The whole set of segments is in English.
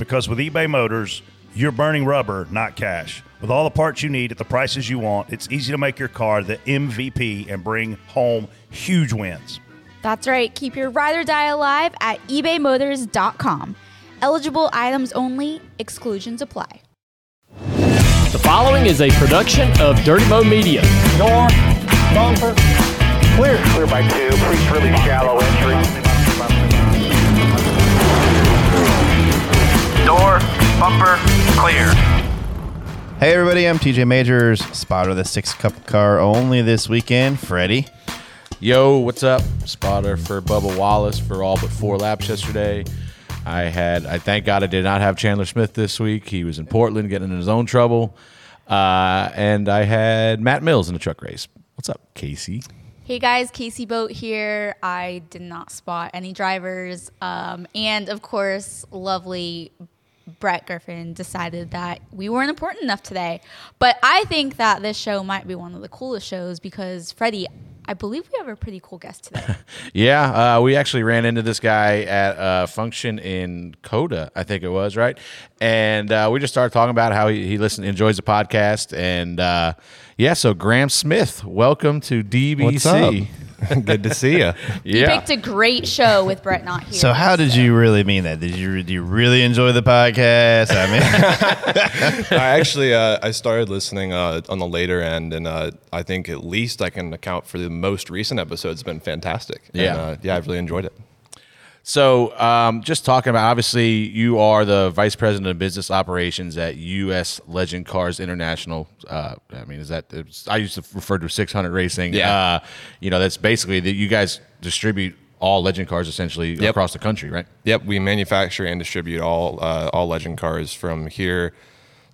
Because with eBay Motors, you're burning rubber, not cash. With all the parts you need at the prices you want, it's easy to make your car the MVP and bring home huge wins. That's right. Keep your ride or die alive at ebaymotors.com. Eligible items only, exclusions apply. The following is a production of Dirty Mo Media. Door, bumper, clear. Clear by two. Pretty really shallow entry. Door, bumper, clear. Hey everybody, I'm TJ Majors, spotter of the six cup car only this weekend. Freddie. Yo, what's up? Spotter for Bubba Wallace for all but four laps yesterday. I had, I thank God I did not have Chandler Smith this week. He was in Portland getting in his own trouble. Uh, and I had Matt Mills in the truck race. What's up, Casey? Hey guys, Casey Boat here. I did not spot any drivers. Um, and of course, lovely Brett Griffin decided that we weren't important enough today. But I think that this show might be one of the coolest shows because, Freddie, I believe we have a pretty cool guest today. Yeah, uh, we actually ran into this guy at a function in Coda, I think it was, right? And uh, we just started talking about how he, he listens, enjoys the podcast, and uh, yeah. So Graham Smith, welcome to DBC. What's up? Good to see you. You Yeah, picked a great show with Brett not here. So how did you really mean that? Did you do you really enjoy the podcast? I mean, I actually uh, I started listening uh, on the later end, and uh, I think at least I can account for the most recent episodes. Have been fantastic. And, Yeah. uh, yeah, I've really enjoyed it. So, um, just talking about obviously, you are the vice president of business operations at U.S. Legend Cars International. Uh, I mean, is that it's, I used to refer to 600 Racing. Yeah. Uh, you know, that's basically that you guys distribute all Legend cars essentially Yep. across the country, right? Yep, we manufacture and distribute all uh, all Legend cars from here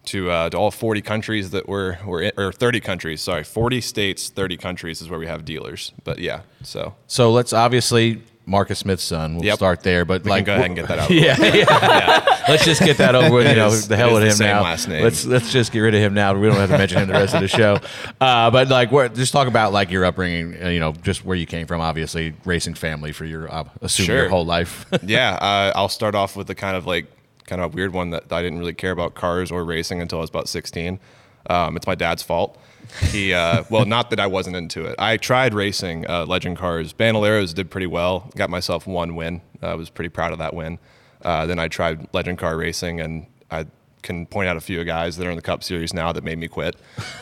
to uh, to all 40 countries that we're we're in, or 30 countries. Sorry, 40 states, 30 countries is where we have dealers. But yeah, so So let's obviously Marcus Smith's son. We'll Yep. start there, but we like can go ahead and get that out. of the way. yeah, yeah. Let's just get that over with. You It know, is- the it hell is with the him same now. last name. Let's let's just get rid of him now. We don't have to mention him the rest of the show. Uh, but like, where, just talk about like your upbringing. uh, You know, just where you came from. Obviously, racing family for your uh, assume your Sure. whole life. yeah, uh, I'll start off with the kind of like kind of weird one that I didn't really care about cars or racing until I was about 16. Um, it's my dad's fault. He, uh, well, not that I wasn't into it. I tried racing uh, legend cars. Bandoleros did pretty well. Got myself one win. I was pretty proud of that win. Uh, then I tried legend car racing, and I can point out a few guys that are in the Cup Series now that made me quit.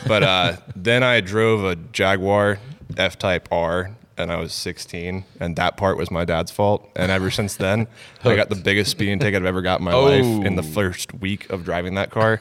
But uh, then I drove a Jaguar F Type R and I was 16, and that part was my dad's fault. And ever since then, I got the biggest speeding ticket I've ever got in my life in the first week of driving that car.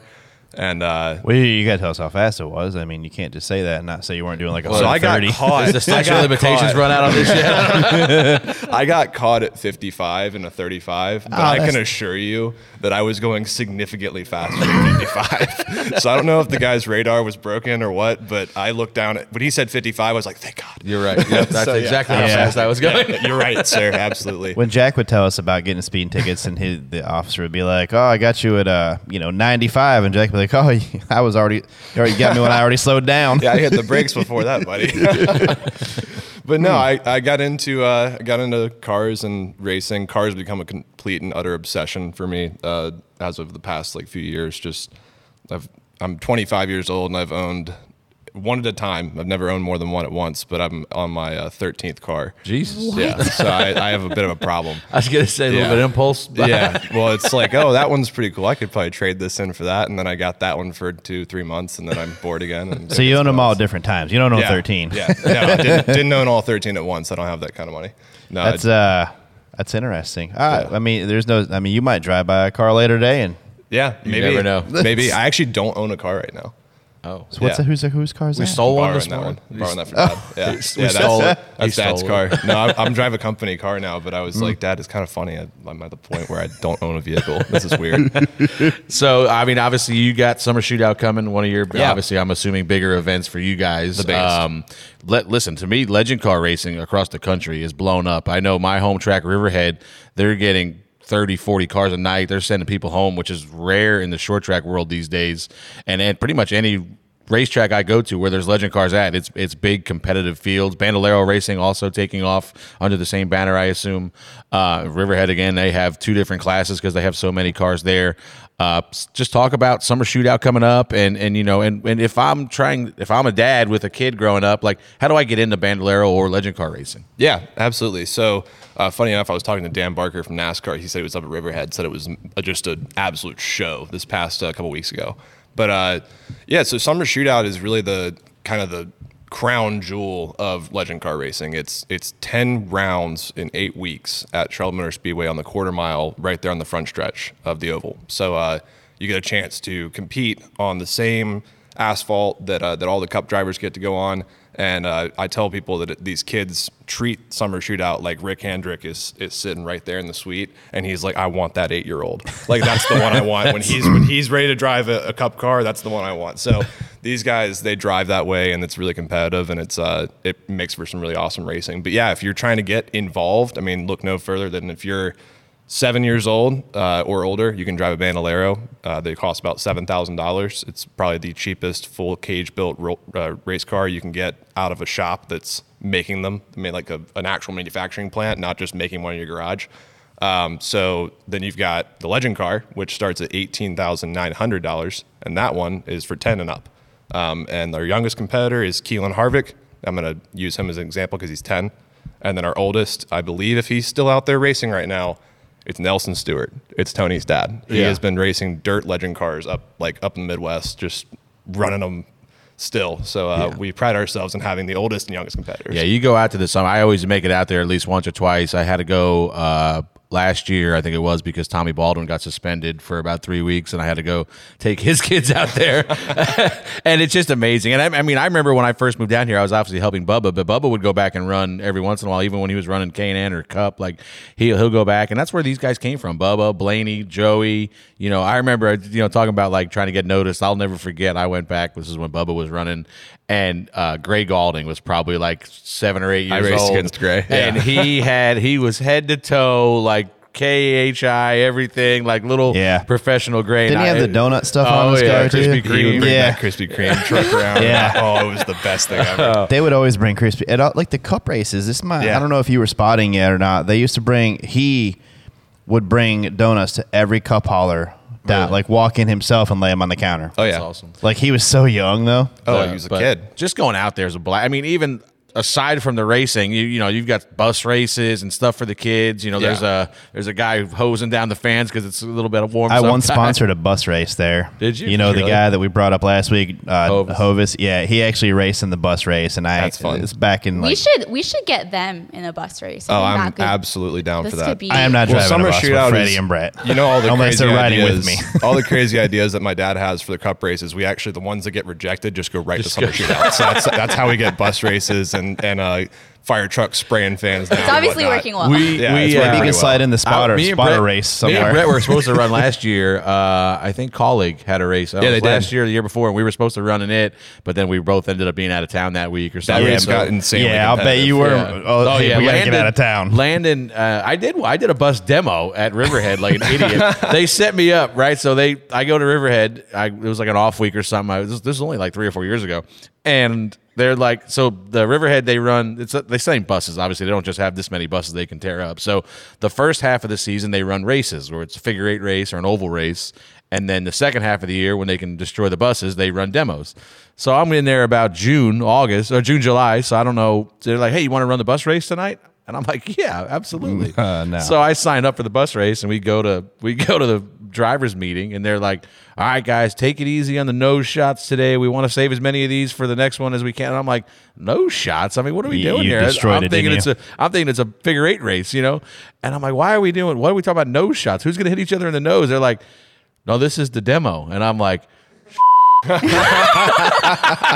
And uh, well, you gotta tell us how fast it was. I mean, you can't just say that and not say you weren't doing like a so I got 130. caught. The statute of limitations caught. run out on this shit? I got caught at 55 and a 35, but Oh, I can assure you that I was going significantly faster than 55. so I don't know if the guy's radar was broken or what, but I looked down at when he said 55, I was like, thank God. You're right. Yep, that's So, yeah. exactly how Yeah. fast I was going. You're right, sir. Absolutely. when Jack would tell us about getting speeding tickets, and his, the officer would be like, "Oh, I got you at uh, you know, 95," and Jack would be like, "Oh, I was already, you already got me when I already slowed down." yeah, I hit the brakes before that, buddy. but no, I, I got into uh, I got into cars and racing. Cars become a complete and utter obsession for me uh, as of the past like few years. Just I've I'm 25 years old and I've owned one at a time. I've never owned more than one at once, but I'm on my uh, 13th car. Jesus. Yeah, so I, I have a bit of a problem. I was gonna say a little bit of impulse. yeah. Well, it's like, oh, that one's pretty cool. I could probably trade this in for that, and then I got that one for two, three months, and then I'm bored again. And So you own them all else. at different times. You don't own Yeah. 13. Yeah, no, I didn't, didn't own all 13 at once. I don't have that kind of money. No, That's uh, that's interesting. Uh, Yeah. I mean, there's no. I mean, you might drive by a car later today, and yeah, maybe never know. Maybe I actually don't own a car right now. Oh, So what's Yeah. that? Who's that? Whose car is we that? stole one borrowing this that morning. one. Borrowing that from dad. Yeah, We yeah stole that's, it. that's dad's stole car. it. No, I'm, I'm driving a company car now, but I was like, Dad, it's kind of funny. I, I'm at the point where I don't own a vehicle. This is weird. So, I mean, obviously, you got summer shootout coming. One of your, Yeah. obviously, I'm assuming bigger events for you guys. The biggest. Um, let, listen to me. Legend car racing across the country is blown up. I know my home track, Riverhead. They're getting 30, 40 cars a night. They're sending people home, which is rare in the short track world these days. And and pretty much any racetrack I go to where there's legend cars at, it's it's big competitive fields. Bandolero Racing also taking off under the same banner, I assume. Uh, Riverhead again, they have two different classes because they have so many cars there. Uh, just talk about summer shootout coming up, and and you know, and and if I'm trying, if I'm a dad with a kid growing up, like how do I get into Bandolero or legend car racing? Yeah, absolutely. So, uh, funny enough, I was talking to Dan Barker from NASCAR. He said he was up at Riverhead. Said it was just an absolute show this past uh, couple weeks ago. But uh, yeah, so summer shootout is really the kind of the crown jewel of legend car racing. It's it's ten rounds in eight weeks at Charlotte Motor Speedway on the quarter mile, right there on the front stretch of the oval. So uh, you get a chance to compete on the same asphalt that uh, that all the Cup drivers get to go on. And uh, I tell people that these kids treat summer shootout like Rick Hendrick is is sitting right there in the suite, and he's like, "I want that eight year old. Like that's the one I want when he's when he's ready to drive a, a Cup car. That's the one I want." So these guys they drive that way, and it's really competitive, and it's uh it makes for some really awesome racing. But yeah, if you're trying to get involved, I mean, look no further than if you're seven years old uh, or older, you can drive a Bandolero. Uh, they cost about seven thousand dollars. It's probably the cheapest full cage built ro- uh, race car you can get out of a shop that's making them, I mean, like a, an actual manufacturing plant, not just making one in your garage. Um, so then you've got the Legend car, which starts at eighteen thousand nine hundred dollars, and that one is for ten and up. Um, and our youngest competitor is Keelan Harvick. I'm going to use him as an example because he's ten. And then our oldest, I believe, if he's still out there racing right now, it's Nelson Stewart. It's Tony's dad. He Yeah. has been racing dirt legend cars up like up in the Midwest, just running them still. So uh, Yeah. we pride ourselves in having the oldest and youngest competitors. Yeah, you go out to the summer. I always make it out there at least once or twice. I had to go uh, last year, I think it was, because Tommy Baldwin got suspended for about three weeks, and I had to go take his kids out there. and it's just amazing. And I, I mean, I remember when I first moved down here, I was obviously helping Bubba, but Bubba would go back and run every once in a while, even when he was running K and N or Cup. Like he'll he'll go back, and that's where these guys came from: Bubba, Blaney, Joey. You know, I remember you know talking about like trying to get noticed. I'll never forget. I went back. This is when Bubba was running, and uh, Gray Gaulding was probably like seven or eight I years raced old. against Gray, yeah. and he had he was head to toe like. KHI, everything like little Yeah. professional grain. Didn't he have I- the donut stuff oh, on his yeah, car, too? Krispy He He Kreme. bring Yeah. that Krispy Kreme truck around. Yeah. Oh, it was the best thing ever. They would always bring crispy at all, like the cup races. This might Yeah. I don't know if you were spotting yet or not. They used to bring he would bring donuts to every cup hauler down, Really? like walk in himself and lay him on the counter. Oh yeah. That's awesome. Like he was so young though. Oh, Uh, he was a kid. Just going out there is a blast. I mean, even aside from the racing, you you know, you've got bus races and stuff for the kids. You know, there's a there's a guy hosing down the fans because it's a little bit of warm. I once sometimes. sponsored a bus race there. Did you? You know the Really? guy that we brought up last week, uh, Hovis. Hovis. Yeah, he actually raced in the bus race, and I. That's fun. It's back in like. we should we should get them in a bus race. Oh, I'm that could- absolutely down this for that. could be- I am not Well, driving summer a bus shootout with Freddie is- and Brett. You know all the unless crazy they're riding ideas, with me. all the crazy ideas that my dad has for the cup races. We actually the ones that get rejected just go right to summer shootout. So that's that's how we get bus races and and uh, fire trucks spraying fans. It's obviously whatnot. working well. We, Yeah, we it's uh, working Maybe you pretty can slide in the spotter Uh, me and spotter Brett- race Me and somewhere. Brett were supposed to run last year. Uh, I think colleague had a race. Uh, Yeah, it was they did. last year, the year before, and we were supposed to run in it, but then we both ended up being out of town that week or That something. race So- got insanely. yeah, I'll bet you competitive. were. Oh, yeah, we gotta get out of town. Landon, uh, I did. I did a bus demo at Riverhead like an idiot. they set me up right, so they. I go to Riverhead. I, it was like an off week or something. I was, this is only like three or four years ago, and they're like, so the Riverhead they run. It's they same buses. Obviously, they don't just have this many buses they can tear up. So the first half of the season they run races, where it's a figure eight race or an oval race. And then the second half of the year, when they can destroy the buses, they run demos. So I'm in there about June, August, or June, July. So I don't know. They're like, hey, you want to run the bus race tonight? And I'm like, yeah, absolutely. Uh, no. So I signed up for the bus race, and we go to we go to the drivers meeting, and they're like, "All right, guys, take it easy on the nose shots today. We want to save as many of these for the next one as we can." And I'm like, "Nose shots? I mean, what are we You- doing you here?" I'm it, thinking it's a I'm thinking it's a figure eight race, you know. And I'm like, "Why are we doing? What are we talking about nose shots? Who's going to hit each other in the nose?" They're like, "No, this is the demo," and I'm like.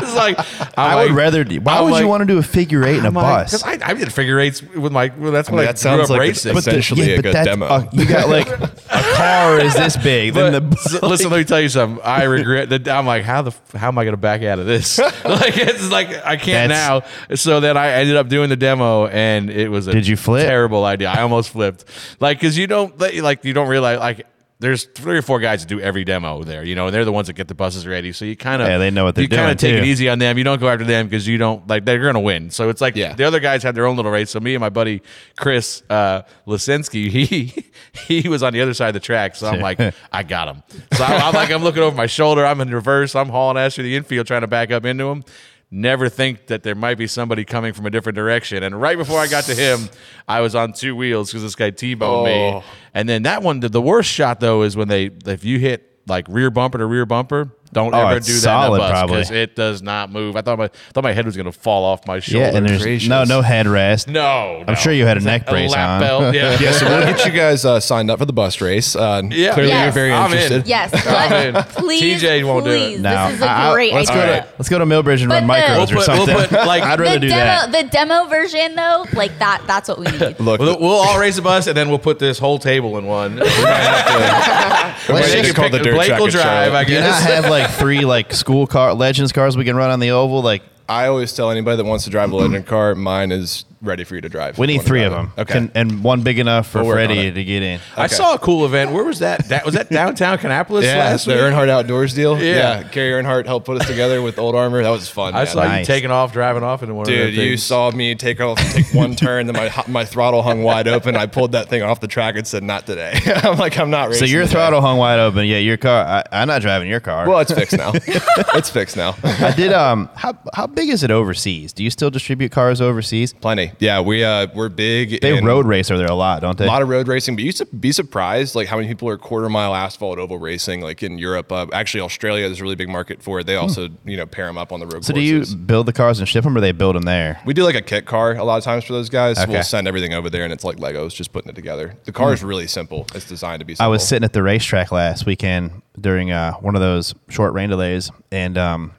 it's like I I'm would like- rather. Do, why I'm would like- you want to do a figure eight in a I'm like- bus? 'cause I, I did figure eights with my. Well, that's I what mean, I that grew sounds up like racing. But the- essentially a good that's- demo. uh, you got like a car is this big. Then But, the so- listen, let me tell you something. I regret that. I'm like, how the f- how am I going to back out of this? like it's like I can't That's- now. So then I ended up doing the demo, and it was a Did you flip? Terrible idea. I almost flipped. Like because you don't like you don't realize like. There's three or four guys that do every demo there, you know, and they're the ones that get the buses ready. So you kind of, Yeah, they know what they're you kind of take it easy on them. You don't go after them because you don't like they're going to win. So it's like Yeah. the other guys had their own little race. So me and my buddy Chris uh, Lisinski, he he was on the other side of the track. So I'm like, I got him. So I'm, I'm like, I'm looking over my shoulder. I'm in reverse. I'm hauling ass through the infield trying to back up into him. Never think that there might be somebody coming from a different direction. And right before I got to him, I was on two wheels because this guy T-boned me. Oh. And then that one, the, the worst shot though is when they if you hit like rear bumper to rear bumper. Don't Oh, ever it's do that solid, in a bus because it does not move. I thought my thought my head was gonna fall off my shoulder. yeah, and there's gracious. no no headrest. no, I'm sure you had a neck a brace lap on. belt. Yeah, Yeah, so we'll get you guys uh, signed up for the bus race. Uh, Yeah. Clearly, Yes. you're very I'm in. interested. Yes, I'm in. let, please, TJ won't do it. please. No, This is a I- I- great let's idea. Go to, let's go to Millbridge and But run the- micros We'll or put- we'll something. put, like- I'd rather do demo, that. the demo version though, like that, that's what we need. Look, We'll, we'll all race a bus and then we'll put this whole table in one. We might have to- Let's Blake just can call pick- the dirt Blake track will drive, I Do not guess. have like three like school car legends cars we can run on the oval? Like I always tell anybody that wants to drive a legend car, mine is ready for you to drive. we need three of them. Okay. Can- and one big enough for We'll work on Freddie it. to get in. I Okay. saw a cool event. Where was that? That was that downtown Kannapolis yeah, last the week. Earnhardt Outdoors deal. Yeah. Kerry Earnhardt helped put us together with Old Armor. That was fun. I man. saw you taking off, driving off into one of Dude, those you things. saw me take off, take one turn, then my my throttle hung wide open. I pulled that thing off the track and said, "Not today." I'm like, I'm not ready. So racing. your today. throttle hung wide open. Yeah, your car. I, I'm not driving your car. Well, it's fixed now. it's fixed now. I did. Um, how how big is it overseas? Do you still distribute cars overseas? Plenty. Yeah, we uh we're big. They road race over there a lot, don't they? A lot of road racing, but you to be surprised like how many people are quarter mile asphalt oval racing like in Europe. Uh, actually, Australia is a really big market for it. They also you know pair them up on the road. so do you build the cars and ship them, or they build them there? We do like a kit car a lot of times for those guys. Okay. We'll send everything over there, and it's like Legos, just putting it together. The car is really simple. It's designed to be. simple. I was sitting at the racetrack last weekend during uh, one of those short rain delays, and um,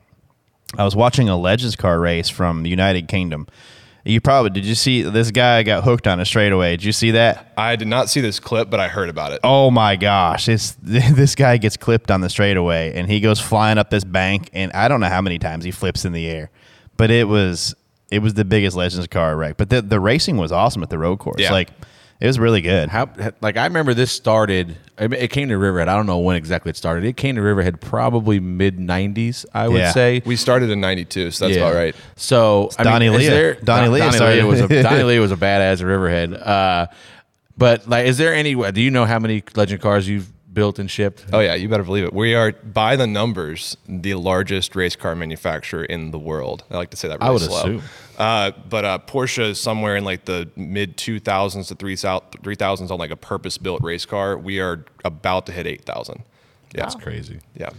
I was watching a Legends car race from the United Kingdom. You probably did. You see this guy got hooked on a straightaway? Did you see that? I did not see this clip, but I heard about it. Oh my gosh! It's this guy gets clipped on the straightaway, and he goes flying up this bank, and I don't know how many times he flips in the air, but it was it was the biggest Legends car wreck. But the the racing was awesome at the road course. Yeah. Like it was really good. How like I remember this started. It came to Riverhead. I don't know when exactly it started. It came to Riverhead probably mid '90s. I would Yeah. say. We started in '92, so that's about right. So I Donnie mean, is Lia. there, Donnie Don- Lia Donnie started. Lia was a Donnie Lia was a badass at Riverhead. Uh, but like, is there any? Do you know how many legend cars you've built and shipped? Oh yeah, you better believe it. We are by the numbers the largest race car manufacturer in the world. I like to say that. Really I would slow. assume. Uh, but uh, Porsche is somewhere in like the mid 2000s to 3000s on like a purpose built race car. We are about to hit 8,000. Yeah, That's crazy. yeah.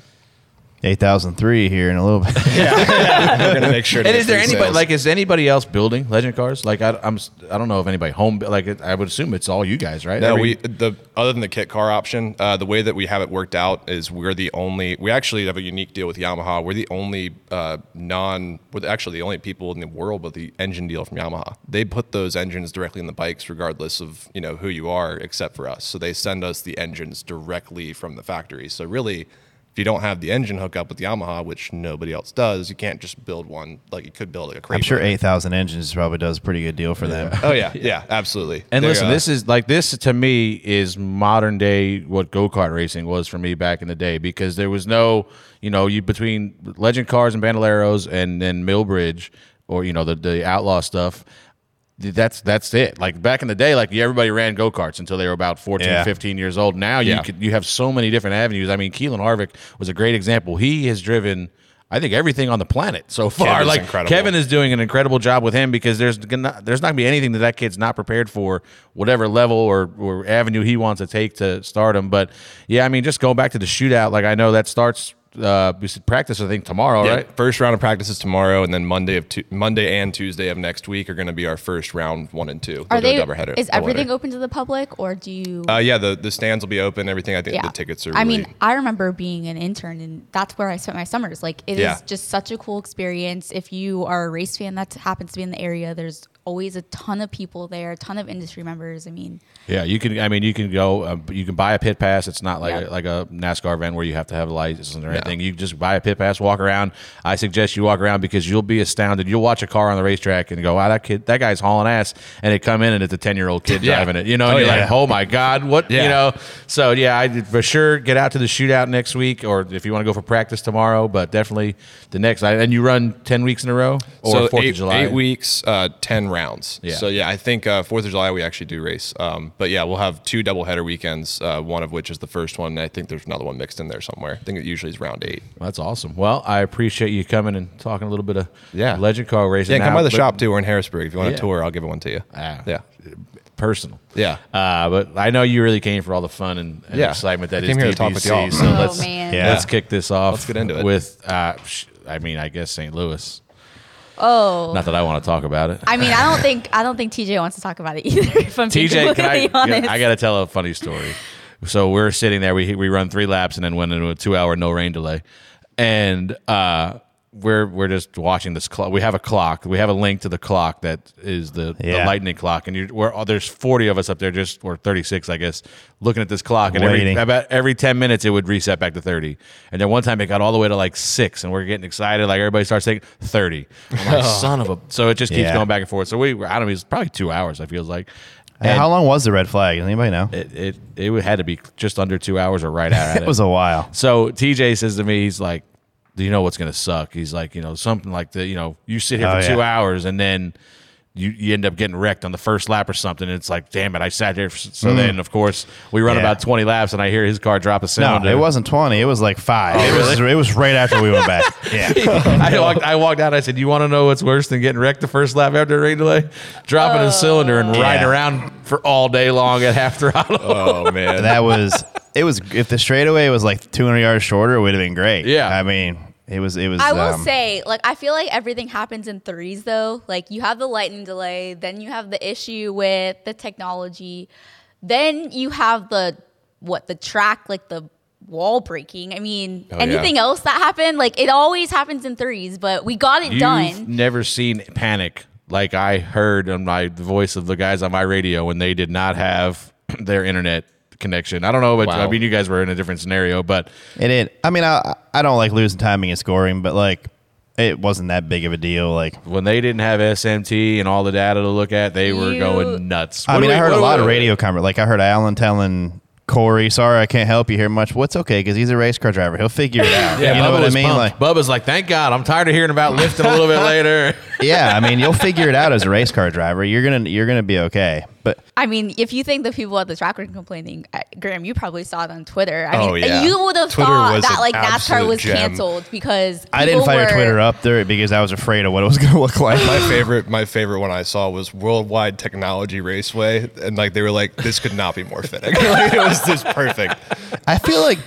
Eight thousand three here in a little bit. Yeah. We're gonna make sure. To And is there anybody sales. like is anybody else building legend cars? Like I, I'm I don't know if anybody home like I would assume it's all you guys, right? No, Every- we the other than the kit car option, uh, the way that we have it worked out is we're the only. We actually have a unique deal with Yamaha. We're the only uh, non. We're actually the only people in the world with the engine deal from Yamaha. They put those engines directly in the bikes, regardless of you know who you are, except for us. So they send us the engines directly from the factory. So really. If you don't have the engine hookup with the Yamaha, which nobody else does, you can't just build one like you could build like a crate. I'm sure eight thousand engines probably does a pretty good deal for them. Oh yeah, yeah, absolutely. And They're, listen, uh, this is like this to me is modern day what go kart racing was for me back in the day because there was no, you know, you between legend cars and bandoleros and then Millbridge or you know the the outlaw stuff. Th- That's that's it. Like back in the day, like everybody ran go karts until they were about 14, Yeah. 15 years old. Now you could you have so many different avenues. I mean, Keelan Harvick was a great example. He has driven. I think everything on the planet so far. Kevin's like incredible. Kevin is doing an incredible job with him because there's gonna, there's not gonna be anything that that kid's not prepared for, whatever level or, or avenue he wants to take to start him. But yeah, I mean, just going back to the shootout, like I know that starts uh, we said practice. I think tomorrow, Yeah, right? First round of practices tomorrow, and then Monday of tu- Monday and Tuesday of next week are going to be our first round one and two. Are They'll they? doubleheader- Is everything doubleheader. open to the public, or do you? Uh, yeah, the, the stands will be open. Everything. I think the tickets are. I Really, mean, I remember being an intern, and that's where I spent my summers. Like, it is Yeah. just such a cool experience. If you are a race fan that happens to be in the area, there's always a ton of people there, a ton of industry members. I mean, Yeah, you can. I mean, you can go. Uh, you can buy a pit pass. It's not like Yeah. a, like a NASCAR event where you have to have a license or anything. You just buy a pit pass, walk around. I suggest you walk around because you'll be astounded. You'll watch a car on the racetrack and go, "Wow, that kid, that guy's hauling ass," and they come in and it's a ten year old kid driving it. You know, and Oh, you're like, "Oh my god, what?" You know. So yeah, I for sure get out to the shootout next week, or if you want to go for practice tomorrow. But definitely the next. And you run ten weeks in a row or so Fourth eight, of July. eight weeks, uh, ten rounds. Yeah. So yeah, I think uh, Fourth of July we actually do race. Um, but yeah, we'll have two doubleheader weekends. Uh, one of which is the first one. I think there's another one mixed in there somewhere. I think it usually is round eight. That's awesome. Well, I appreciate you coming and talking a little bit of Yeah. legend car racing. Yeah, come now, by the but- shop too. We're in Harrisburg. If you want Yeah. a tour, I'll give it one to you. Ah. yeah. personal. Yeah. Uh, but I know you really came for all the fun and, and Yeah. excitement that I is came here to talk with y'all. TPC. So Oh, let's man. Yeah. let's kick this off. Let's get into it. with. Uh, sh- I mean, I guess St. Louis. oh, Not that I want to talk about it. I mean, I don't think I don't think TJ wants to talk about it either. If I'm being TJ, can I? honest. I got to tell a funny story. So we're sitting there. We we run three laps and then went into a two hour no rain delay, and uh, we're we're just watching this clock. We have a clock. We have a link to the clock that is the, the lightning clock, and you're, we're, oh, there's 40 of us up there, just or 36, I guess, looking at this clock, and every about every 10 minutes it would reset back to 30. And then one time it got all the way to like six, and we're getting excited. Like everybody starts saying 30. I'm like, son of a. So it just keeps Yeah. going back and forth. So we, I don't know, it's probably two hours. I feels like. And- how long was the red flag? Does anybody know? it, it it had to be just under two hours or right at it. It was a while. so TJ says to me, he's like, "Do you know what's gonna suck?" He's like, you know, something like the, you know, you sit here Oh, for two hours and then you, you end up getting wrecked on the first lap or something. And it's like, damn it, I sat here. For, so then, of course, we run Mm. Yeah. about twenty laps, and I hear his car drop a No, cylinder. it wasn't 20. It was like five. it, was, it was right after we went back. Yeah. I walked, I walked out. I said, "You want to know what's worse than getting wrecked the first lap after a rain delay? Dropping a cylinder and riding around for all day long at half throttle." Oh man. that was, it was, if the straightaway was like 200 yards shorter, it would have been great. Yeah. I mean, it was, it was, I will um, say, like, I feel like everything happens in threes, though. Like, you have the lightning delay, then you have the issue with the technology, then you have the what the track, like the wall breaking. I mean, Oh, anything yeah. else that happened, like, it always happens in threes, but we got it You've done. never seen panic like I heard on my the voice of the guys on my radio when they did not have their internet connection. I don't know, but I mean, you guys were in a different scenario, but It did. I mean, I, I don't like losing timing and scoring, but like, it wasn't that big of a deal. Like, when they didn't have SMT and all the data to look at, they were You- going nuts. I mean, do I heard a lot we- of radio conver Like, I heard Alan telling Corey, "Sorry, I can't help you here much." What's okay because he's a race car driver. He'll figure it out. Yeah, you know Bubba what I mean? pumped. Like, Bubba's like, thank God. I'm tired of hearing about lifting a little bit later. yeah, I mean, you'll figure it out as a race car driver. You're gonna you're gonna be okay. But I mean, if you think the people at the track were complaining, uh, Graham, you probably saw it on Twitter. I Oh, mean, yeah. you would have Twitter thought that like NASCAR absolute was gem. canceled because I didn't fire were- Twitter up there because I was afraid of what it was gonna look like. my favorite my favorite one I saw was Worldwide Technology Raceway, and like they were like, this could not be more fitting. like, it was just perfect. I feel like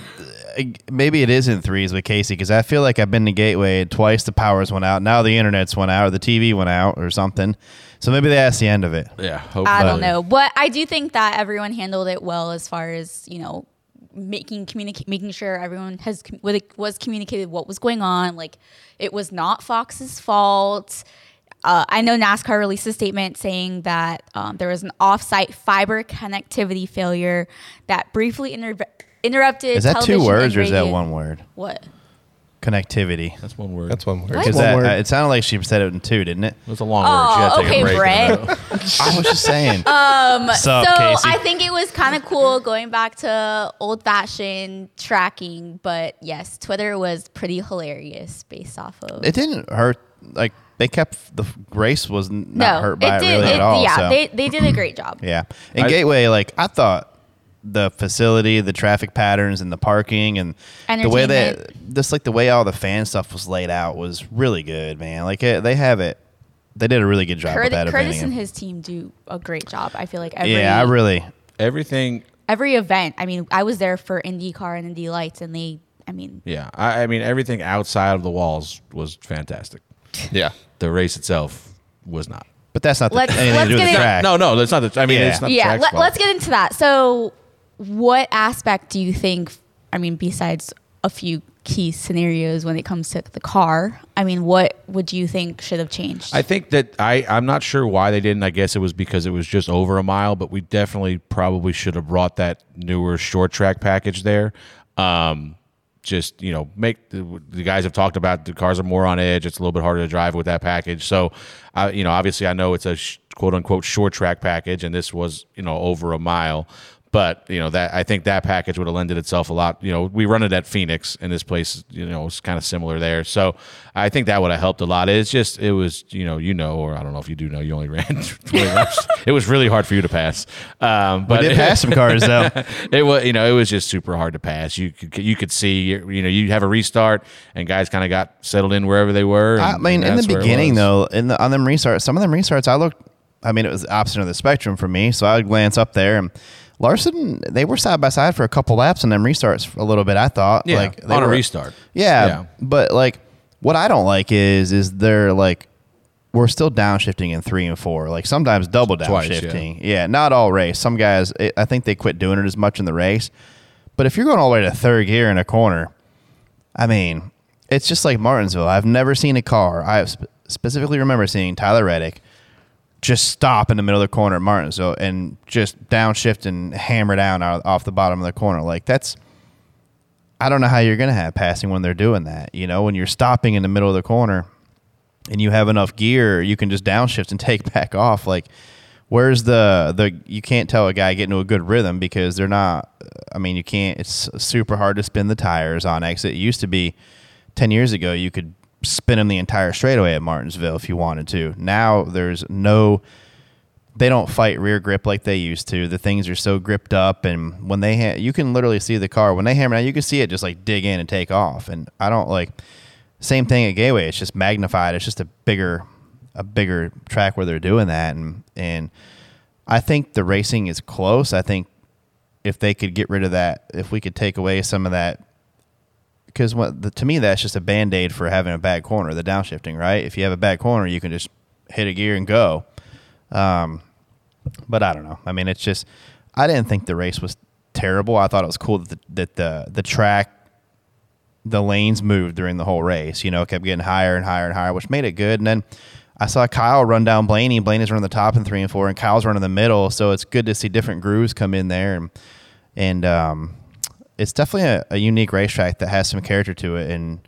uh, maybe it is in threes with Casey because I feel like I've been to Gateway twice the powers went out. Now the internet's went out or the TV went out or something. So maybe that's the end of it. yeah, hopefully. I don't know, but I do think that everyone handled it well as far as you know making communicate making sure everyone has com- what was communicated what was going on. Like it was not Fox's fault. Uh, I know NASCAR released a statement saying that um, there was an off-site fiber connectivity failure that briefly inter- interrupted. Is that two words or is that one word? What? Connectivity. That's one word. That's one word. What? Because One that word. uh, it sounded like she said it in two, didn't it? It was a long word. She had to Oh, take a okay, break in the Brett. middle. I was just saying. Um, So Casey? I think it was kind of cool going back to old fashioned tracking, but yes, Twitter was pretty hilarious based off of. it didn't hurt. Like they kept the race was n- not no, hurt by it, did. really it- at all. yeah, so. they they did a great job. Yeah. In I- Gateway, like I thought the facility, the traffic patterns and the parking and the way that just like the way all the fan stuff was laid out was really good, man. Like it, they have it. They did a really good job with Curtis, that Curtis event. and his team do a great job. I feel like every yeah, I really Everything every event. I mean, I was there for IndyCar and Indy Lights, and they I mean, Yeah, I, I mean everything outside of the walls was fantastic. Yeah. The race itself was not. But that's not the, Let's- anything let's to do with get the in- track. No, no, that's not the. I mean, Yeah. it's not. yeah. track's Let, fault. let's get into that. So, what aspect do you think? I mean, besides a few key scenarios when it comes to the car, I mean, what would you think should have changed? I think that I I'm not sure why they didn't. I guess it was because it was just over a mile, but we definitely probably should have brought that newer short track package there. Um, just you know, make the, the guys have talked about the cars are more on edge. It's a little bit harder to drive with that package. So, I you know, obviously I know it's a sh- quote unquote short track package, and this was you know over a mile. But you know that I think that package would have lended itself a lot. You know, we run it at Phoenix, and this place, you know, is kind of similar there. So I think that would have helped a lot. It's just it was, you know, you know, or I don't know if you do know, you only ran 20 laps. It was really hard for you to pass. Um, but We did pass some cars though. it was, you know, it was just super hard to pass. You could you could see, you know, you have a restart, and guys kind of got settled in wherever they were. I mean, in the that's where it beginning though, in the on them restarts, some of them restarts, I looked. I mean, it was the opposite of the spectrum for me. So I would glance up there, and Larson, they were side by side for a couple laps and then restarts. A little bit, I thought. Yeah, like they on a restart. Yeah, Yeah. but like what I don't like is is they're like we're still downshifting in three and four. Like sometimes double Twice, yeah. downshifting. yeah. not all race. Some guys, it, I think they quit doing it as much in the race. But if you're going all the way to third gear in a corner, I mean, it's just like Martinsville. I've never seen a car. I sp- specifically remember seeing Tyler Reddick just stop in the middle of the corner at Martinsville and just downshift and hammer down out, off the bottom of the corner. Like that's I don't know how you're going to have passing when they're doing that. You know, when you're stopping in the middle of the corner and you have enough gear, you can just downshift and take back off. Like, where's the the? You can't tell a guy getting to a good rhythm because they're not. I mean, you can't. It's super hard to spin the tires on exit. It used to be ten years ago you could spin them the entire straightaway at Martinsville if you wanted to. Now there's no they don't fight rear grip like they used to. The things are so gripped up, and when they ha- you can literally see the car when they hammer down, you can see it just like dig in and take off. And I don't like same thing at Gateway. It's just magnified. It's just a bigger a bigger track where they're doing that, and and I think the racing is close. I think if they could get rid of that, if we could take away some of that. Because what the, to me that's just a band aid for having a bad corner, the downshifting, right? If you have a bad corner, you can just hit a gear and go. Um, but I don't know. I mean, it's just I didn't think the race was terrible. I thought it was cool that the, that the the track, the lanes moved during the whole race. You know, it kept getting higher and higher and higher, which made it good. And then I saw Kyle run down Blaney. Blaney's running the top in three and four, and Kyle's running the middle. So it's good to see different grooves come in there, and and um, it's definitely a, a unique racetrack that has some character to it, and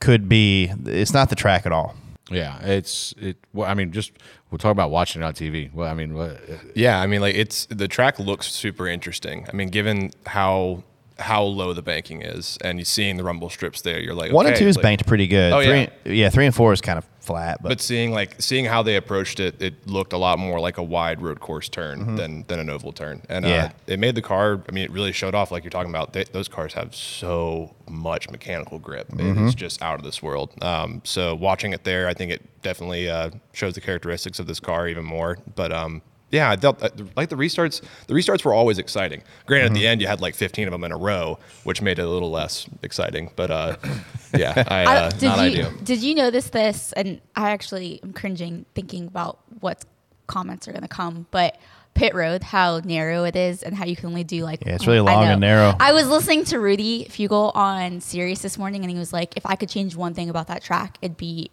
could be. It's not the track at all. Yeah, it's it. Well, I mean, just we'll talk about watching it on TV. Well, I mean, what, Yeah, I mean, like it's the track looks super interesting. I mean, given how how low the banking is, and you're seeing the rumble strips there, you're like, One and two is like- banked pretty good. Oh, three, yeah. yeah, three and four is kind of flat, but, But seeing like seeing how they approached it, it looked a lot more like a wide road course turn than than an oval turn, and Mm-hmm. Yeah. uh, it made the car. I mean, it really showed off, like you're talking about. They, those cars have so much mechanical grip; Mm-hmm. it's just out of this world. Um, so watching it there, I think it definitely uh, shows the characteristics of this car even more. But um, yeah, I uh, like the restarts. The restarts were always exciting. Granted, Mm-hmm. at the end you had like 15 of them in a row, which made it a little less exciting. But uh, yeah, I, I- uh, did not you ideal. did you notice this? And I actually am cringing thinking about what comments are going to come, but. Pit road, how narrow it is, and how you can only do like Yeah, it's really long and narrow. I was listening to Rudy Fugle on Sirius this morning, and he was like, "If I could change one thing about that track, it'd be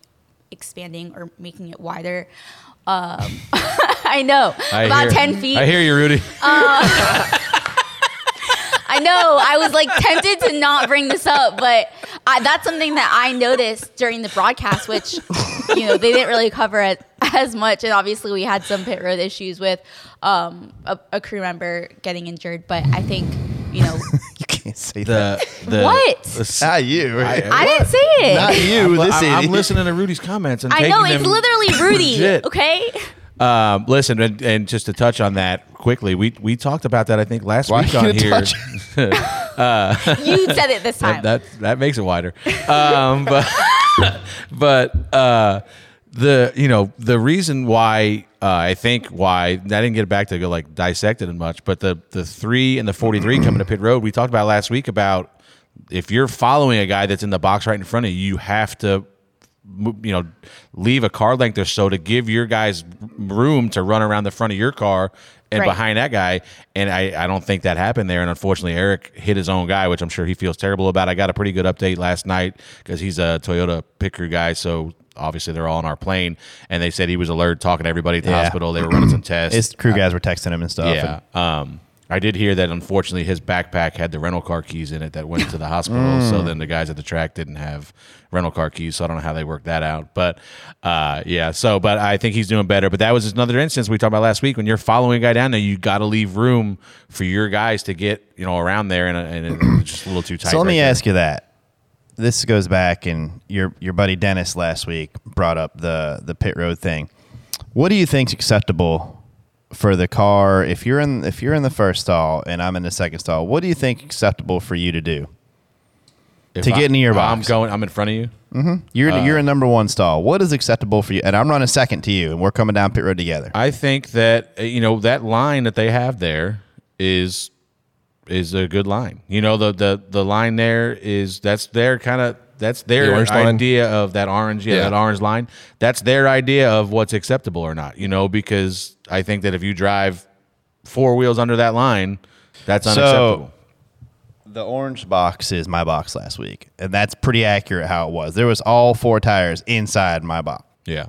expanding or making it wider." Um, I know I about hear- ten feet. I hear you, Rudy. I know. I was like tempted to not bring this up, but I, that's something that I noticed during the broadcast, which you know they didn't really cover it as much, and obviously we had some pit road issues with um, a, a crew member getting injured. But I think you know you can't say that. The, the What? the- Not you. I didn't say it. Not you. I'm, this I'm- I'm idiot. listening to Rudy's comments and I taking know it's them literally Rudy. legit. Okay. Um, listen, and, and just to touch on that quickly, we we talked about that I think last Why week you on gonna here. touch You said it this time. that, that that makes it wider. Um, but but uh, the you know the reason why uh, I think why I didn't get back to go like dissect it much, but the the three and the forty three coming to pit road, we talked about last week about If you're following a guy that's in the box right in front of you, you have to you know leave a car length or so to give your guys room to run around the front of your car and Right. behind that guy. And I, I don't think that happened there. And unfortunately Erik hit his own guy which i'm sure he feels terrible about. I got a pretty good update last night because he's a toyota picker guy. So obviously they're all on our plane and they said he was alert talking to everybody at the Yeah. hospital they were running some tests His crew guys were texting him and stuff. yeah. and- Um, I did hear that unfortunately his backpack had the rental car keys in it that went to the hospital. So Mm. then the guys at the track didn't have rental car keys. So I don't know how they worked that out. But uh, yeah, so, but I think he's doing better. But that was another instance we talked about last week. When you're following a guy down there, you got to leave room for your guys to get, you know, around there and, and it's just a little too tight. So let right me there. ask you that. This goes back, and your your buddy Dennis last week brought up the the pit road thing. What do you think's acceptable for the car if you're in if you're in the first stall and I'm in the second stall? What do you think acceptable for you to do? If to get I- into your I'm going, I'm in front of you. You're Uh, you're in number one stall. What is acceptable for you? And I'm running second to you, and we're coming down pit road together. I think that you know that line that they have there is is a good line. You know the the the line there is that's their kind of that's their The orange line? idea of that orange yeah, Yeah. that orange line. That's their idea of what's acceptable or not. You know because I think that if you drive four wheels under that line, that's So- unacceptable. The orange box is my box last week, and that's pretty accurate how it was. There was all four tires inside my box. yeah.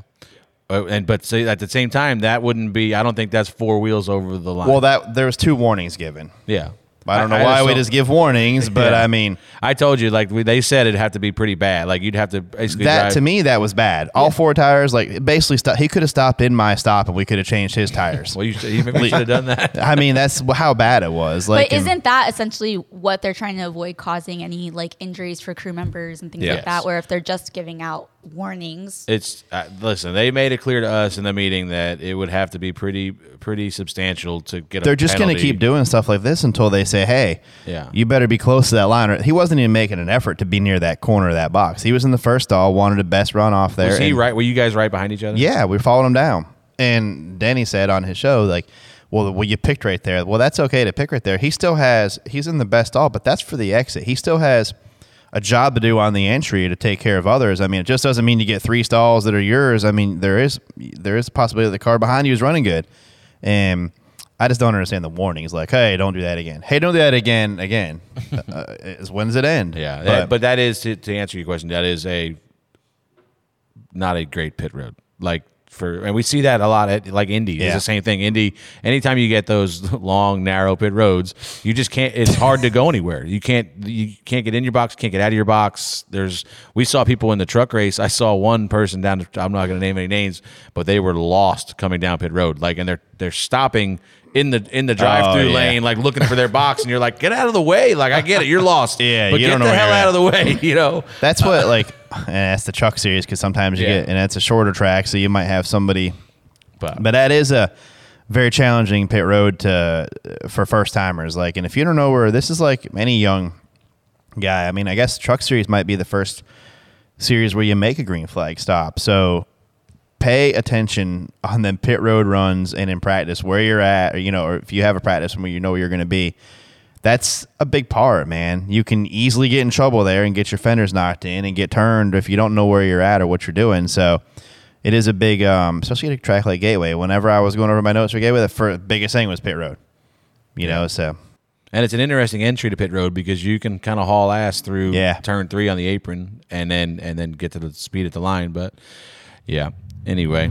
Uh, and but say at the same time that wouldn't be. I don't think that's four wheels over the line. Well, that there was two warnings given. yeah. I don't know why we don't- just give warnings, but Yeah. I mean I told you, like we, they said, it'd have to be pretty bad. Like you'd have to basically that drive, to me that was bad. All four tires, like basically, sto- he could have stopped in my stop, and we could have changed his tires. Well, you, should- you maybe should have done that. I mean, that's how bad it was. Like, but isn't that essentially what they're trying to avoid causing any like injuries for crew members and things Yes. like that? Where if they're just giving out warnings, It's uh, listen. They made it clear to us in the meeting that it would have to be pretty, pretty substantial to get. A they're just going to keep doing stuff like this until they say, "Hey, Yeah. you better be close to that line." Or he wasn't even making an effort to be near that corner of that box. He was in the first stall, wanted the best run off there. Was he and- right? Were you guys right behind each other? Yeah, we followed him down. And Danny said on his show, like, well, well, you picked right there. Well, that's okay to pick right there. He still has, he's in the best stall, but that's for the exit. He still has a job to do on the entry to take care of others. I mean, it just doesn't mean you get three stalls that are yours. I mean, there is there is a possibility that the car behind you is running good. And I just don't understand the warnings. Like, hey, don't do that again. Hey, don't do that again. Again, uh, is when does it end? yeah. That- but that is to, to answer your question. That is a not a great pit road. Like for, and we see that a lot at like Indy. It's the same thing. Indy. Anytime you get those long, narrow pit roads, you just can't. It's hard to go anywhere. You can't. You can't get in your box. Can't get out of your box. There's. We saw people in the truck race. I saw one person down. The, I'm not going to name any names, but they were lost coming down pit road. Like, and they're they're stopping. In the in the drive through Oh, yeah. lane, like looking for their box, and you're like, "Get out of the way!" Like I get it, you're lost. Yeah, but you get don't know the where hell out at. of the way. You know, That's what like, and that's the truck series because sometimes you Yeah. get, and it's a shorter track, so you might have somebody. but, But that is a very challenging pit road to for first timers. Like, and if you don't know where this is, like any young guy. I mean, I guess truck series might be the first series where you make a green flag stop. So pay attention on them pit road runs and in practice where you're at, or, you know, or if you have a practice where you know where you're going to be. That's a big part, man. You can easily get in trouble there and get your fenders knocked in and get turned if you don't know where you're at or what you're doing. So it is a big, um, especially at a track like Gateway. Whenever I was going over my notes for Gateway, the first, biggest thing was pit road. You know, so and it's an interesting entry to pit road because you can kind of haul ass through Yeah. turn three on the apron and then and then get to the speed at the line. But yeah, anyway,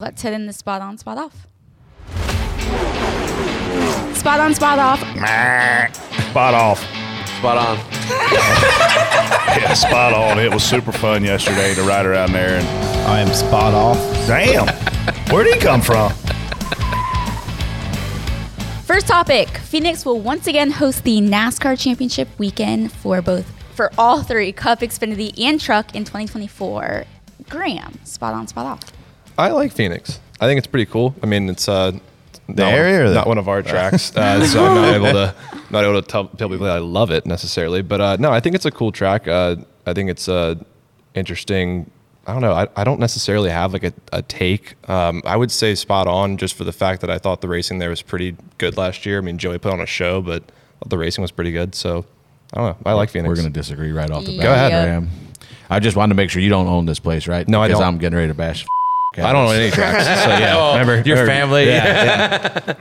Let's hit in the spot on, spot off. Spot on, spot off. Spot off. Spot on. Yeah, spot on. It was super fun yesterday to ride around there. And I am spot off. damn, where'd he come from? First topic Phoenix will once again host the NASCAR Championship weekend for both for all three Cup, Xfinity, and Truck in 2024. Graham, spot on, spot off. I like Phoenix. I think it's pretty cool. I mean, it's uh, not, area one, the- not one of our tracks, uh, so I'm not able to not able to tell, tell people that I love it necessarily. But uh, no, I think it's a cool track. Uh, I think it's uh, interesting. I don't know. I, I don't necessarily have like a, a take. Um, I would say spot on just for the fact that I thought the racing there was pretty good last year. I mean, Joey put on a show, but the racing was pretty good. So I don't know. I like Phoenix. We're going to disagree right off the bat. Go ahead. Graham. I just wanted to make sure you don't own this place, right? No, I because don't. I'm getting ready to bash. I don't know any tracks. So yeah, remember your remember- family. Yeah,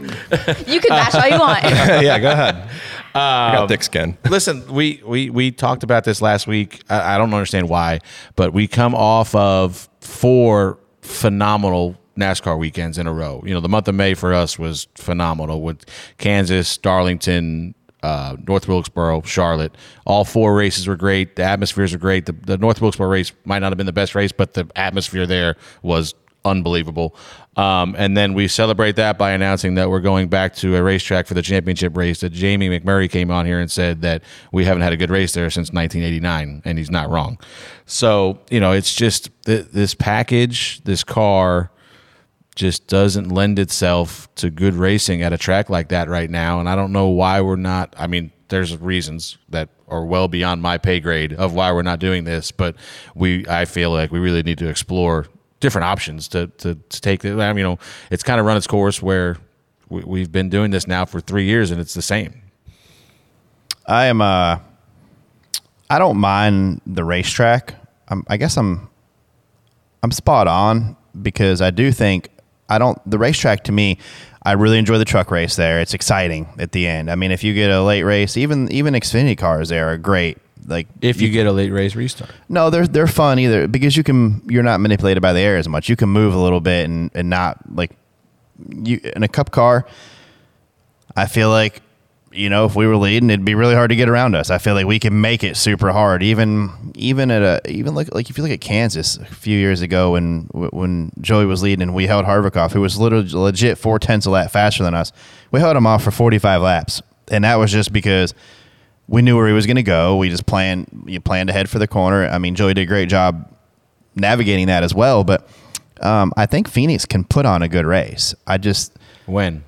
You can bash all you want. yeah, yeah, go ahead. I got thick skin. Listen, we, we we talked about this last week. I, I don't understand why, but we come off of four phenomenal NASCAR weekends in a row. You know, the month of May for us was phenomenal with Kansas, Darlington, uh, North Wilkesboro, Charlotte. All four races were great. The atmospheres are great. The, the North Wilkesboro race might not have been the best race, but the atmosphere there was unbelievable. Um, and then we celebrate that by announcing that we're going back to a racetrack for the championship race. That Jamie McMurray came on here and said that we haven't had a good race there since 1989, and he's not wrong. So you know, it's just th- this package, this car just doesn't lend itself to good racing at a track like that right now. And I don't know why we're not. I mean, there's reasons that are well beyond my pay grade of why we're not doing this, but we, I feel like we really need to explore different options to to, to take. I mean, you know, it's kind of run its course where we, we've been doing this now for three years, and it's the same. I am. Uh, I don't mind the racetrack. I'm, I guess I'm. I'm spot on because I do think I don't. The racetrack to me, I really enjoy the truck race there. It's exciting at the end. I mean, if you get a late race, even even Xfinity cars there are great. Like If you get a late race restart, no, they're they're fun either because you can you're not manipulated by the air as much. You can move a little bit and and not like you in a cup car. I feel like you know if we were leading, it'd be really hard to get around us. I feel like we can make it super hard, even even at a even like like if you look at Kansas a few years ago when when Joey was leading and we held Harvick off, who was literally legit four tenths a lap faster than us. We held him off for 45 laps, and that was just because we knew where he was going to go. We just planned you planned ahead for the corner. I mean, Joey did a great job navigating that as well. But um, I think Phoenix can put on a good race. I just when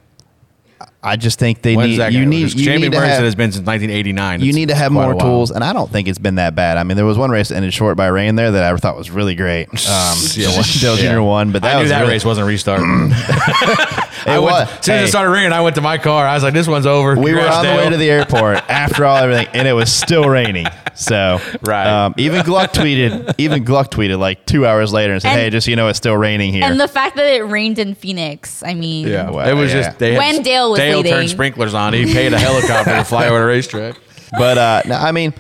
I just think they when's need you need you Jamie need to Murray have, it's been since 1989. you It's- need to have more tools, and I don't think it's been that bad. I mean, there was one race that ended short by rain there that I thought was really great. Um, Yeah, Dale well, Jr. yeah. won, but that I knew was that really- race wasn't restarting. I It went, was. as soon as Hey. it started ringing, I went to my car. I was like, "This one's over." we were Congrats, on the way to the airport after all everything, and it was still raining. So Right. um, even Gluck tweeted, even Gluck tweeted like two hours later and said, And- "Hey, just so you know, it's still raining here." And the fact that it rained in Phoenix, I mean, Yeah, Well, it was yeah. just they had, When Dale was Dale leading. turned sprinklers on. He paid a helicopter to fly over the racetrack. but uh, no, I mean,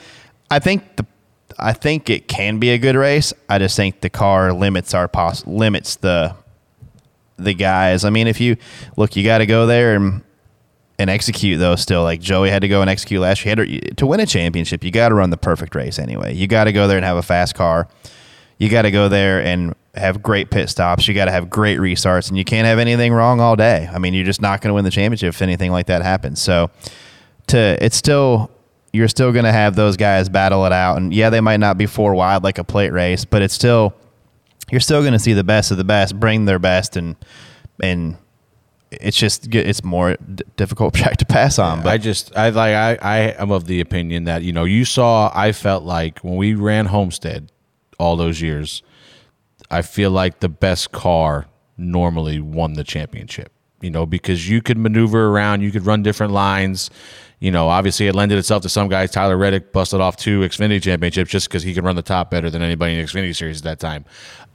I think the I think it can be a good race. I just think the car limits our poss- limits the the guys. I mean, if you look, you got to go there and and execute though. Still, like Joey had to go and execute last year. To, to win a championship, you got to run the perfect race anyway. You got to go there and have a fast car. You got to go there and have great pit stops. You got to have great restarts, and you can't have anything wrong all day. I mean, you're just not going to win the championship if anything like that happens. So, to it's still you're still going to have those guys battle it out, and yeah, they might not be four wide like a plate race, but it's still you're still going to see the best of the best bring their best, and and it's just it's more d- difficult track to pass on. But I just I like I I am of the opinion that you know you saw I felt like when we ran Homestead all those years, I feel like the best car normally won the championship. You know, because you could maneuver around, you could run different lines. You know, obviously it lended itself to some guys. Tyler Reddick busted off two Xfinity championships just because he could run the top better than anybody in the Xfinity series at that time.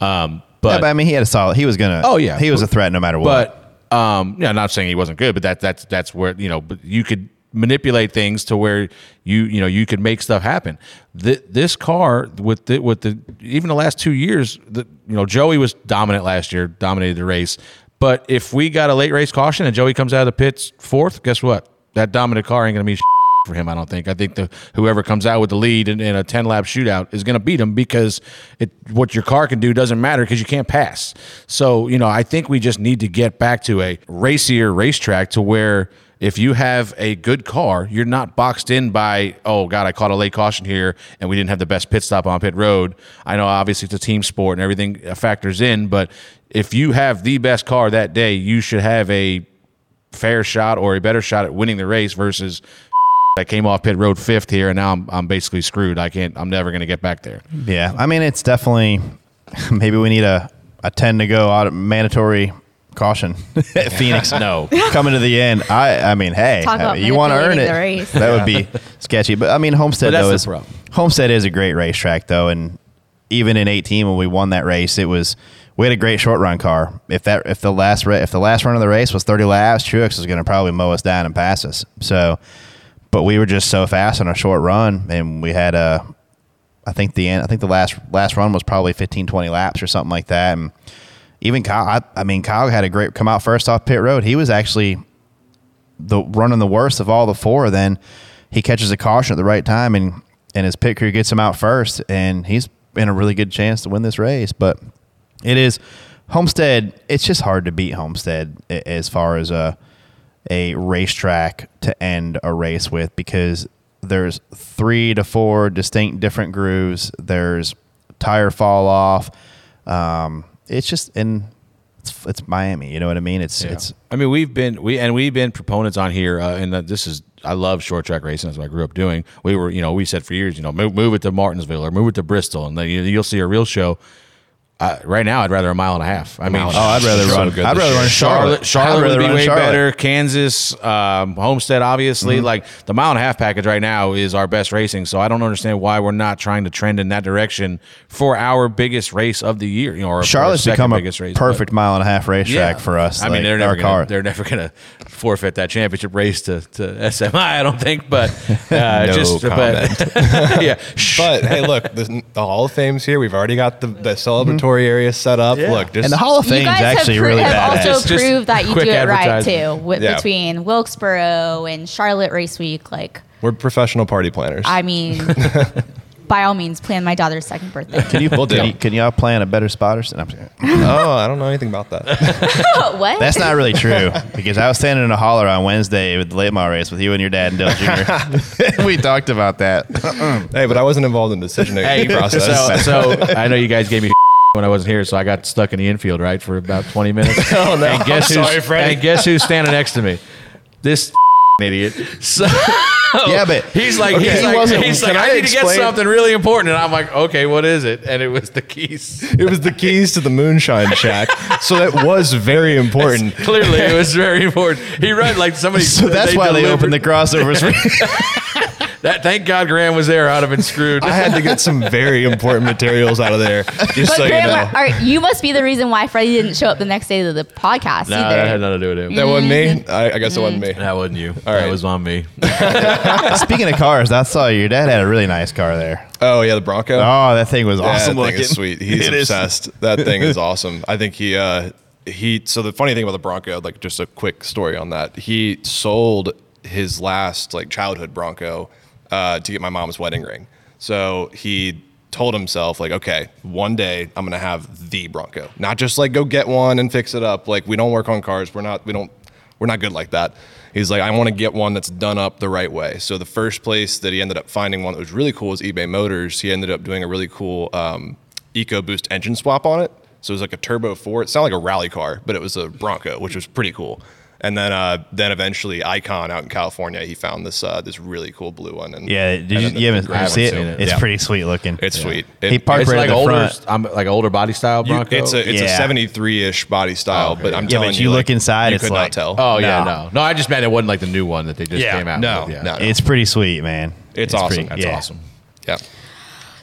Um, but, yeah, but I mean, he had a solid. He was gonna. Oh, yeah. he was a threat no matter what. but um, yeah, not saying he wasn't good, but that that's that's where you know, but you could manipulate things to where you you know you could make stuff happen. Th- this car with the with the even the last two years, the, you know, Joey was dominant last year, dominated the race. But if we got a late race caution and Joey comes out of the pits fourth, guess what? That dominant car ain't gonna be for him. I don't think. I think the whoever comes out with the lead in, in a ten lap shootout is going to beat him because it what your car can do doesn't matter because you can't pass. So you know, I think we just need to get back to a racier racetrack to where if you have a good car, you're not boxed in by oh god, I caught a late caution here and we didn't have the best pit stop on pit road. I know obviously it's a team sport and everything factors in, but if you have the best car that day, you should have a fair shot or a better shot at winning the race versus I came off pit road fifth here, and now I'm, I'm basically screwed. I can't. I'm never going to get back there. Yeah, I mean, it's definitely maybe we need a a ten to go out mandatory caution Phoenix. No. coming to the end. I I mean, hey, Talk you want to earn it. manipulating the. That would be sketchy. But I mean, Homestead though is. Homestead is a great racetrack though, and even in 18 when we won that race, it was we had a great short run car. If that if the last if the last run of the race was 30 laps, Truex was going to probably mow us down and pass us. So, but we were just so fast on a short run, and we had a I think the end. I think the last last run was probably 15, 20 laps or something like that. And even Kyle, I, I mean, Kyle had a great come out first off pit road. He was actually the running the worst of all the four. Then he catches a caution at the right time, and and his pit crew gets him out first, and he's in a really good chance to win this race. But it is Homestead. It's just hard to beat Homestead as far as a a racetrack to end a race with because there's three to four distinct different grooves. There's tire fall off. Um, it's just and it's it's Miami. You know what I mean? It's it's I mean, we've been we and we've been proponents on here, uh, and that this is I love short track racing. That's what I grew up doing. We were, you know, we said for years, you know, move, move it to Martinsville or move it to Bristol, and then you, you'll see a real show. Uh, right now, I'd rather a mile and a half. I mean, oh, I'd rather So run. good I'd rather run Charlotte, Charlotte. Charlotte I'd be way Charlotte. better. Kansas, um, Homestead, obviously. Mm-hmm. Like the mile and a half package right now is our best racing. So I don't understand why we're not trying to trend in that direction for our biggest race of the year. You know, or Charlotte's our second become a biggest race. perfect mile and a half racetrack Yeah. for us. I mean, like, they're our never gonna, car. they're never going to forfeit that championship race to, to SMI. I don't think, but uh, No just comment. but yeah. But hey, look, the, the Hall of Fame's here. We've already got the, the celebratory area set up. Look, just and the Hall of You Fame's guys actually have, pro- really have badass. also Just proved that you do it right too. With, Yeah. Between Wilkesboro and Charlotte Race Week, like we're professional party planners. I mean, by all means, plan my daughter's second birthday. Can you, We'll can, you can y'all plan a better spotter? I'm just- oh, I don't know anything about that. what? That's not really true because I was standing in a holler on Wednesday with the late model race with you and your dad and Dale Jr. we talked about that. hey, but I wasn't involved in the decision Hey, making process. so, so I know you guys gave me when I wasn't here, so I got stuck in the infield right for about twenty minutes. oh no. And guess I'm who's sorry, Freddie. and guess who's standing next to me? This idiot. So yeah, but he's like, Okay. he's He like, wasn't- he's can like, I, I need to get something really important, and I'm like, okay, what is it? And it was the keys. it was the keys to the moonshine shack. so that was very important. Clearly, it was very important. He read like somebody. so that's why they opened the crossovers. That, thank God Graham was there. I'd have been screwed. I had to get some very important materials out of there. Just But so you Graham, know. are, you must be the reason why Freddie didn't show up the next day to the podcast no, either. that had nothing to do with him. That wasn't me. I, I guess it wasn't me. That wasn't you. All That right. was on me. Speaking of cars, I saw your dad had a really nice car there. Oh yeah, the Bronco. Oh, that thing was Yeah, awesome that thing looking. is sweet. He's It is. obsessed. That thing is awesome. I think he uh he so the funny thing about the Bronco, like just a quick story on that. He sold his last like childhood Bronco uh to get my mom's wedding ring. So he told himself like, okay, one day I'm gonna have the Bronco. Not just like go get one and fix it up. Like we don't work on cars. We're not we don't we're not good like that. He's like, I want to get one that's done up the right way. So the first place that he ended up finding one that was really cool was eBay Motors. He ended up doing a really cool um, EcoBoost engine swap on it. So it was like a Turbo 4. It sounded like a rally car, but it was a Bronco, which was pretty cool. And then, uh, then eventually, Icon out in California, he found this uh, this really cool blue one. And Yeah, did and you, then the- you haven't gray you see one, it? It's Yeah. pretty sweet looking. It's sweet. he It- parked It's right like at the older, front. I'm like older body style You- it's a it's Yeah. a 73 ish body style, Okay, but I'm yeah. Yeah, telling but you, you like, look inside, you it's could like- not tell. oh yeah, No. no, no. I just meant it wasn't like the new one that they just Yeah, came out. no, with. Yeah. no, no. It's pretty sweet, man. It's awesome. pretty- That's That's awesome. yeah.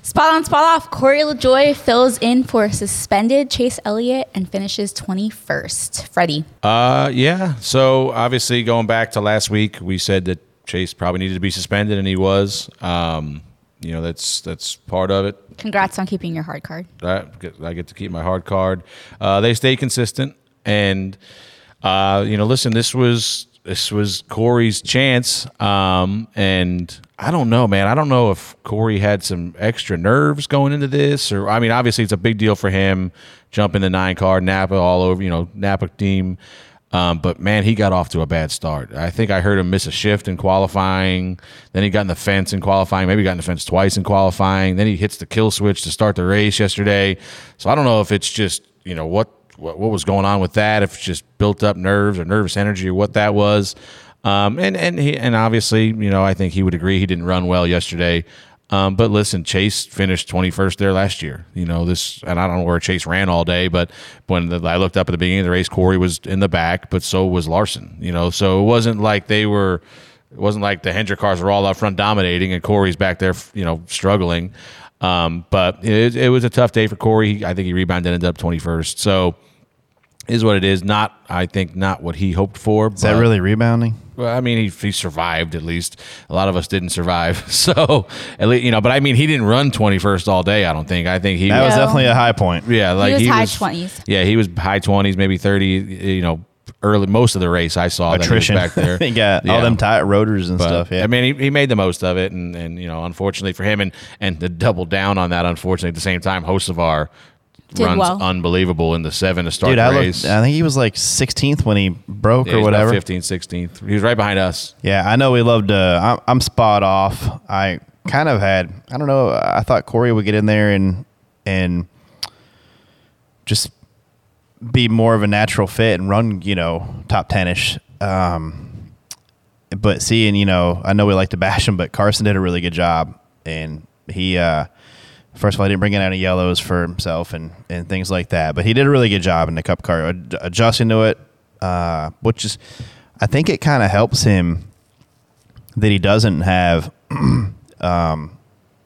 Spot on, spot off. Corey Lajoie fills in for suspended Chase Elliott and finishes 21st. Freddie. Uh, yeah. So obviously, going back to last week, we said that Chase probably needed to be suspended, and he was. Um, you know, that's that's part of it. Congrats on keeping your hard card. I get, I get to keep my hard card. Uh, they stay consistent, and uh, you know, listen, this was this was Corey's chance, um, and I don't know, man. I don't know if Corey had some extra nerves going into this, or I mean, obviously it's a big deal for him jumping the nine card Napa all over, you know, Napa team. Um, but man, he got off to a bad start. I think I heard him miss a shift in qualifying. Then he got in the fence in qualifying. Maybe got in the fence twice in qualifying. Then he hits the kill switch to start the race yesterday. So I don't know if it's just you know what what, what was going on with that. If it's just built up nerves or nervous energy or what that was. Um, and and he and obviously you know I think he would agree he didn't run well yesterday. Um, but listen, Chase finished 21st there last year. You know this, and I don't know where Chase ran all day, but when the, I looked up at the beginning of the race, Corey was in the back, but so was Larson. You know, so it wasn't like they were. It wasn't like the Hendrick cars were all up front dominating and Corey's back there, you know, struggling. Um, but it, it was a tough day for Corey. I think he rebounded, and ended up 21st. So is what it is. Not, I think, not what he hoped for. Is that really rebounding? Well, I mean, he, he survived at least. A lot of us didn't survive. So, at least, you know, but I mean, he didn't run 21st all day, I don't think. I think he That was No. definitely a high point. yeah, like he was he high was 20s. Yeah, he was high 20s, maybe 30, you know, early most of the race I saw that he was Attrition back there. he got Yeah. all them tight rotors and But, stuff. Yeah, I mean, he, he made the most of it, and, and you know, unfortunately for him, and and to double down on that, unfortunately at the same time, Hocevar Did runs well. unbelievable in the seven to start dude, the I race. looked. I think he was like 16th when he broke Yeah, or he's about whatever. 15th, 16th. He was right behind us. Yeah, I know we loved. Uh, I'm, I'm spot off. I kind of had. I don't know. I thought Corey would get in there and and just be more of a natural fit and run. You know, top ten ish. Um, but seeing, you know, I know we like to bash him, but Carson did a really good job, and he. Uh, First of all, he didn't bring in any yellows for himself and, and things like that. But he did a really good job in the Cup car, ad- adjusting to it, uh, which is, I think it kind of helps him that he doesn't have. um,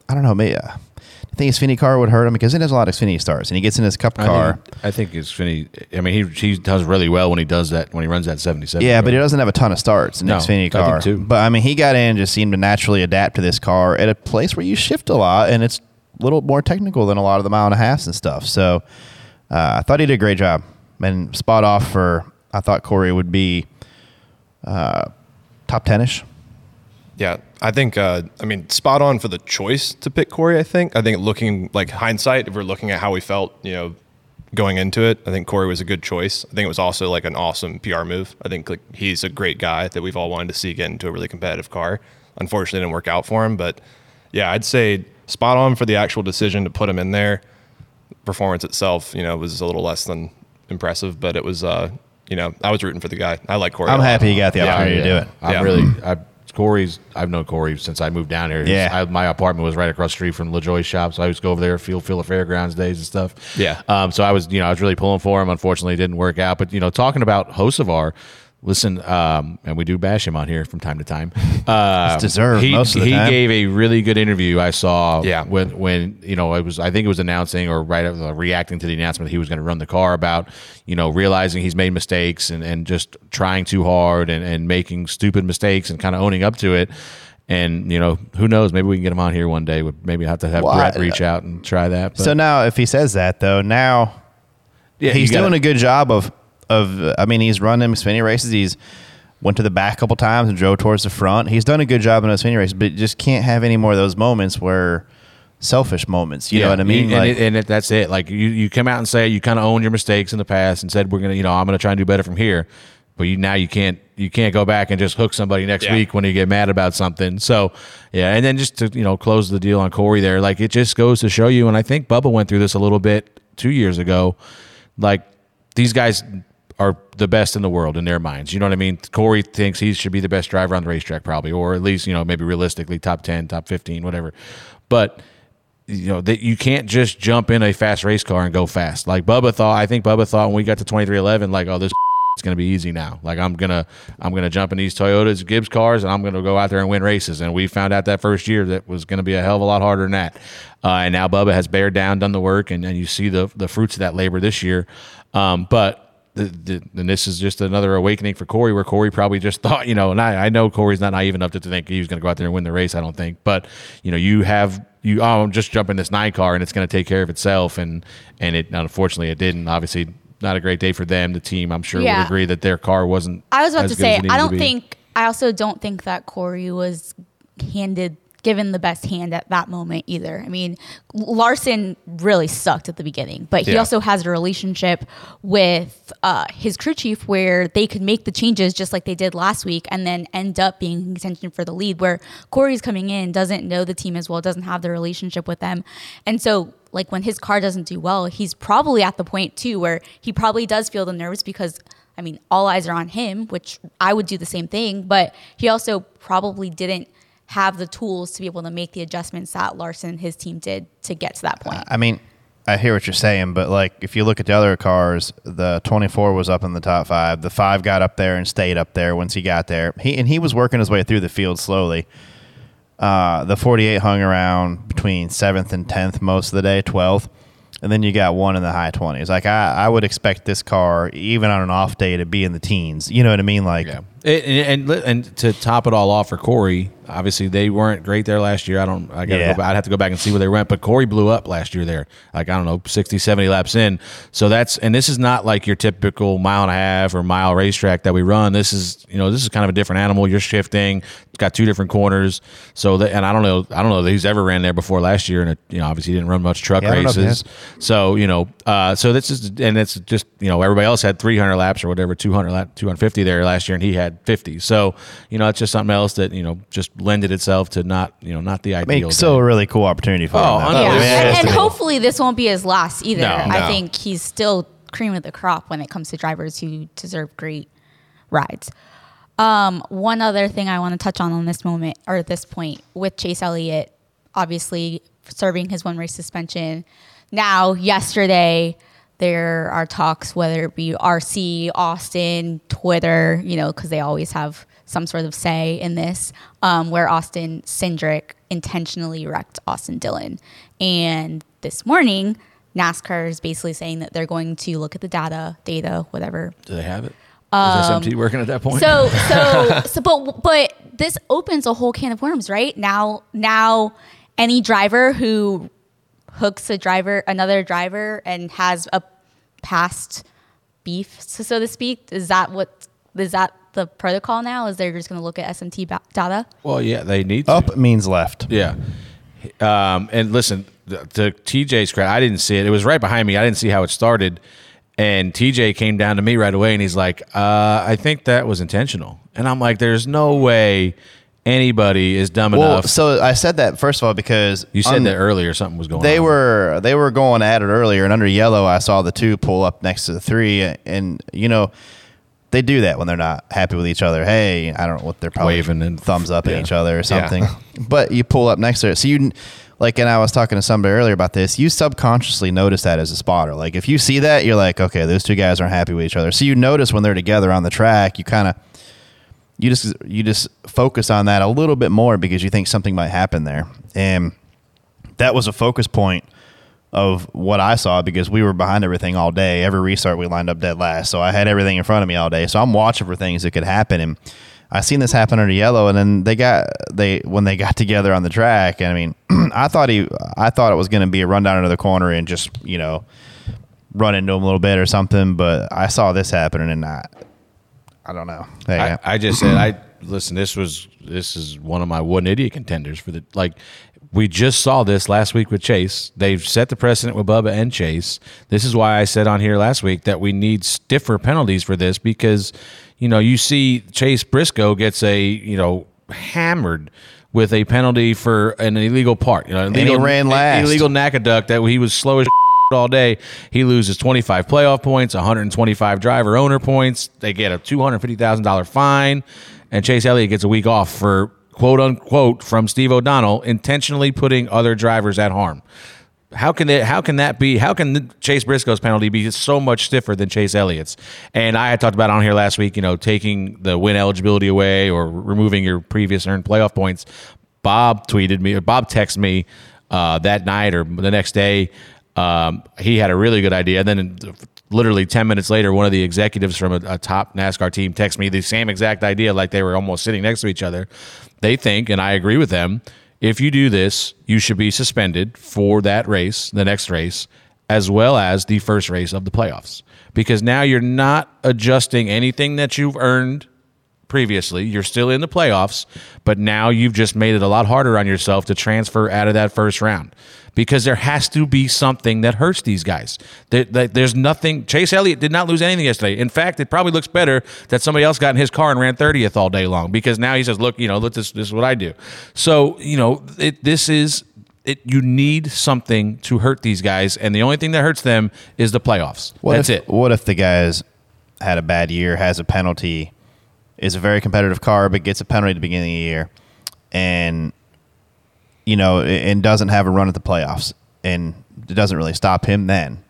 I don't know. Maybe, uh, I think his Finney car would hurt him because he has a lot of Finney starts, and he gets in his Cup I car. think, I think it's Finney. I mean, he he does really well when he does that when he runs that 77. Yeah, but he doesn't have a ton of starts in No, his Xfinity I think car. But I mean, he got in and just seemed to naturally adapt to this car at a place where you shift a lot, and it's little more technical than a lot of the mile and a halfs and stuff. So uh, I thought he did a great job and spot off for. I thought Corey would be uh, top ten-ish. Yeah, I think. Uh, I mean, spot on for the choice to pick Corey. I think. I think looking like hindsight, if we're looking at how we felt, you know, going into it, I think Corey was a good choice. I think it was also like an awesome PR move. I think like he's a great guy that we've all wanted to see get into a really competitive car. Unfortunately, it didn't work out for him, but yeah, I'd say spot on for the actual decision to put him in there. Performance itself, you know, was a little less than impressive, but it was. uh you know, I was rooting for the guy. I like Corey. I'm happy he got the Yeah. opportunity to do it. I'm Yeah. really. I, Corey's. I've known Corey since I moved down here. Yeah. I, my apartment was right across the street from Lajoie's shop, so I used to go over there, feel feel the fairgrounds days and stuff. Yeah. Um. So I was, you know, I was really pulling for him. Unfortunately, it didn't work out. But you know, talking about Hocevar, listen, um, and we do bash him on here from time to time. Uh, It's deserved He, most of the he time. gave a really good interview. I saw. Yeah. When when you know it was, I think it was announcing or right uh, reacting to the announcement that he was going to run the car about, you know, realizing he's made mistakes and and just trying too hard and and making stupid mistakes and kind of owning up to it. And you know, who knows? Maybe we can get him on here one day. We maybe have to have Well, Brett I- reach out and try that. But So now, if he says that though, now yeah, he's gotta- doing a good job of of. I mean, he's run them Xfinity races. He's went to the back a couple times and drove towards the front. He's done a good job in those Xfinity races, but just can't have any more of those moments where selfish moments. You know what I mean? and, Like, it, and it, that's it. Like you, you come out and say you kind of own your mistakes in the past and said we're gonna, you know, I'm gonna try and do better from here. But you now you can't you can't go back and just hook somebody next Yeah. week when you get mad about something. So yeah, and then just to you know close the deal on Corey there, like it just goes to show you. And I think Bubba went through this a little bit two years ago. Like these guys are the best in the world in their minds. You know what I mean? Corey thinks he should be the best driver on the racetrack, probably, or at least you know maybe realistically top ten, top fifteen, whatever. But you know that you can't just jump in a fast race car and go fast. Like Bubba thought, I think Bubba thought when we got to twenty three eleven, like oh this it's gonna be easy now. Like I'm gonna I'm gonna jump in these Toyotas, Gibbs cars, and I'm gonna go out there and win races. And we found out that first year that was gonna be a hell of a lot harder than that. Uh, and now Bubba has bared down, done the work, and, and you see the the fruits of that labor this year. Um, but the, the, and this is just another awakening for Corey, where Corey probably just thought, you know, and I, I know Corey's not naive enough to think he was going to go out there and win the race. I don't think, but you know, you have you oh, I'm just jumping this nine car and it's going to take care of itself, and and it unfortunately it didn't. Obviously, not a great day for them. The team, I'm sure, Yeah. would agree that their car wasn't. I was about to say, I don't think, I also don't think that Corey was handed, given the best hand at that moment either. I mean, Larson really sucked at the beginning, but he Yeah. also has a relationship with uh, his crew chief where they could make the changes just like they did last week and then end up being in contention for the lead. Where Corey's coming in, doesn't know the team as well, doesn't have the relationship with them. And so, like, when his car doesn't do well, he's probably at the point too where he probably does feel the nerves because I mean, all eyes are on him, which I would do the same thing, but he also probably didn't have the tools to be able to make the adjustments that Larson and his team did to get to that point. I mean, I hear what you're saying, but like if you look at the other cars, the 24 was up in the top five. The five got up there and stayed up there once he got there. He and he was working his way through the field slowly. Uh, the 48 hung around between seventh and tenth most of the day, 12th, and then you got one in the high 20s. Like I, I would expect this car, even on an off day, to be in the teens. You know what I mean? Like, Yeah. And, and and and to top it all off for Corey, obviously they weren't great there last year. I don't. I got. Yeah. Go, I'd have to go back and see where they went. But Corey blew up last year there. Like I don't know, 60, 70 laps in. So that's and this is not like your typical mile and a half or mile racetrack that we run. This is you know this is kind of a different animal. You're shifting. It's got two different corners. So that, and I don't know. I don't know that he's ever ran there before last year. And it, you know obviously he didn't run much truck Yeah, races. So you know, uh, so this is and it's just you know everybody else had 300 laps or whatever, 200 lap, 250 there last year, and he had 50. So you know it's just something else that you know just lended itself to not you know not the I ideal. mean, still a really cool opportunity for Oh, him. I though. yeah, and, and hopefully this won't be his last either. No. I No. think he's still cream of the crop when it comes to drivers who deserve great rides. Um, one other thing I want to touch on on this moment or at this point with Chase Elliott, obviously serving his one race suspension. Now, yesterday, there are talks whether it be RC, Austin, Twitter, you know, because they always have some sort of say in this, um, where Austin Cindric intentionally wrecked Austin Dillon. And this morning, NASCAR is basically saying that they're going to look at the data, data, whatever, Do they have it? Is SMT working at that point? Um, so so so but but this opens a whole can of worms, right? Now now any driver who hooks a driver another driver and has a past beef, so, so to speak, is that what is that the protocol now? Is they're just going to look at SMT ba- data? well, yeah, they need to. Up means left. Yeah. Um, and listen, th- to TJ's credit, I didn't see it. It was right behind me. I didn't see how it started. And TJ came down to me right away and he's like, uh, I think that was intentional. And I'm like, there's no way anybody is dumb Well, enough. so I said that first of all because you said on- that earlier something was going They on. were they were going at it earlier, and under yellow, I saw the two pull up next to the three, and you know they do that when they're not happy with each other. Hey, I don't know what they're probably Waving and- thumbs up yeah. at each other or something. but you pull up next to it, so you like. And I was talking to somebody earlier about this. You subconsciously notice that as a spotter. Like if you see that, you're like, okay, those two guys aren't happy with each other. So you notice when they're together on the track. You kind of you just you just focus on that a little bit more because you think something might happen there and that was a focus point of what I saw because we were behind everything all day. Every restart we lined up dead last, so I had everything in front of me all day. So I'm watching for things that could happen, and I seen this happen under yellow. And then they got they when they got together on the track. And I mean, I thought he, I thought it was going to be a run down into the corner and just you know run into him a little bit or something. But I saw this happening, and I, I don't know. Hey, I, I just said I listen. This was this is one of my one idiot contenders for the like. We just saw this last week with Chase. They've set the precedent with Bubba and Chase. This is why I said on here last week that we need stiffer penalties for this because you know you see Chase Briscoe gets a you know hammered with a penalty for an illegal part. You know, he illegal, ran last. illegal NACA duct that he was slow as all day. He loses 25 playoff points, 125 driver owner points. They get a $250,000 fine, and Chase Elliott gets a week off for quote unquote from Steve O'Donnell intentionally putting other drivers at harm. How can it? How can that be? How can Chase Briscoe's penalty be so much stiffer than Chase Elliott's? And I had talked about on here last week. You know, taking the win eligibility away or removing your previous earned playoff points. Bob tweeted me or Bob texted me uh, that night or the next day. Um, he had a really good idea. And then literally 10 minutes later, one of the executives from a, a top NASCAR team texted me the same exact idea, like they were almost sitting next to each other. They think, and I agree with them, if you do this, you should be suspended for that race, the next race, as well as the first race of the playoffs. Because now you're not adjusting anything that you've earned previously. You're still in the playoffs, but now you've just made it a lot harder on yourself to transfer out of that first round because there has to be something that hurts these guys. There, there- there's nothing. Chase Elliott did not lose anything yesterday. In fact, it probably looks better that somebody else got in his car and ran 30th all day long because now he says, "Look, you know, look, this, this is what I do." So, you know, it, this is. It, you need something to hurt these guys, and the only thing that hurts them is the playoffs. What That's if, it. What if the guy's had a bad year, has a penalty, is a very competitive car, but gets a penalty at the beginning of the year, and you know, and doesn't have a run at the playoffs, and it doesn't really stop him then.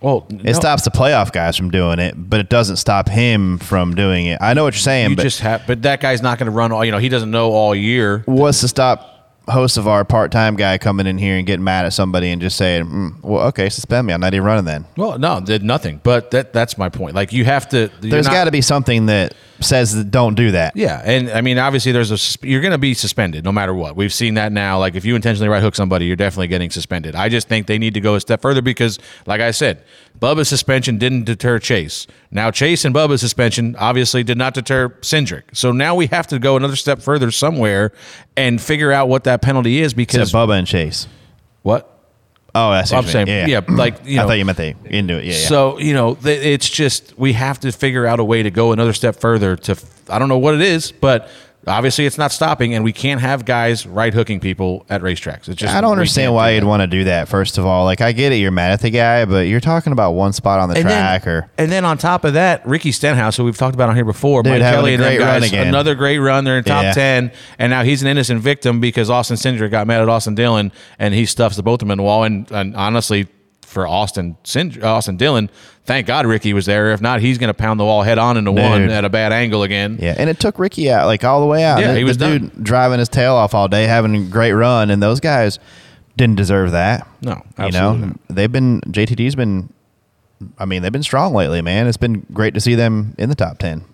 Well, It stops the playoff guys from doing it, but it doesn't stop him from doing it. I know what you're saying, You but just have, but that guy's not going to run all. You know, he doesn't know all year. what's to stop Hocevar part-time guy coming in here and getting mad at somebody and just saying, mm, "Well, okay, suspend me. I'm not even running then." Well, no, did nothing. But that that's my point. Like you have to. There's got to be something that says that don't do that. Yeah, and I mean, obviously, there's a you're going to be suspended no matter what. We've seen that now. Like if you intentionally right hook somebody, you're definitely getting suspended. I just think they need to go a step further because, like I said, Bubba's suspension didn't deter Chase. Now Chase and Bubba's suspension obviously did not deter Cindric. So now we have to go another step further somewhere and figure out what that penalty is Except because Bubba and Chase. what Oh, see. I'm what you mean. saying, yeah, like, you I thought you meant they into it. Yeah, yeah. So you know, it's just we have to figure out a way to go another step further. To I don't know what it is, but obviously it's not stopping, and we can't have guys right hooking people at racetracks. It's just I don't understand why do you'd want to do that. First of all, like I get it, you're mad at the guy, but you're talking about one spot on the And track, then, or and then on top of that, Ricky Stenhouse, who we've talked about on here before, Dude, Mike Kelley and them great run guys, another great run. They're in top Yeah. ten, and now he's an innocent victim because Austin Cindric got mad at Austin Dillon, and he stuffs the both of them in the wall. And, and honestly, for Austin Austin Dillon, thank God Ricky was there. If not, he's going to pound the wall head on into one at a bad angle again. yeah, and it took Ricky out like all the way out. Yeah, And he the was dude done. driving his tail off all day, having a great run, and those guys didn't deserve that. No, you absolutely know not. they've been JTG's been. I mean, they've been strong lately, man. It's been great to see them in the top ten.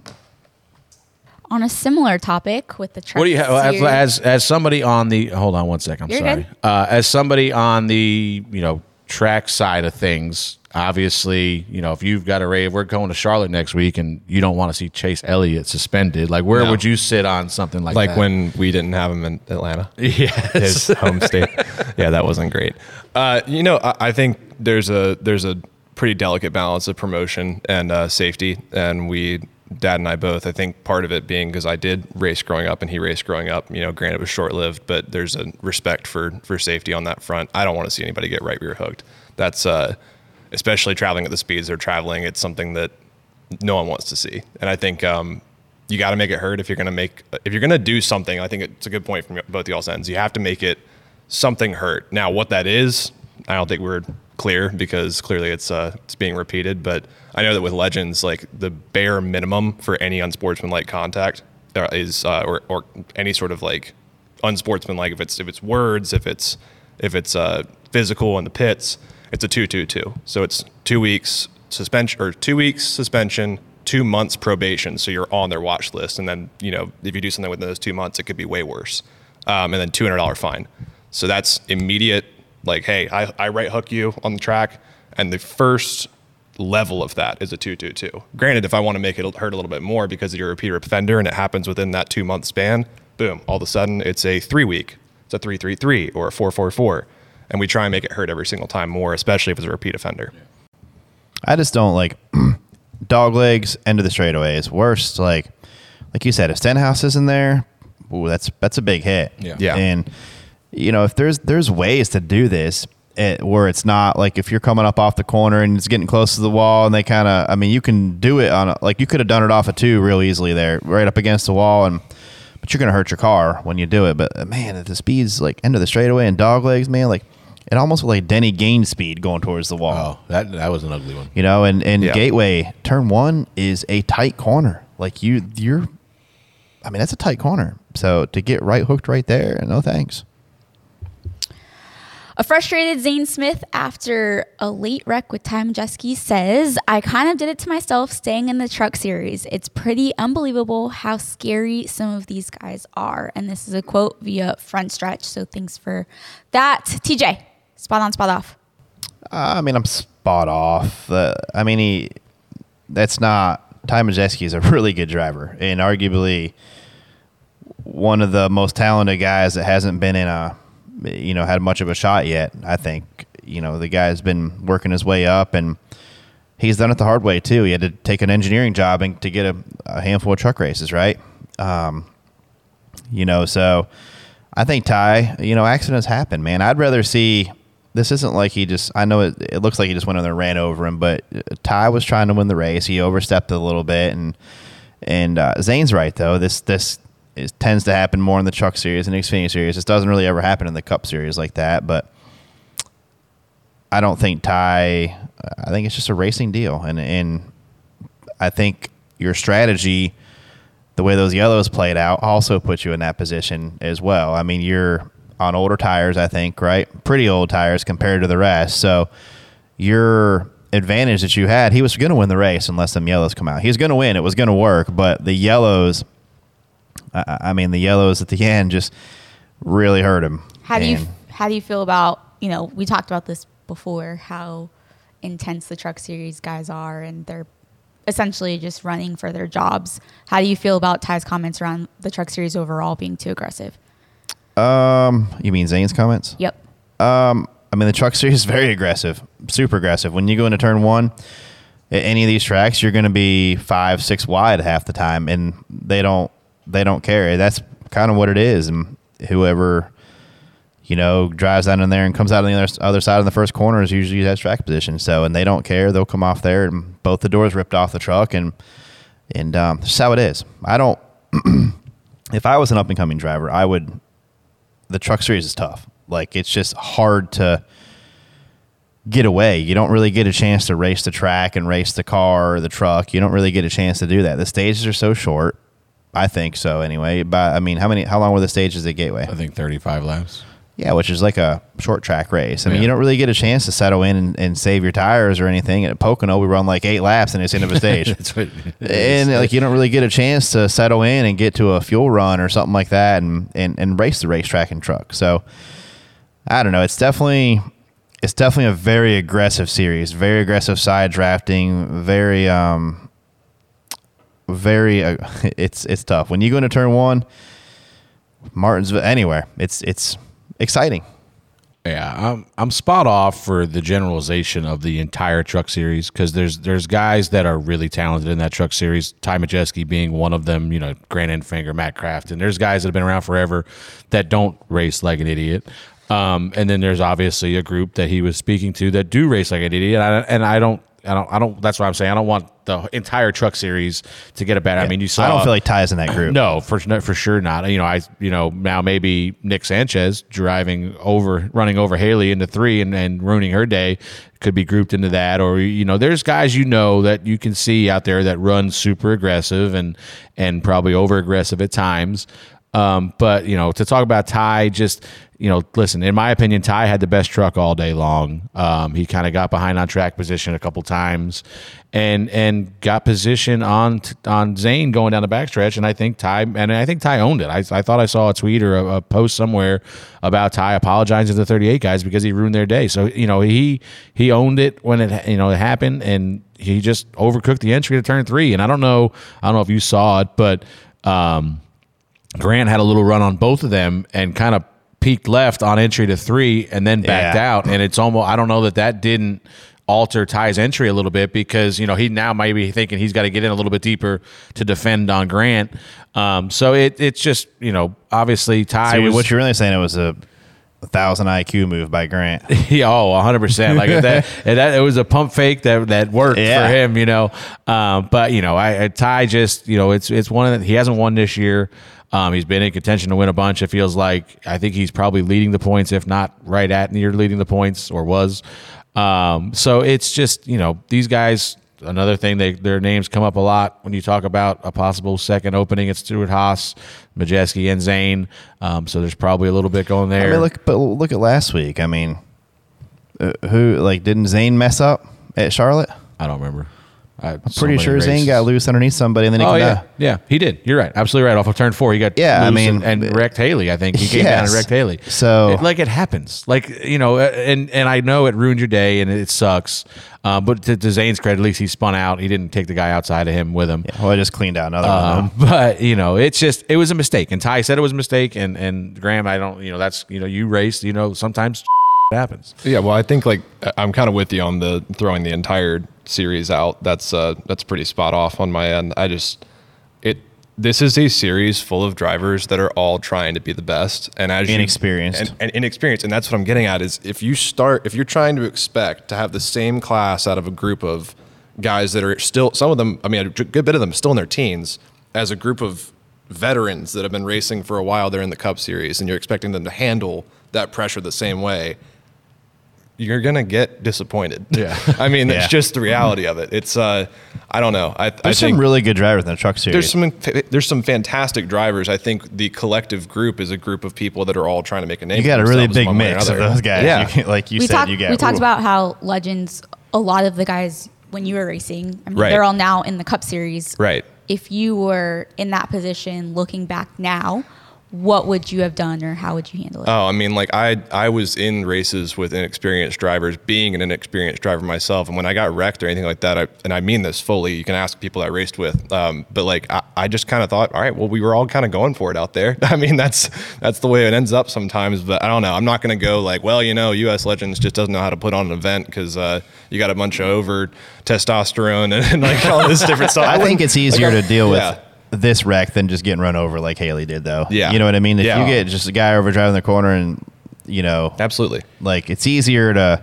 On a similar topic with the truck What do you have as, as as somebody on the hold on one second? I'm You're sorry. good. Uh, as somebody on the you know track side of things, obviously you know if you've got a rave, we're going to Charlotte next week, and you don't want to see Chase Elliott suspended. Like where No. would you sit on something like like that? Like when we didn't have him in Atlanta. yes, his home state. Yeah, that wasn't great. Uh, you know, I, I think there's a there's a pretty delicate balance of promotion and uh, safety, and we, Dad and I both. I think part of it being because I did race growing up, and he raced growing up. You know, granted it was short lived, but there's a respect for for safety on that front. I don't want to see anybody get right rear hooked. That's uh, especially traveling at the speeds they're traveling. It's something that no one wants to see, and I think. Um, you got to make it hurt if you're going to make if you're going to do something. I think it's a good point from both y'all's ends. You have to make it something hurt. Now, what that is, I don't think we're clear because clearly it's uh, it's being repeated. But I know that with legends, like the bare minimum for any unsportsmanlike contact uh, is uh, or or any sort of like unsportsmanlike if it's if it's words, if it's if it's uh, physical in the pits, it's a two two two. So it's two weeks suspension or two weeks suspension, two months probation. So you're on their watch list, and then you know if you do something within those two months, it could be way worse. Um, and then two hundred dollar fine. So that's immediate. Like, hey, I, I right hook you on the track, and the first level of that is a two two two. Granted, if I want to make it hurt a little bit more because you're a repeat offender and it happens within that two month span, boom, all of a sudden it's a three week, it's a three three three or a four four four, and we try and make it hurt every single time more, especially if it's a repeat offender. I just don't like dog legs end of the straightaways. Worst, like like you said, if Stenhouse is in there, ooh, that's that's a big hit. Yeah. Yeah. And you know, if there's there's ways to do this, it, where it's not like if you're coming up off the corner and it's getting close to the wall and they kind of I mean you can do it on a, like you could have done it off a two real easily there right up against the wall and but you're gonna hurt your car when you do it. But uh, man at the speeds like end of the straightaway and dog legs man like it almost was like Denny gained speed going towards the wall. Oh, that that was an ugly one. you know and and Yeah. gateway turn one is a tight corner. Like you you're I mean that's a tight corner. So to get right hooked right there no thanks A frustrated Zane Smith after a late wreck with Ty Majeski says, I kind of did it to myself staying in the truck series. It's pretty unbelievable how scary some of these guys are. And this is a quote via front stretch. So thanks for that. TJ, spot on, spot off. I mean, I'm spot off. Uh, I mean, he that's not Ty Majeski is a really good driver and arguably one of the most talented guys that hasn't been in a you know had much of a shot yet. I think you know the guy's been working his way up and he's done it the hard way too. He had to take an engineering job and to get a, a handful of truck races, right? Um, you know, so I think Ty, you know, accidents happen, man. I'd rather see. This isn't like he just. I know it, it looks like he just went in there and ran over him, but uh, Ty was trying to win the race. He overstepped a little bit, and and uh, Zane's right though. This this is, tends to happen more in the Truck Series and Xfinity Series. This doesn't really ever happen in the Cup Series like that. But I don't think Ty. I think it's just a racing deal, and and I think your strategy, the way those yellows played out, also puts you in that position as well. I mean, you're on older tires, I think, right? Pretty old tires compared to the rest. So your advantage that you had, he was going to win the race unless some yellows come out. He was going to win. It was going to work, but the yellows, I, I mean, the yellows at the end just really hurt him. How do you how do you feel about you know we talked about this before how intense the truck series guys are and they're essentially just running for their jobs. How do you feel about Ty's comments around the truck series overall being too aggressive? Um, you mean Zane's comments? Yep. Um, I mean, the truck series is very aggressive, super aggressive. When you go into turn one, at any of these tracks, you're going to be five, six wide half the time, and they don't they don't care. That's kind of what it is. And whoever you know drives down in there and comes out on the other, other side of the first corner is usually that track position. So, and they don't care. They'll come off there, and both the doors ripped off the truck, and and um, that's how it is. I don't. if I was an up and coming driver, I would the truck series is tough. Like it's just hard to get away. You don't really get a chance to race the track and race the car or the truck. You don't really get a chance to do that. The stages are so short. I think so anyway. But I mean, how many how long were the stages at Gateway? I think 35 laps. Yeah, which is like a short track race. I mean, Yeah. you don't really get a chance to settle in and, and save your tires or anything. At Pocono, we run like eight laps and it's the end of a stage. And like you don't really get a chance to settle in and get to a fuel run or something like that and, and, and race the racetrack and truck. So I don't know. It's definitely it's definitely a very aggressive series, very aggressive side drafting, very um very uh, it's it's tough. When you go into turn 1, Martinsville anywhere, it's it's exciting. Yeah, I'm I'm spot off for the generalization of the entire truck series because there's there's guys that are really talented in that truck series. Ty Majeski being one of them. You know, Grant Enfinger, Matt Crafton, and there's guys that have been around forever that don't race like an idiot. Um, and then there's obviously a group that he was speaking to that do race like an idiot. And I, and I don't. I don't. I don't. That's what I'm saying. I don't want the entire truck series to get a bad. I mean, you saw. I don't feel like Ty's in that group. No, for no, for sure not. You know, I you know now maybe Nick Sanchez driving over, running over Hailie into three and, and ruining her day could be grouped into that. Or you know, there's guys you know that you can see out there that run super aggressive and and probably over aggressive at times. Um, but you know, to talk about Ty, just you know, listen. In my opinion, Ty had the best truck all day long. Um, he kind of got behind on track position a couple times, and and got position on on Zane going down the backstretch. And I think Ty and I think Ty owned it. I, I thought I saw a tweet or a, a post somewhere about Ty apologizing to the 38 guys because he ruined their day. So you know he he owned it when it you know it happened, and he just overcooked the entry to turn three. And I don't know I don't know if you saw it, but. Um, Grant had a little run on both of them and kind of peaked left on entry to three and then backed Yeah. out. And it's almost, I don't know that that didn't alter Ty's entry a little bit because, you know, he now might be thinking he's got to get in a little bit deeper to defend on Grant. Um, so it, it's just, you know, obviously Ty So was. what you're really saying it was a a thousand IQ move by Grant. Yeah, oh, 100 percent. Like that, that, it was a pump fake that that worked Yeah. for him, you know. Um, but you know, I, I Ty just, you know, it's it's one of the, he hasn't won this year. Um, he's been in contention to win a bunch. It feels like I think he's probably leading the points, if not right at near leading the points, or was. Um, so it's just you know these guys. Another thing, they their names come up a lot when you talk about a possible second opening. It's Stewart-Haas, Majeski, and Zane. Um, so there's probably a little bit going there. I mean, look, but look at last week. I mean, uh, who like didn't Zane mess up at Charlotte? I don't remember. I, I'm pretty sure Zane got loose underneath somebody, and then he Oh yeah, yeah, he did. You're right, absolutely right. Off of turn four, he got Yeah, I mean, and, and wrecked Hailie. I think he came down and Yes. wrecked Hailie. So- It- like it happens, like you know, uh, and and I know it ruined your day and it sucks. Um, but to, to Zane's credit, at least he spun out. He didn't take the guy outside of him with him. Yeah, well, I just cleaned out another Um, one. but you know, it's just it was a mistake, and Ty said it was a mistake, and and Graham, I don't, you know, that's you know, you raced, you know, sometimes happens. Yeah, well, I think like I'm kind of with you on the throwing the entire series out. That's uh that's pretty spot off on my end. I just it this is a series full of drivers that are all trying to be the best and as you- Inexperienced. and, and inexperienced and that's what I'm getting at is if you start if you're trying to expect to have the same class out of a group of guys that are still some of them I mean a good bit of them still in their teens as a group of veterans that have been racing for a while they're in the cup series and you're expecting them to handle that pressure the same way you're gonna get disappointed. Yeah. I mean, Yeah. it's just the reality of it. It's uh, I don't know. I, I There's think some really good drivers in the truck series. there's some there's some fantastic drivers. I think the collective group is a group of people that are all trying to make a name. you got a really big one way or mix of those guys. Yeah. You like you we said, talked you got we talked ooh. about how legends a lot of the guys when you were racing I mean Right. they're all now in the cup series Right. if you were in that position looking back now what would you have done or how would you handle it Oh, I mean, like I I was in races with inexperienced drivers, being an inexperienced driver myself, and when I got wrecked or anything like that, I, and I mean this fully, you can ask people I raced with, um, but like I, I just kind of thought, all right, well, we were all kind of going for it out there. I mean, that's that's the way it ends up sometimes, but I don't know. I'm not going to go like, well, you know, U.S. Legends just doesn't know how to put on an event because uh, you got a bunch of over testosterone and, and like all this different stuff. I think it's easier like, to deal with yeah. This wreck than just getting run over like Hailie did, though. Yeah. you know what I mean. If Yeah. you get just a guy over driving the corner, and you know, Absolutely. like it's easier to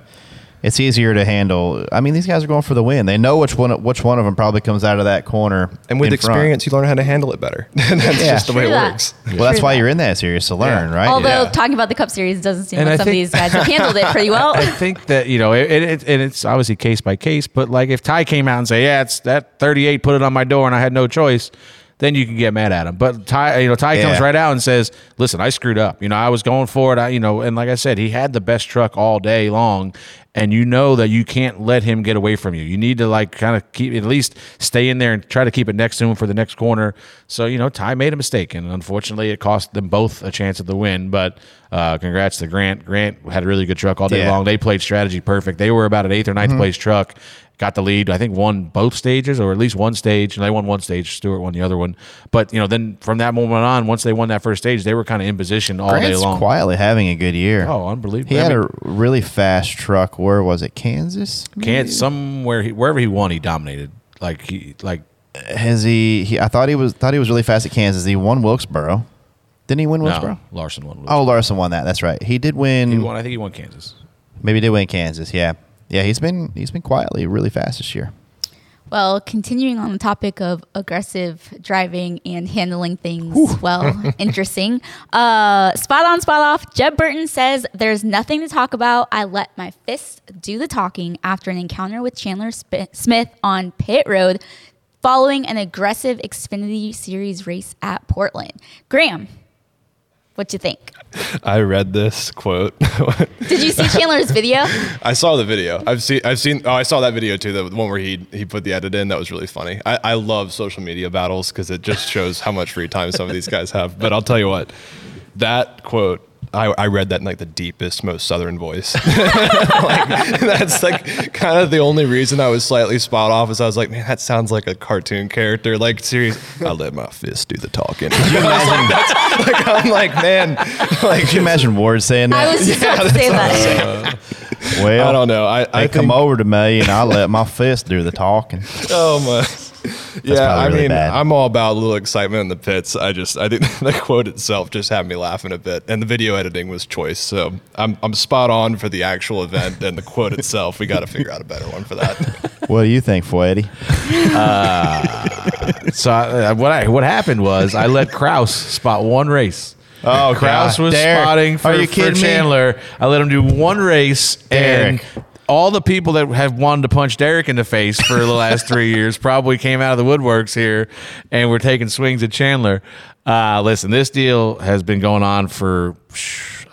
it's easier to handle. I mean, these guys are going for the win. They know which one which one of them probably comes out of that corner. And with in front. experience, you learn how to handle it better. that's Yeah. just the way True it works. Well, that's why that. you're in that series to learn, Yeah. right? although yeah. talking about the cup series doesn't seem And like I some of these guys have handled it pretty well I think that you know, it, it, and it's obviously case by case. But like, if Ty came out and say, "Yeah, it's that 38 put it on my door and I had no choice," then you can get mad at him. But Ty, you know, Ty comes right out and says, "Listen, I screwed up. You know, I was going for it. I, you know, and like I said, he had the best truck all day long." And you know that you can't let him get away from you. You need to like kind of keep at least stay in there and try to keep it next to him for the next corner. So you know, Ty made a mistake, and unfortunately, it cost them both a chance at the win. But uh, congrats to Grant. Grant had a really good truck all day Yeah. long. They played strategy perfect. They were about an eighth or 9th place truck. Got the lead. I think won both stages or at least one stage. And they won one stage. Stewart won the other one. But you know, then from that moment on, once they won that first stage, they were kind of in position all day long. quietly having a good year. Oh, unbelievable! He I had mean, a really fast truck. Where was it? Kansas? can't somewhere he, wherever he won, he dominated. Like he like Has he, he? I thought he was thought he was really fast at Kansas. He won Wilkesboro. Didn't he win Wilkesboro? no, Larson won. Oh, Larson won that. That's right. He did win. he won. I think he won Kansas. Maybe he did win Kansas. Yeah, yeah. He's been he's been quietly really fast this year. Well, continuing on the topic of aggressive driving and handling things well, interesting. Uh, spot on, spot off. Jeb Burton says there's nothing to talk about. I let my fist do the talking after an encounter with Chandler Sp- Smith on pit road following an aggressive Xfinity Series race at Portland. Graham, what do you think? I read this quote. Did you see Chandler's video? I saw the video. I've seen. I've seen. Oh, I saw that video too. The one where he he put the edit in. That was really funny. I, I love social media battles because it just shows how much free time some of these guys have. But I'll tell you what, that quote. I, I read that in like the deepest, most southern voice. like, that's like kind of the only reason I was slightly spot off. Is I was like, man, that sounds like a cartoon character. Like, serious. I let my fist do the talking. you imagine? like, I'm like, man, like, Could you imagine Ward saying that? I that? was just about to say that. well, I don't know. I, They I come over to me and I let my fist do the talking. Oh my! Yeah, probably I really mean, bad. I'm all about a little excitement in the pits. I just, I think the quote itself just had me laughing a bit, and the video editing was choice. So I'm, I'm spot on for the actual event and the quote itself. We got to figure out a better one for that. What do you think, Foyety? So I, uh, what I what happened was I let Kraus spot one race. Oh, Kraus was Derek, spotting for, are you for kidding me? Chandler. I let him do one race, Derek. and all the people that have wanted to punch Derek in the face for the last three years probably came out of the woodworks here, and were taking swings at Chandler. Uh, listen, this deal has been going on for.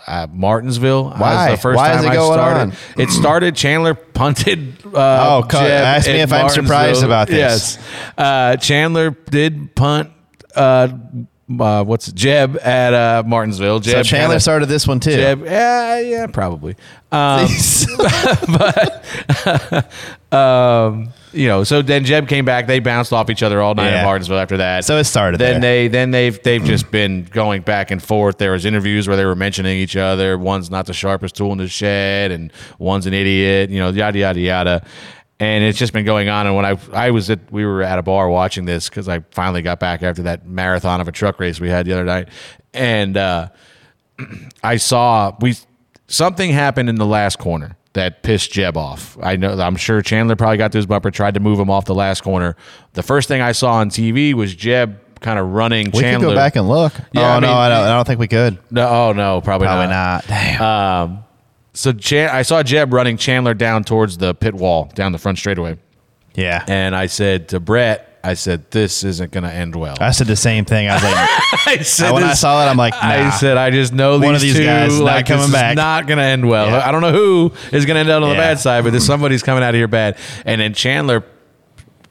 Uh, Martinsville. Uh, Why? was the first Why is it I going started. on? It started. Chandler punted. Uh, Oh, Jeb ask me if I'm surprised about this. Yes, uh, Chandler did punt. Uh, what's it? Jeb at uh, Martinsville? Jeb So Chandler kinda- started this one too. Jeb, yeah, yeah, probably. Um, but um, you know, so then Jeb came back. They bounced off each other all night Yeah. at Martinsville. After that, So it started Then there. they, then they've they've just been going back and forth. There was interviews where they were mentioning each other. One's not the sharpest tool in the shed, and one's an idiot. You know, yada yada yada. And it's just been going on. And when I I was at we were at a bar watching this because I finally got back after that marathon of a truck race we had the other night, and. uh I saw we something happened in the last corner that pissed Jeb off. I know I'm sure Chandler probably got to his bumper, tried to move him off the last corner. The first thing I saw on TV was Jeb kind of running we Chandler. could go back and look. Yeah, oh I no, I don't, I don't think we could. no, oh no, probably, Probably not. not. Damn. Um, so Chan- I saw Jeb running Chandler down towards the pit wall, down the front straightaway, yeah. and I said to Brett, I said, "This isn't going to end well." I said the same thing. I was like, I said when I saw it, I'm like, I said, I just know One of these two, guys is not like, coming this back. Is not going to end well. Yeah. I don't know who is going to end up on the bad side, but there's somebody's coming out of here bad. And then Chandler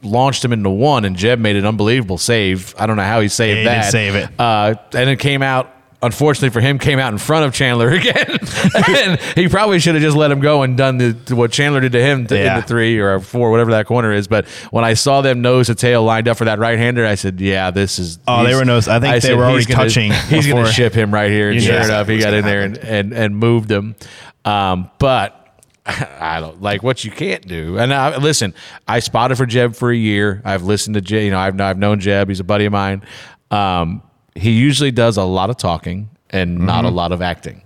launched him into one, and Jeb made an unbelievable save. I don't know how he saved Yeah, he that. save it. Uh, and it came out. Unfortunately for him, came out in front of Chandler again, and he probably should have just let him go and done the, what Chandler did to him to, Yeah. in the three or four, whatever that corner is. But when I saw them nose to tail lined up for that right hander, I said, "Yeah, this is." Oh, they were nose- I think they said, were already he's gonna- touching He's going to ship him right here, and sure enough, he got in there and, and and moved him. Um, but I don't like what you can't do. And I, listen, I spotted for Jeb for a year. I've listened to Jeb. You know, I've I've known Jeb. He's a buddy of mine. Um, he usually does a lot of talking and not a Mm-hmm. lot of acting.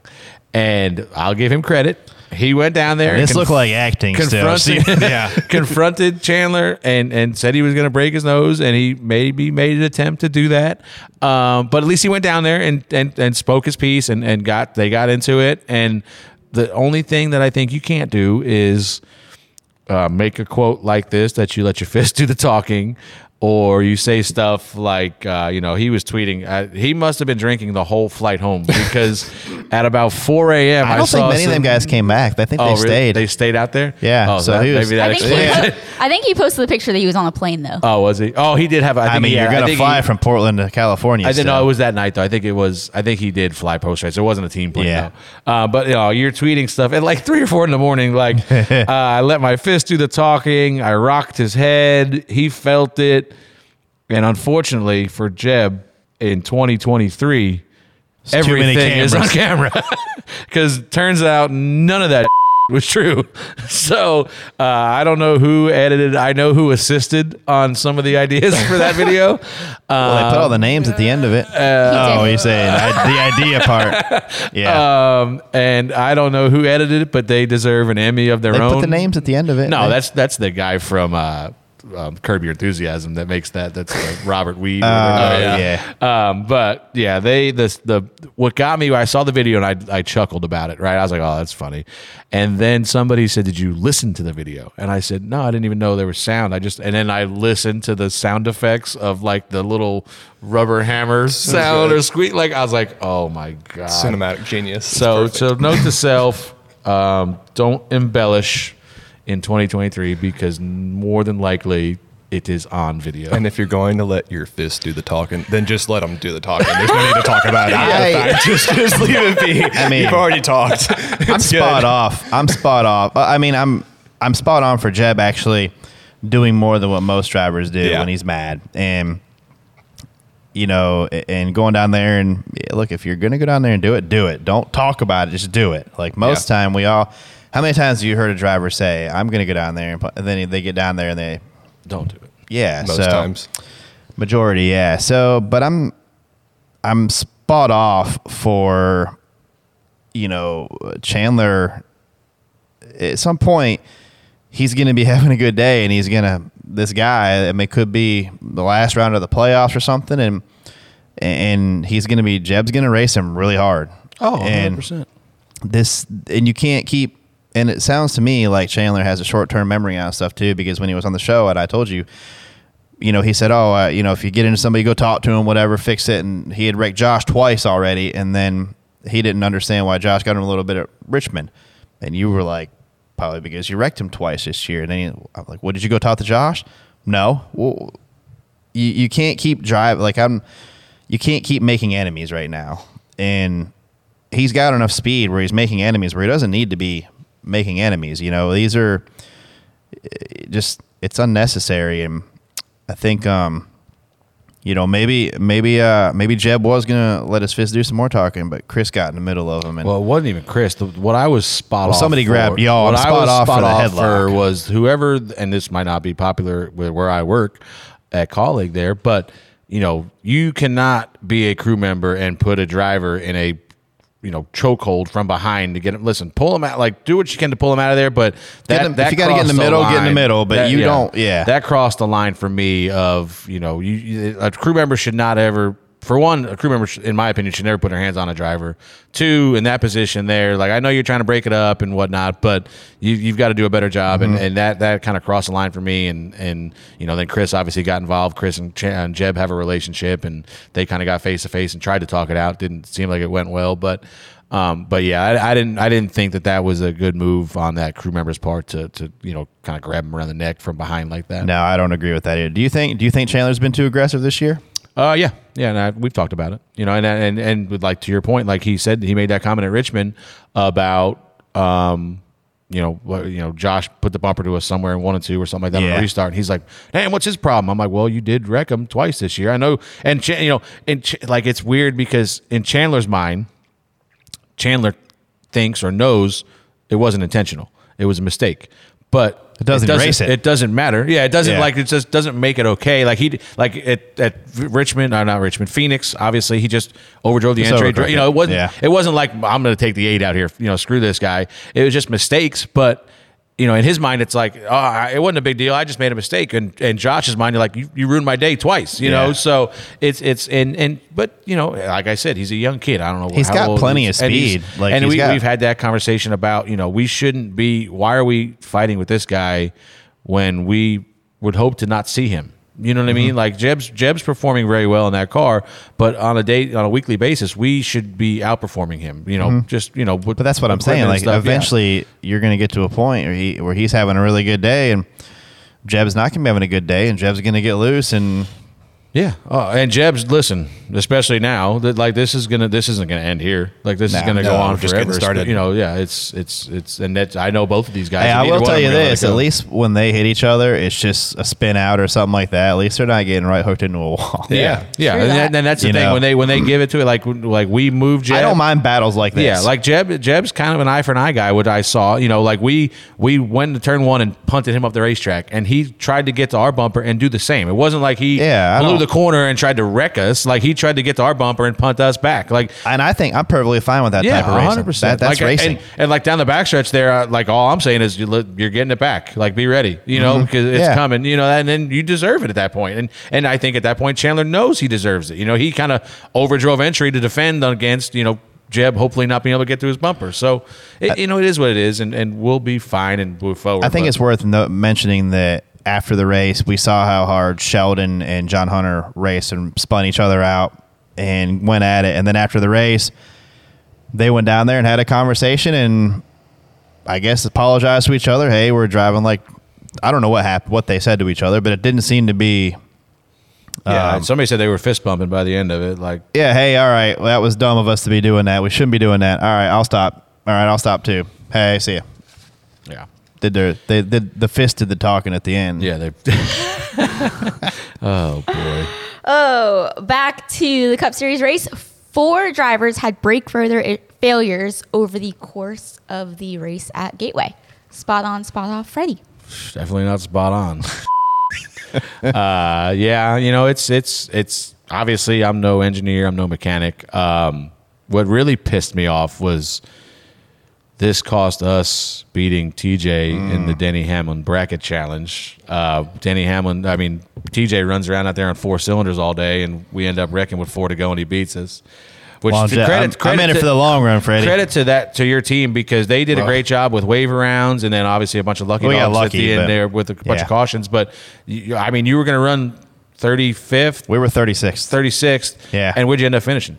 And I'll give him credit. He went down there. and This conf- looked like acting confronted, yeah. confronted Chandler and and said he was going to break his nose, and he maybe made an attempt to do that. Um, but at least he went down there and and, and spoke his piece, and and got they got into it. And the only thing that I think you can't do is uh, make a quote like this that you let your fist do the talking. Or you say stuff like, uh, you know, he was tweeting. Uh, he must have been drinking the whole flight home because at about 4 a.m. I don't saw think many of them guys came back. I think Oh, they really? stayed. They stayed out there. Yeah, Oh, so so that, he was- maybe that I think, explains he it. I think he posted the picture that he was on a plane though. Oh, was he? Oh, he did have. I, I mean, he you're gonna fly he- from Portland to California. I didn't know it was that night though. I think it was. I think he did fly post race. It wasn't a team plane Yeah. though. Uh, but you know, you're tweeting stuff at like three or four in the morning. Like, uh, I let my fist do the talking. I rocked his head. He felt it. And unfortunately for Jeb, in 2023, too many everything is on camera. Because turns out none of that was true. So uh, I don't know who edited. I know who assisted on some of the ideas for that video. Uh, Well, they put all the names at the end of it. He oh, did. you're saying I, the idea part? Yeah, um, and I don't know who edited it, but they deserve an Emmy of their they own. put the names at the end of it. No, They- that's that's the guy from uh, um, Curb Your Enthusiasm that makes that. That's uh, Robert Weide. or Oh, whatever. yeah. Um, but yeah, they this the what got me. I saw the video and I I chuckled about it. Right, I was like, oh, that's funny. And then somebody said, did you listen to the video? And I said, no, I didn't even know there was sound. I just and then I listened to the sound effects of like the little rubber hammer sound or squeak. Like I was like, oh my god, Cinematic genius. So, so note to self: um, don't embellish in 2023 because more than likely it is on video. And if you're going to let your fist do the talking, then just let them do the talking. There's no need to talk about it. after the just, just leave it be. I mean- you've already talked. I'm It's good. spot off. I'm spot off. I mean, I'm I'm spot on for Jeb actually doing more than what most drivers do Yeah. when he's mad, and you know, and going down there and look, if you're gonna go down there and do it, do it. Don't talk about it, just do it. Like most Yeah. time, we all. How many times have you heard a driver say, "I'm gonna go down there," and, pu- and then they get down there and they don't do it. Yeah, most so- times. Majority, yeah. So, but I'm I'm spot off for you know Chandler. At some point, he's going to be having a good day, and he's going to this guy. I mean, it could be the last round of the playoffs or something, and and he's going to be Jeb's going to race him really hard. Oh, and 100%. this and you can't keep and it sounds to me like Chandler has a short-term memory on stuff too because when he was on the show and I told you you know he said oh uh, you know if you get into somebody go talk to him whatever fix it and he had wrecked Josh twice already and then he didn't understand why Josh got him a little bit at Richmond. And you were like probably because you wrecked him twice this year. And then he, I'm like what did you go talk to Josh? No. Well you, you can't keep drive like I'm you can't keep making enemies right now. And he's got enough speed where he's making enemies where he doesn't need to be making enemies you know these are just it's unnecessary and I think um you know maybe maybe uh maybe Jeb was gonna let his fist do some more talking but Chris got in the middle of him and Well, it wasn't even Chris. The, what I was spot Well, off. somebody for- grabbed- yo, What I'm I was off for spot the off headlock. was whoever, and this might not be popular with where I work at colleague there, but you know, you cannot be a crew member and put a driver in a you know chokehold from behind to get him. Listen, pull him out. Like do what you can to pull him out of there, but that, him- if that you gotta get in the middle, get in the middle, but That- you don't- yeah. that crossed the line for me of you know you a crew member should not ever for one a crew member in my opinion should never put their hands on a driver two in that position there like i know you're trying to break it up and whatnot but you, you've got to do a better job and, and that that kind of crossed the line for me and and you know then chris obviously got involved chris and, Ch- and jeb have a relationship and they kind of got face to face and tried to talk it out didn't seem like it went well but um, but yeah, I, I didn't. I didn't think that that was a good move on that crew member's part to, to you know kind of grab him around the neck from behind like that. no I don't agree with that either. do you think do you think Chandler's been too aggressive this year Uh, yeah, yeah, and I, we've talked about it. You know, and and and with, like to your point, like he said, he made that comment at Richmond about, um, you know, what, you know, Josh put the bumper to us somewhere and wanted to or something like that on a restart. And he's like, "Damn, what's his problem?" I'm like, "Well, you did wreck him twice this year. I know." And Ch- you know, and Ch- like it's weird because in Chandler's mind, Chandler thinks or knows it wasn't intentional. It was a mistake. But It doesn't erase it. It doesn't matter. Yeah, it doesn't Yeah. like it just doesn't make it okay. Like he like at, at Richmond, uh, not Richmond, Phoenix. Obviously, he just overdrove the Just entry. overdrove You know, it. it wasn't. Yeah. It wasn't like I'm going to take the eight out here. You know, screw this guy. It was just mistakes. But you know, in his mind, it's like, oh, it wasn't a big deal. I just made a mistake. And and Josh's mind, you're like, you, you ruined my day twice. You know, so it's it's and and but you know, like I said, he's a young kid. I don't know. He's how got old plenty he of is. And he's- speed. Like, and he's we, got- we've had that conversation about you know we shouldn't be. Why are we fighting with this guy when we would hope to not see him? You know what I mean? Mm-hmm. Like Jeb's Jeb's performing very well in that car, but on a day on a weekly basis, we should be outperforming him. You know, just you know. Mm-hmm. But that's what I'm saying. Like eventually, you're going to get to a point where he where he's having a really good day, and Jeb's not going to be having a good day, and Jeb's going to get loose, and Yeah. Oh, and Jeb's listen, especially now that like this is gonna this isn't gonna end here. Like this Nah. is gonna go on we're just forever. getting started. You know, yeah. It's it's it's and that's I know both of these guys. Hey, and I neither will one tell of you them are gonna this: let at go. least when they hit each other, it's just a spin out or something like that. At least they're not getting right hooked into a wall. Yeah, yeah, True and, that. then- then that's the You thing know. when they when they give it to it like like we move Jeb. I don't mind battles like this. Yeah, like Jeb. Jeb's kind of an eye for an eye guy. which I saw, you know, like we we went to turn one and punted him up the racetrack, and he tried to get to our bumper and do the same. It wasn't like he Yeah, I blew don't- the corner and tried to wreck us. Like he tried to get to our bumper and punt us back. Like and I think I'm perfectly fine with that yeah, type of racing. hundred percent. That, that's like, racing. And, and like down the backstretch there, uh, like all I'm saying is you look, you're getting it back. Like be ready, you know, because it's Mm-hmm. Yeah. coming. You know, and then you deserve it at that point. And and I think at that point Chandler knows he deserves it. You know, he kind of overdrove entry to defend against you know. Jeb hopefully not being able to get to his bumper. So, it, you know, it is what it is, and, and we'll be fine and move forward. I think but- it's worth no- mentioning that after the race, we saw how hard Sheldon and John Hunter raced and spun each other out and went at it. And then after the race, they went down there and had a conversation and I guess apologized to each other. Hey, we're driving like I don't know what happened, what they said to each other, but it didn't seem to be. Yeah, um, somebody said they were fist bumping by the end of it. Like, Yeah, hey, all right, well, that was dumb of us to be doing that. We shouldn't be doing that. All right, I'll stop. All right, I'll stop too. Hey, see ya. Yeah, Did their they did the fist did the talking at the end? yeah, they. oh boy. Oh, back to the Cup Series race. Four drivers had brake further failures over the course of the race at Gateway. Spot on, spot off, Freddie. Definitely not spot on. uh, yeah, you know, it's it's it's obviously I'm no engineer, I'm no mechanic. Um, what really pissed me off was this cost us beating TJ in the Denny Hamlin bracket challenge. Uh, Denny Hamlin, I mean, TJ runs around out there on four cylinders all day, and we end up wrecking with four to go, and he beats us. Which Well, to I'm- I'm in it for the long run, Freddie. Credit to that to your team because they did a great job with waiver rounds, and then obviously a bunch of lucky We got dogs at lucky, the end there with a bunch yeah. of cautions. But I mean, you were going to run 35th, We were 36th. 36th, Yeah. and where'd you end up finishing?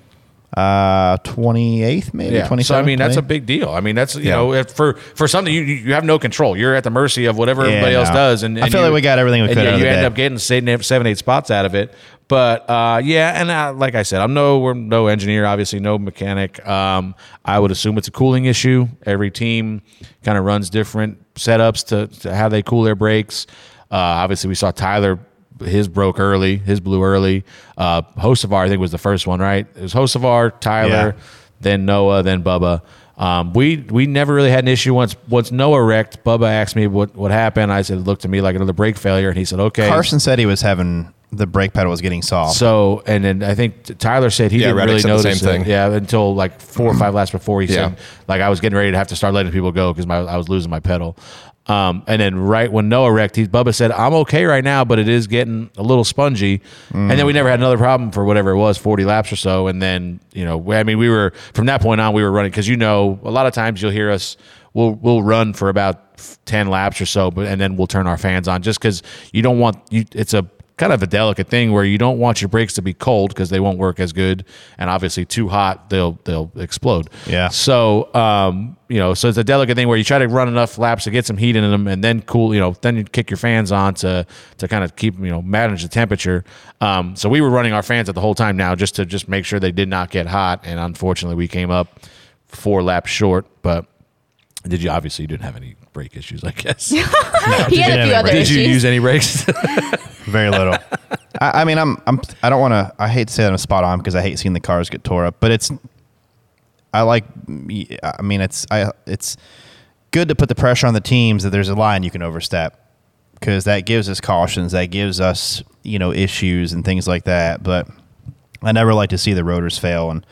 Uh, 28th, maybe? Yeah. 27th. So I mean, that's a big deal. I mean, that's you Yeah. know, if for for something you you have no control. You're at the mercy of whatever Yeah, everybody else does. And, I feel you- like we got everything we and could You, out you end day. up getting seven, seven, eight spots out of it. But uh, yeah, and uh, like I said, I'm no we're no engineer, obviously no mechanic. Um, I would assume it's a cooling issue. Every team kind of runs different setups to, to how they cool their brakes. Uh, obviously, we saw Tyler. His broke early. His blew early. Uh, Hocevar, I think, was the first one, right? It was Hocevar, Tyler, Yeah. then Noah, then Bubba. Um, we we never really had an issue once once Noah wrecked. Bubba asked me what what happened. I said it looked to me like another brake failure, and he said okay. Carson said he was having the brake pedal was getting soft. So and then I think Tyler said he Yeah, didn't Reddick really said the notice same it. thing. Yeah, until like four or five laps before he Yeah. said like I was getting ready to have to start letting people go because I was losing my pedal. Um, and then right when Noah wrecked, he Bubba said I'm okay right now, but it is getting a little spongy. And then we never had another problem for whatever it was, 40 laps or so. And then you know, I mean, we were from that point on we were running because you know a lot of times you'll hear us we'll we'll run for about 10 laps or so, but and then we'll turn our fans on just because you don't want you. It's a kind of a delicate thing where you don't want your brakes to be cold because they won't work as good, and obviously too hot they'll they'll explode. Yeah. So um, you know, so it's a delicate thing where you try to run enough laps to get some heat in them, and then cool. You know, then you kick your fans on to to kind of keep you know manage the temperature. Um, so we were running our fans at the whole time now just to just make sure they did not get hot, and unfortunately we came up four laps short, but. Did you obviously you didn't have any brake issues? I guess. he had a few have other Did issues. you use any brakes? Very little. I, I mean, I'm, I'm, I don't want to. I hate to say that I'm spot on because I hate seeing the cars get tore up. But it's, I like. I mean, it's, I, it's good to put the pressure on the teams that there's a line you can overstep because that gives us cautions, that gives us, you know, issues and things like that. But I never like to see the rotors fail, and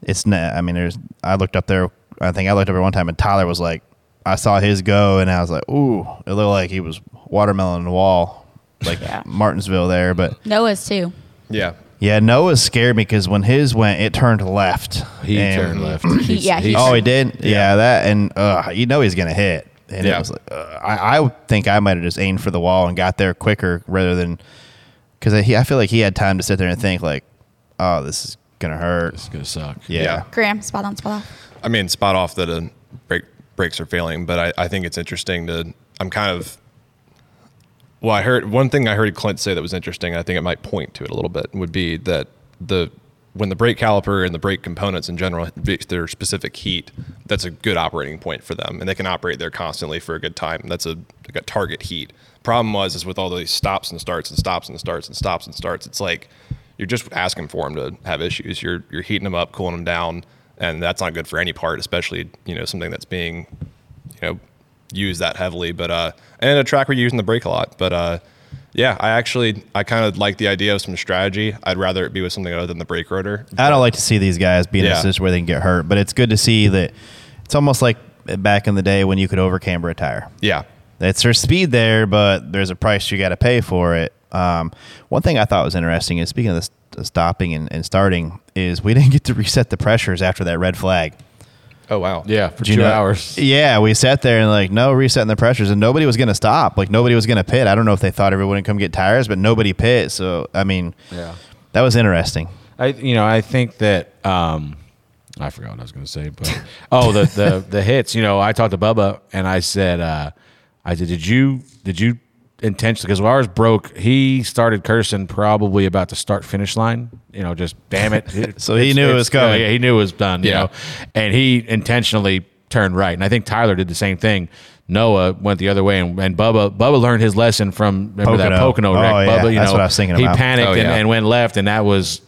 it's. not I mean, there's. I looked up there. I think I looked up there one time, and Tyler was like, I saw his go, and I was like, ooh, it looked like he was watermelon the wall, like Yeah. Martinsville there. But Noah's too. Yeah. yeah, Noah scared me because when his went, it turned left. he And- turned left. He- yeah, he- Oh, he did. Yeah, that and uh, you know he's gonna hit. And Yeah. it was like, uh, I, I think I might have just aimed for the wall and got there quicker rather than because I, he- I feel like he had time to sit there and think like, oh, this is gonna hurt. It's gonna suck. Yeah. Yeah. Graham, spot on, spot off. I mean, spot off that uh, brake brakes are failing, but I, I think it's interesting to. I'm kind of. Well, I heard one thing I heard Clint say that was interesting. I think it might point to it a little bit. Would be that the when the brake caliper and the brake components in general their specific heat, that's a good operating point for them, and they can operate there constantly for a good time. That's a like a target heat. Problem was is with all these stops and starts and stops and starts and stops and starts. It's like you're just asking for them to have issues. You're you're heating them up, cooling them down, and that's not good for any part, especially you know something that's being you know used that heavily. But uh, and a track where you're using the brake a lot. But uh, yeah, I actually I kind of like the idea of some strategy. I'd rather it be with something other than the brake rotor. I don't like to see these guys be in a situation where they can get hurt, but it's good to see that it's almost like back in the day when you could over camber a tire. Yeah, It's there's speed there, but there's a price you got to pay for it. Um, one thing I thought was interesting is speaking of this the stopping and, and starting is we didn't get to reset the pressures after that red flag. Oh wow. Yeah, for Do you two know- hours. Yeah, we sat there and like no resetting the pressures, and nobody was going to stop. Like nobody was going to pit. I don't know if they thought everyone would come get tires, but nobody pit. So I mean, Yeah. that was interesting. I you know I think that um, I forgot what I was going to say, but oh the the the hits. You know, I talked to Bubba and I said, uh, I said, did you did you intentionally because when ours broke? He started cursing probably about the start finish line. You know, just damn it. So he knew it was coming. Yeah, he knew it was done. You Yeah. know, and he intentionally turned right, and I think Tyler did the same thing. Noah went the other way, and, and Bubba Bubba learned his lesson from remember that Pocono. Pocono wreck. Oh, yeah. Bubba, you That's know, what I was thinking he about. panicked Oh, and, yeah. and went left, and that was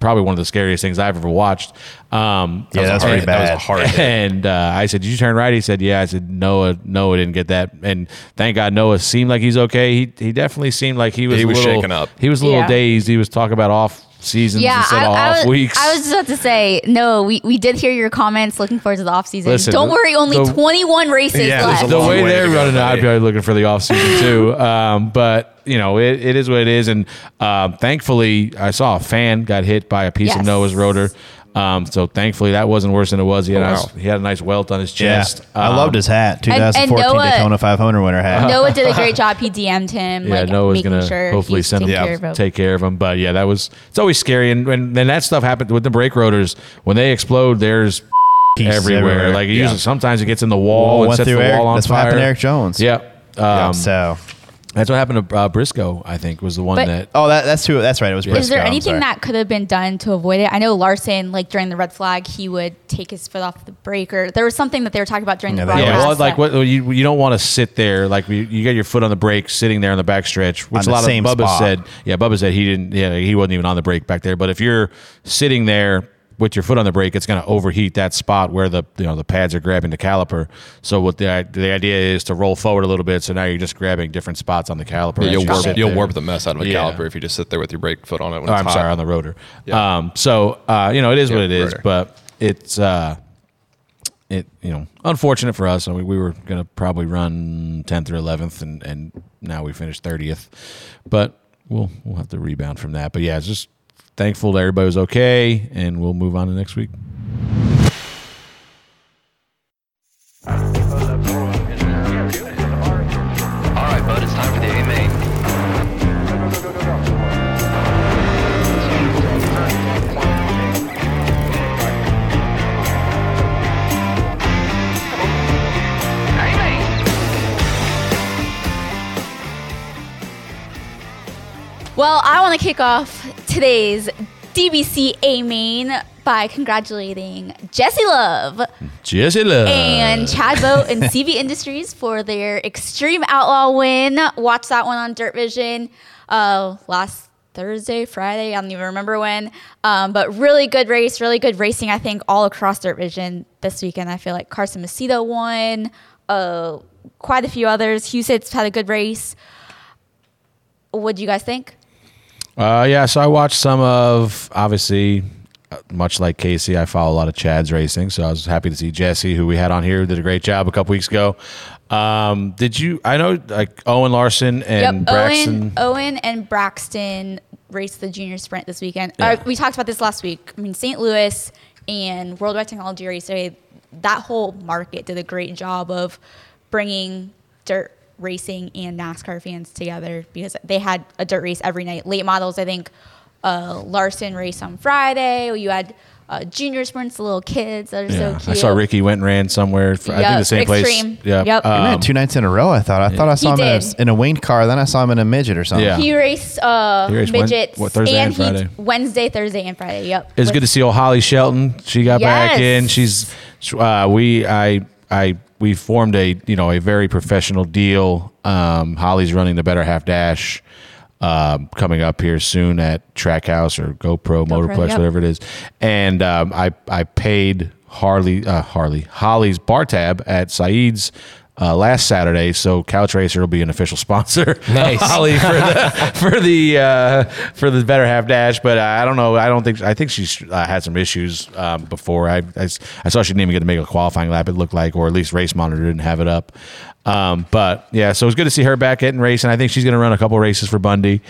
probably one of the scariest things I've ever watched. Um, Yeah, was that's a pretty bad. that was a bad. hard and uh, I said, "Did you turn right?" He said, "Yeah." I said, "Noah, Noah didn't get that." And thank God Noah seemed like he's okay. He he definitely seemed like he was He a was little, shaken up. He was a little Yeah. dazed. He was talking about off seasons Yeah, instead I, of I off was, weeks. I was just about to say, no, we, we did hear your comments looking forward to the off season. Listen, Don't worry, only the- 21 races Yeah, left. a the way way they're to go, running, I'd buddy. be looking for the off season too. Um, but you know, it, it is what it is. And um, thankfully, I saw a fan got hit by a piece of Noah's rotor. Um, so thankfully, that wasn't worse than it was. He had, Oh, a he had a nice welt on his Yeah, chest. I Um, loved his hat. and 2014 Noah- Daytona 500 winner hat. Noah did a great job. He DM'd him, Yeah, like Noah's making gonna sure hopefully send him taking Yeah. care take care of him. But yeah, that was it's always scary. And when then that stuff happened with the brake rotors, when they explode, there's Pieces everywhere. everywhere. Like it Yeah. usually sometimes it gets in the wall Wall and sets the through wall Eric- on that's what fire. happened to Erik Jones. Yeah. Um, so, that's what happened to uh, Briscoe. I think was the one But- that. oh, that, that's who. That's right. It was. Is Briscoe, there I'm anything sorry. that could have been done to avoid it? I know Larson, like during the red flag, he would take his foot off the breaker. There was something that they were talking about during Yeah, the they- Yeah, broadcast. well, like that- what you you don't want to sit there like you, you got your foot on the brake sitting there on the back stretch, which On a the lot same of Bubba spot. said. Yeah, Bubba said he didn't. Yeah, he wasn't even on the brake back there. But if you're sitting there with your foot on the brake, it's going to overheat that spot where the you know the pads are grabbing the caliper. So what the the idea is to roll forward a little bit. So now you're just grabbing different spots on the caliper. Yeah, you'll you warp, you'll warp the mess out of a Yeah. caliper if you just sit there with your brake foot on it when Oh, it's I'm hot. sorry, on the rotor. Yeah. Um, so uh, you know, it is what it is, rotor. but it's uh, it you know unfortunate for us. I mean, we were gonna probably run tenth or eleventh, and and now we finished thirtieth, but we'll we'll have to rebound from that. But yeah, it's just thankful that everybody was okay, and we'll move on to next week. All right, bud, it's time for the A main. Well, I want to kick off today's DBC A main by congratulating Jesse Love Jesse Love and Chad Boat and CB Industries for their Extreme Outlaw win. Watch that one on Dirt Vision uh, last Thursday, Friday. I don't even remember when. Um, but really good race, really good racing, I think, all across Dirt Vision this weekend. I feel like Carson Macedo won, uh, quite a few others. Husitz had a good race. What do you guys think? Uh, yeah, so I watched some of obviously, uh, much like Casey, I follow a lot of Chad's racing, so I was happy to see Jesse, who we had on here, who did a great job a couple weeks ago. Um, did you? I know like Owen Larson and yep, Braxton. Owen, Owen and Braxton raced the junior sprint this weekend. Yeah. Uh, we talked about this last week. I mean, St. Louis and Worldwide Technology Raceway, that whole market did a great job of bringing dirt racing and NASCAR fans together because they had a dirt race every night. Late models, I think uh, Larson raced on Friday. You had uh, junior sprints, the little kids that are so Yeah, cute. I saw Ricky went and ran somewhere. For, I think the same Extreme. place. Yeah. Yep. He ran Um, two nights in a row. I thought. I thought I saw He him in a, did. in a winged car. Then I saw him in a midget or something. Yeah. He raced, uh, He raced Wed- midgets what, Thursday and he- Friday? Wednesday, Thursday, and Friday. Yep. It's was good to see old Holly Shelton. She got back in. She's uh, we I I we formed a you know a very professional deal. Um, Holly's running the Better Half Dash um, coming up here soon at Trackhouse or GoPro, Motorplex, yep. whatever it is. And um, I I paid Harley uh, Harley Holly's bar tab at Saeed's. Uh, last Saturday, so Couch Racer will be an official sponsor. Nice. Holly for the for the uh, for the better half dash, but I don't know. I don't think I think she's uh, had some issues um, before. I saw she didn't even get to make a qualifying lap. It looked like, or at least Race Monitor didn't have it up. Um, but yeah, so it's good to see her back getting racing. I think she's going to run a couple races for Bundy.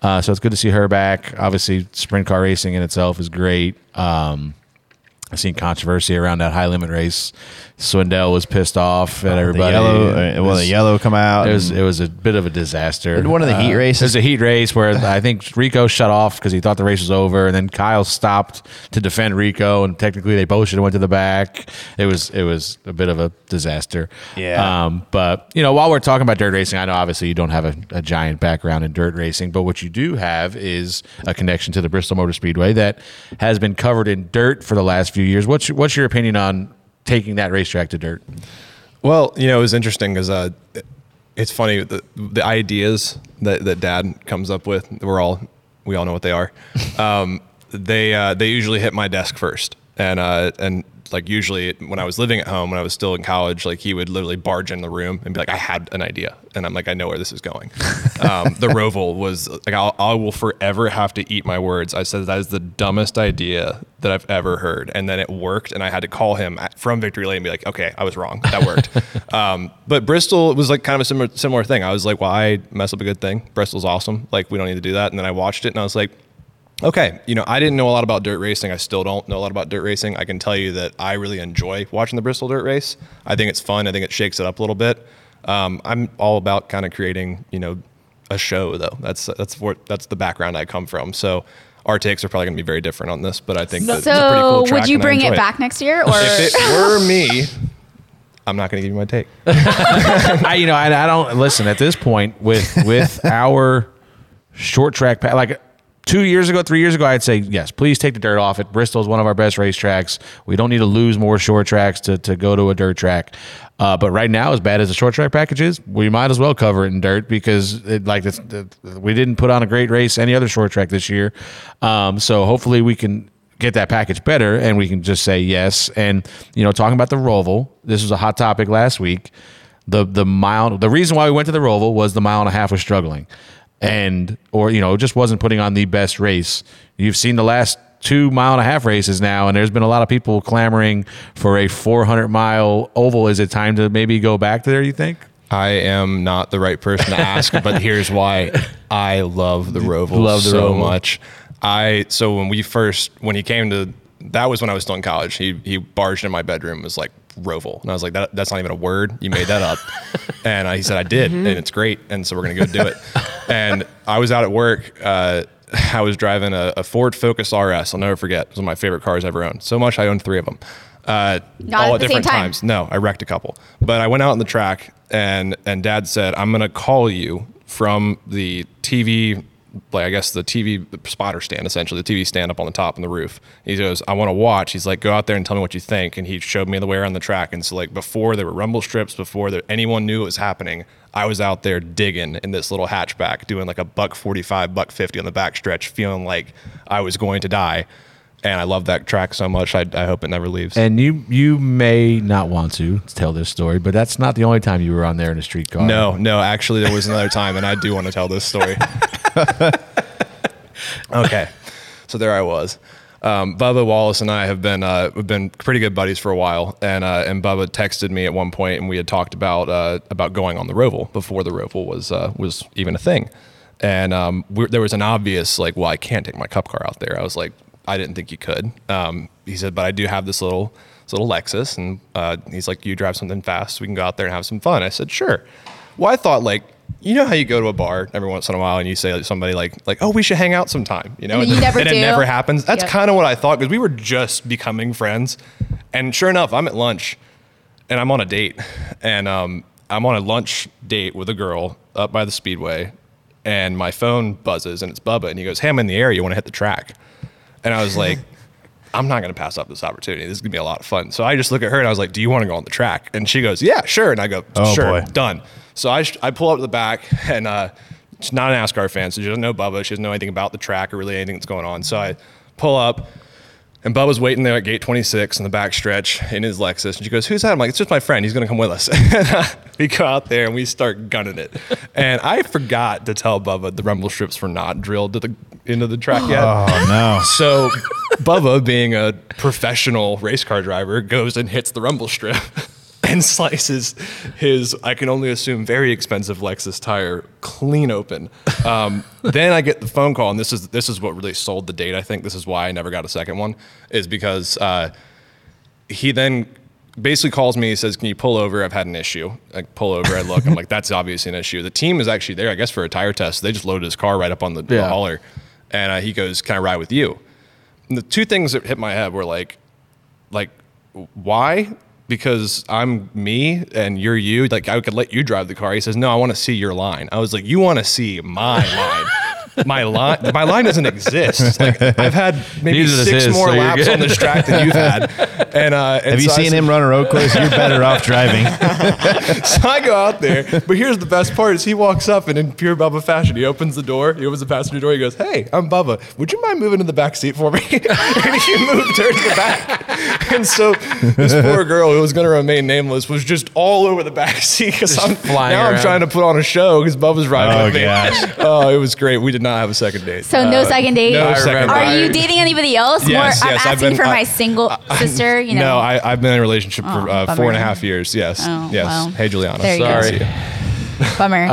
Uh, so it's good to see her back. Obviously, sprint car racing in itself is great. Um, I've seen controversy around that high limit race. Swindell was pissed off at The everybody. yellow, It uh, well, the yellow come out. it was it was a bit of a disaster. One of the heat Uh, races- was a heat race where I think Rico shut off because he thought the race was over, and then Kyle stopped to defend Rico, and technically they both should have went to the back. It was it was a bit of a disaster. Yeah. Um, but you know, while we're talking about dirt racing, I know obviously you don't have a, a giant background in dirt racing, but what you do have is a connection to the Bristol Motor Speedway that has been covered in dirt for the last few years. What's what's your opinion on taking that racetrack to dirt? Well, you know, it was interesting because uh, it's funny the, the ideas that, that Dad comes up with. We're all we all know what they are. Um, they uh, they usually hit my desk first, and uh, and like usually when I was living at home when I was still in college, like he would literally barge in the room and be like, "I had an idea," and I'm like, "I know where this is going." um, the Roval was like, I'll, I will forever have to eat my words. I said that is the dumbest idea that I've ever heard, and then it worked, and I had to call him at, from Victory Lane and be like, "Okay, I was wrong. That worked." um, but Bristol was like kind of a similar similar thing. I was like, "Why mess up a good thing? Bristol's awesome. Like we don't need to do that." And then I watched it, and I was like okay, you know, I didn't know a lot about dirt racing. I still don't know a lot about dirt racing. I can tell you that I really enjoy watching the Bristol Dirt Race. I think it's fun. I think it shakes it up a little bit. Um, I'm all about kind of creating, you know, a show though. That's that's what that's the background I come from. So our takes are probably going to be very different on this, but I think that it's a pretty So, cool track would you bring it enjoy back next year, or If it were me, I'm not going to give you my take. I, you know, I, I don't listen at this point with with our short track pa- like two years ago, three years ago, I'd say yes, please take the dirt off it. Bristol is one of our best racetracks. We don't need to lose more short tracks to, to go to a dirt track. Uh, but right now, as bad as the short track package is, we might as well cover it in dirt because it, like it's, we didn't put on a great race any other short track this year. Um, so hopefully we can get that package better and we can just say yes. And you know, talking about the Roval, this was a hot topic last week. The the mile the reason why we went to the Roval was the mile and a half was struggling. And or you know, just wasn't putting on the best race. You've seen the last two mile and a half races now, and there's been a lot of people clamoring for a 400 mile oval. Is it time to maybe go back there? You think? I am not the right person to ask, but here's why. I love the Roval Love the so Roval. much. I so when we first when he came to that was when I was still in college. He he barged in my bedroom was like Roval, and I was like that that's not even a word. You made that up. and I, he said I did, and it's great, and so we're gonna go do it. and I was out at work. Uh, I was driving a, a Ford Focus RS. I'll never forget. It was one of my favorite cars I ever owned. So much I owned three of them. Uh, all at at the different time. times. No, I wrecked a couple. But I went out on the track and and dad said, I'm gonna call you from the TV like I guess the TV spotter stand essentially, the TV stand up on the top and the roof. He goes, I want to watch. He's like, go out there and tell me what you think. And he showed me the way around the track. And so like before there were rumble strips, before there, anyone knew it was happening, I was out there digging in this little hatchback, doing like a buck 45, buck 50 on the back stretch, feeling like I was going to die. And I love that track so much. I, I hope it never leaves. And you you may not want to tell this story, but that's not the only time you were on there in a street car. No, no, actually, there was another time, and I do want to tell this story. okay, so there I was. Um, Bubba Wallace and I have been uh, we've been pretty good buddies for a while, and uh, and Bubba texted me at one point, and we had talked about uh, about going on the Roval before the Roval was uh, was even a thing, and um, we there was an obvious like, well, I can't take my cup car out there. I was like, I didn't think you could. Um, he said, but I do have this little this little Lexus, and uh, he's like, you drive something fast, so we can go out there and have some fun. I said, sure. Well, I thought like, you know how you go to a bar every once in a while and you say to somebody like, like, oh, we should hang out sometime, you know, And you never and do. it never happens. That's Yep. kind of what I thought because we were just becoming friends, and sure enough, I'm at lunch, and I'm on a date, and um, I'm on a lunch date with a girl up by the speedway, and my phone buzzes and it's Bubba, and he goes, "Hey, I'm in the area. You want to hit the track?" And I was like. I'm not going to pass up this opportunity. This is going to be a lot of fun. So I just look at her and I was like, "Do you want to go on the track?" And she goes, "Yeah, sure." And I go, Oh, "Sure, boy. done." So I, sh- I pull up to the back and uh, she's not an NASCAR fan, so she doesn't know Bubba. She doesn't know anything about the track or really anything that's going on. So I pull up and Bubba's waiting there at gate 26 in the back stretch in his Lexus. And she goes, Who's that? I'm like, It's just my friend. He's going to come with us. We go out there and we start gunning it. And I forgot to tell Bubba the rumble strips were not drilled to the into the track yet. Oh no. So Bubba, being a professional race car driver, goes and hits the rumble strip and slices his, I can only assume, very expensive Lexus tire clean open. Um, then I get the phone call, and this is this is what really sold the date. I think this is why I never got a second one, is because uh, he then basically calls me. He says, "Can you pull over? I've had an issue." I pull over. I look. I'm like, "That's obviously an issue." The team is actually there, I guess, for a tire test. They just loaded his car right up on the, the hauler, and uh, he goes, "Can I ride with you?" And the two things that hit my head were like, like, why? Because I'm me and you're you. Like I could let you drive the car. He says, "No, I want to see your line." I was like, "You want to see my line?" My line my line doesn't exist. Like I've had maybe Neither six his, more so laps on this track than you've had. And, uh, and Have you so I seen said- him run a road course? You're better off driving. so I go out there, but here's the best part: is he walks up and in pure Bubba fashion, he opens the door, he opens the passenger door, he goes, "Hey, I'm Bubba. Would you mind moving to the back seat for me?" and he moved her to the back. And so this poor girl who was going to remain nameless was just all over the back seat because I'm flying now I'm trying to put on a show because Bubba's riding Oh, with me. gosh. Oh, it was great. We did not have a second date. So no second date. no second remember. Are you dating anybody else? Yes, More, yes, I'm asking been- for I- my single sister. You know. No, I, I've been in a relationship for Oh, uh, four and a half years. Yes, Oh, yes. well. Hey, Juliana. There you go. Sorry. Bummer.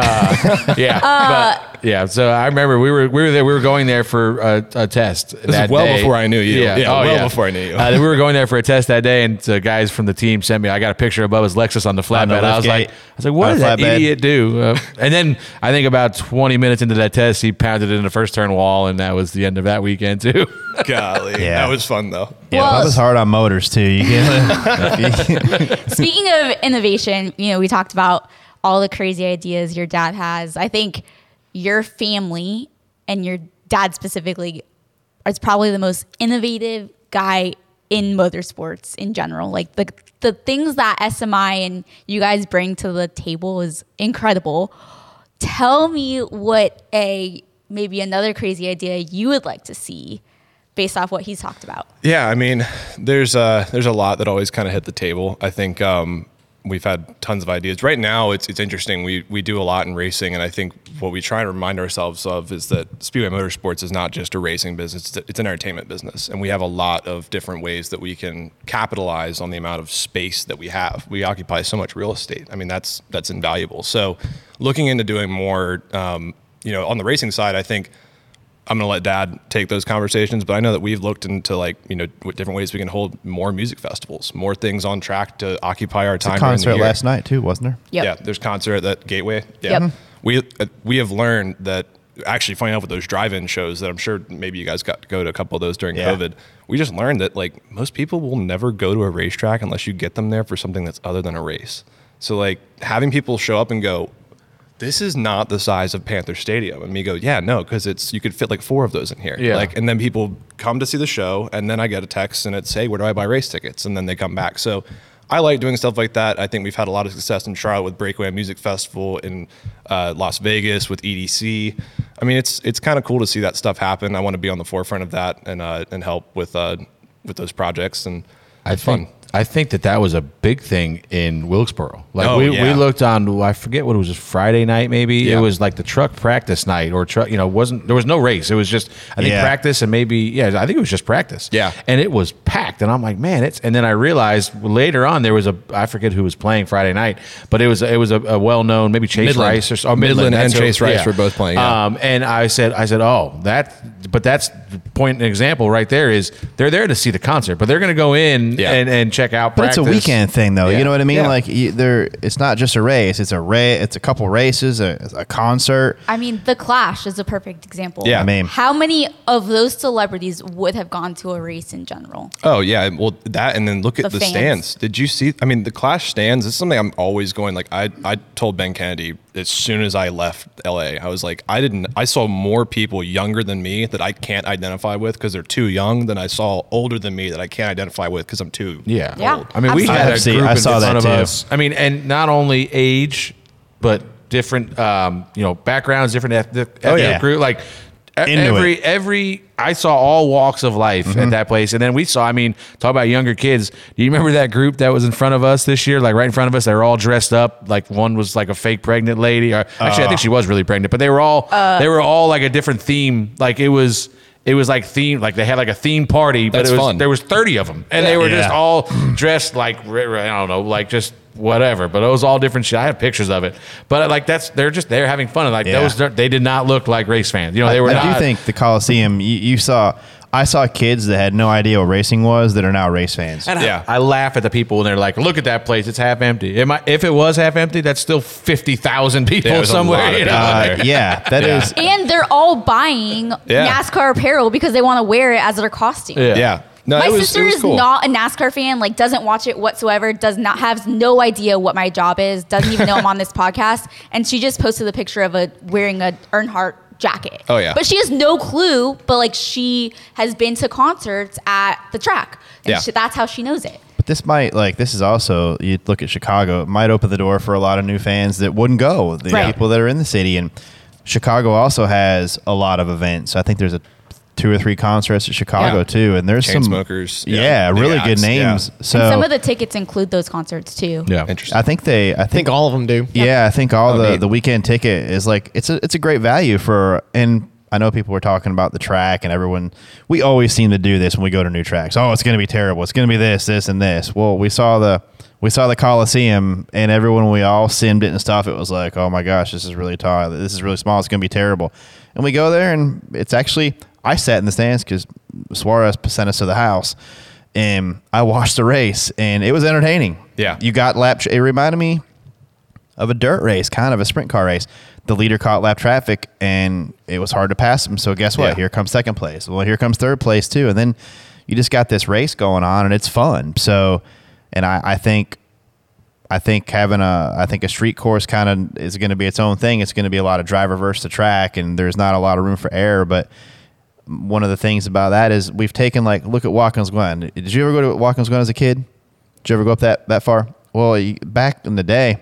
yeah, Uh, but yeah. So I remember we were we were there. We were going there for a, a test. is that well day. before I knew you. Yeah, Yeah, oh, well yeah. before I knew you. Uh, we were going there for a test that day, and the guys from the team sent me. I got a picture of Bubba's Lexus on the On the flatbed. I was liftgate. like, I was like, what On did that flatbed. idiot do? Uh, and then I think about 20 minutes into that test, he pounded it in the first turn wall, and that was the end of that weekend too. Golly, Yeah. that was fun though. Yeah, Well- Bubba's hard on motors too. You get Speaking of innovation, you know, we talked about all the crazy ideas your dad has. I think your family and your dad specifically is probably the most innovative guy in motorsports in general. Like the the things that SMI and you guys bring to the table is incredible. Tell me what a maybe another crazy idea you would like to see based off what he's talked about. Yeah, I mean, there's uh, there's a lot that always kind of hit the table. I think um, we've had tons of ideas. Right now, it's it's interesting. We we do a lot in racing, and I think what we try to remind ourselves of is that Speedway Motorsports is not just a racing business; it's, it's an entertainment business, and we have a lot of different ways that we can capitalize on the amount of space that we have. We occupy so much real estate. I mean, that's that's invaluable. So, looking into doing more, um, you know, on the racing side, I think. I'm gonna let Dad take those conversations, but I know that we've looked into like you know what different ways we can hold more music festivals, more things on track to occupy our time. a during the concert last night too, wasn't there? Yep. Yeah, there's concert at that Gateway. Yeah, Yep. we uh, we have learned that actually finding out with those drive-in shows that I'm sure maybe you guys got to go to a couple of those during Yeah. COVID. We just learned that like most people will never go to a racetrack unless you get them there for something that's other than a race. So like having people show up and go, this is not the size of Panther Stadium. And me go, yeah, no, because it's you could fit like four of those in here. Yeah. Like, and then people come to see the show, and then I get a text and it's, hey, where do I buy race tickets? And then they come back. So I like doing stuff like that. I think we've had a lot of success in Charlotte with Breakaway Music Festival in uh, Las Vegas with EDC. I mean, it's it's kind of cool to see that stuff happen. I want to be on the forefront of that and uh, and help with uh, with those projects and I it's think fun. I think that that was a big thing in Wilkesboro. Like Oh, we, we looked on I forget what it was just Friday night maybe. Yeah. It was like the truck practice night or truck you know wasn't there was no race. It was just I think Yeah. practice and maybe yeah I think it was just practice. Yeah. and it was packed and I'm like man it's and then I realized later on there was a I forget who was playing Friday night but it was it was a, a well known maybe Chase Midland. Rice or so- oh, Midland and that's who- Chase Rice were both playing, yeah. Um, and I said I said oh that but that's the point and example right there is they're there to see the concert but they're going to go in Yeah. and, and check out But it's a weekend thing, though. Yeah. You know what I mean? Yeah. Like you, there, it's not just a race. It's a ra- It's a couple races, a, a concert. I mean, The Clash is a perfect example. Yeah. I mean, How many of those celebrities would have gone to a race in general? Oh yeah, well that and then look at The the, stands. Did you see? I mean, the Clash stands. This is something I'm always going. Like I, I told Ben Kennedy as soon as I left LA, I was like, I didn't. I saw more people younger than me that I can't identify with because they're too young than I saw older than me that I can't identify with because I'm too. Yeah. Yeah. I mean, we Absolutely. had a I've seen- group I in saw front that of too. us. I mean, and not only age, but different, um, you know, backgrounds, different ethnic, ethnic yeah. group. Like Into every it. every, I saw all walks of life at mm-hmm. that place, and then we saw. I mean, talk about younger kids. Do you remember that group that was in front of us this year? Like right in front of us, they were all dressed up. Like one was like a fake pregnant lady. Or actually, I think uh. she was really pregnant, but they were all uh. they were all like a different theme. Like it was. It was like theme, like they had like a theme party, but That's it was fun. there was thirty of them, and they were just all dressed like I don't know, like just whatever. But it was all different shit. I have pictures of it, but like that's they're just they're having fun. And like Yeah. those, they did not look like race fans. You know, they were I not. do think the Coliseum. You, you saw. I saw kids that had no idea what racing was that are now race fans. and I- Yeah. I, laugh at the people when they're like, "Look at that place; it's half empty." It might, if it was half empty, that's still fifty thousand people Yeah, somewhere. you know? people Uh, yeah, that Yeah. is. And they're all buying Yeah. NASCAR apparel because they want to wear it as their costume. Yeah. Yeah. No, my it was, sister it was is cool. not a NASCAR fan, like doesn't watch it whatsoever, does not have no idea what my job is, doesn't even know I'm on this podcast. And she just posted a picture of a wearing a Earnhardt jacket. Oh, yeah. But she has no clue. But like she has been to concerts at the track, and Yeah. she, that's how she knows it. But this might like this is also you look at Chicago, it might open the door for a lot of new fans that wouldn't go. The Right. people that are in the city and Chicago also has a lot of events. So I think there's a two or three concerts at Chicago Yeah. too, and there's some Chainsmokers, Yeah, yeah, big really good acts, yeah. names. So and some of the tickets include those concerts too. Yeah. Interesting. I think they. I I think all of them do. Yeah, I think all Oh, the neat. the weekend ticket is like it's a it's a great value for and I know people were talking about the track and everyone we always seem to do this when we go to new tracks. Oh, it's going to be terrible. It's going to be this, this and this. Well, we saw the we saw the Coliseum and everyone we all simmed it and stuff. It was like, "Oh my gosh, this is really tall. This is really small. It's going to be terrible." And we go there and it's actually I sat in the stands cuz Suarez sent us to the house and I watched the race and it was entertaining. Yeah. You got lap it reminded me of a dirt race, kind of a sprint car race. The leader caught lap traffic and it was hard to pass him. So guess what? Yeah. Here comes second place. Well, here comes third place too. And then you just got this race going on and it's fun. So, and I, I think, I think having a, I think a street course kind of is going to be its own thing. It's going to be a lot of driver versus the track and there's not a lot of room for error. But one of the things about that is we've taken like, look at Watkins Glen. Did you ever go to Watkins Glen as a kid? Did you ever go up that, that far? Well, you, back in the day,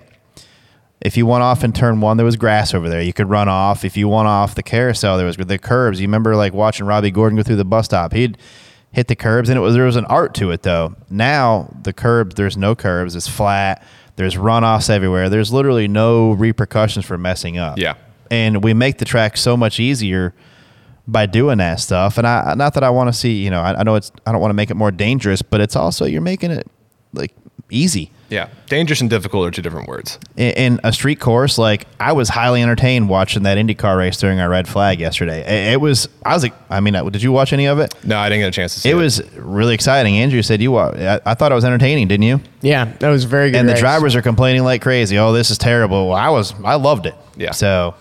if you went off in turn one, there was grass over there. You could run off. If you went off the carousel, there was the curbs. You remember like watching Robbie Gordon go through the bus stop. He'd hit the curbs, and it was there was an art to it though. Now the curbs, there's no curbs. It's flat. There's runoffs everywhere. There's literally no repercussions for messing up. Yeah. and we make the track so much easier by doing that stuff. And I not that I want to see, you know, I, I know it's I don't want to make it more dangerous, but it's also you're making it like easy Yeah. Dangerous and difficult are two different words. in, in a street course, like I was highly entertained watching that IndyCar race during our red flag yesterday. It, it was, I was like, I mean, did you watch any of it? No, I didn't get a chance to see It it. was really exciting. Andrew said you, wa- I, I thought it was entertaining, didn't you? Yeah, that was very good. and the drivers are complaining like crazy. Oh, this is terrible. Well, I was, I loved it. Yeah. So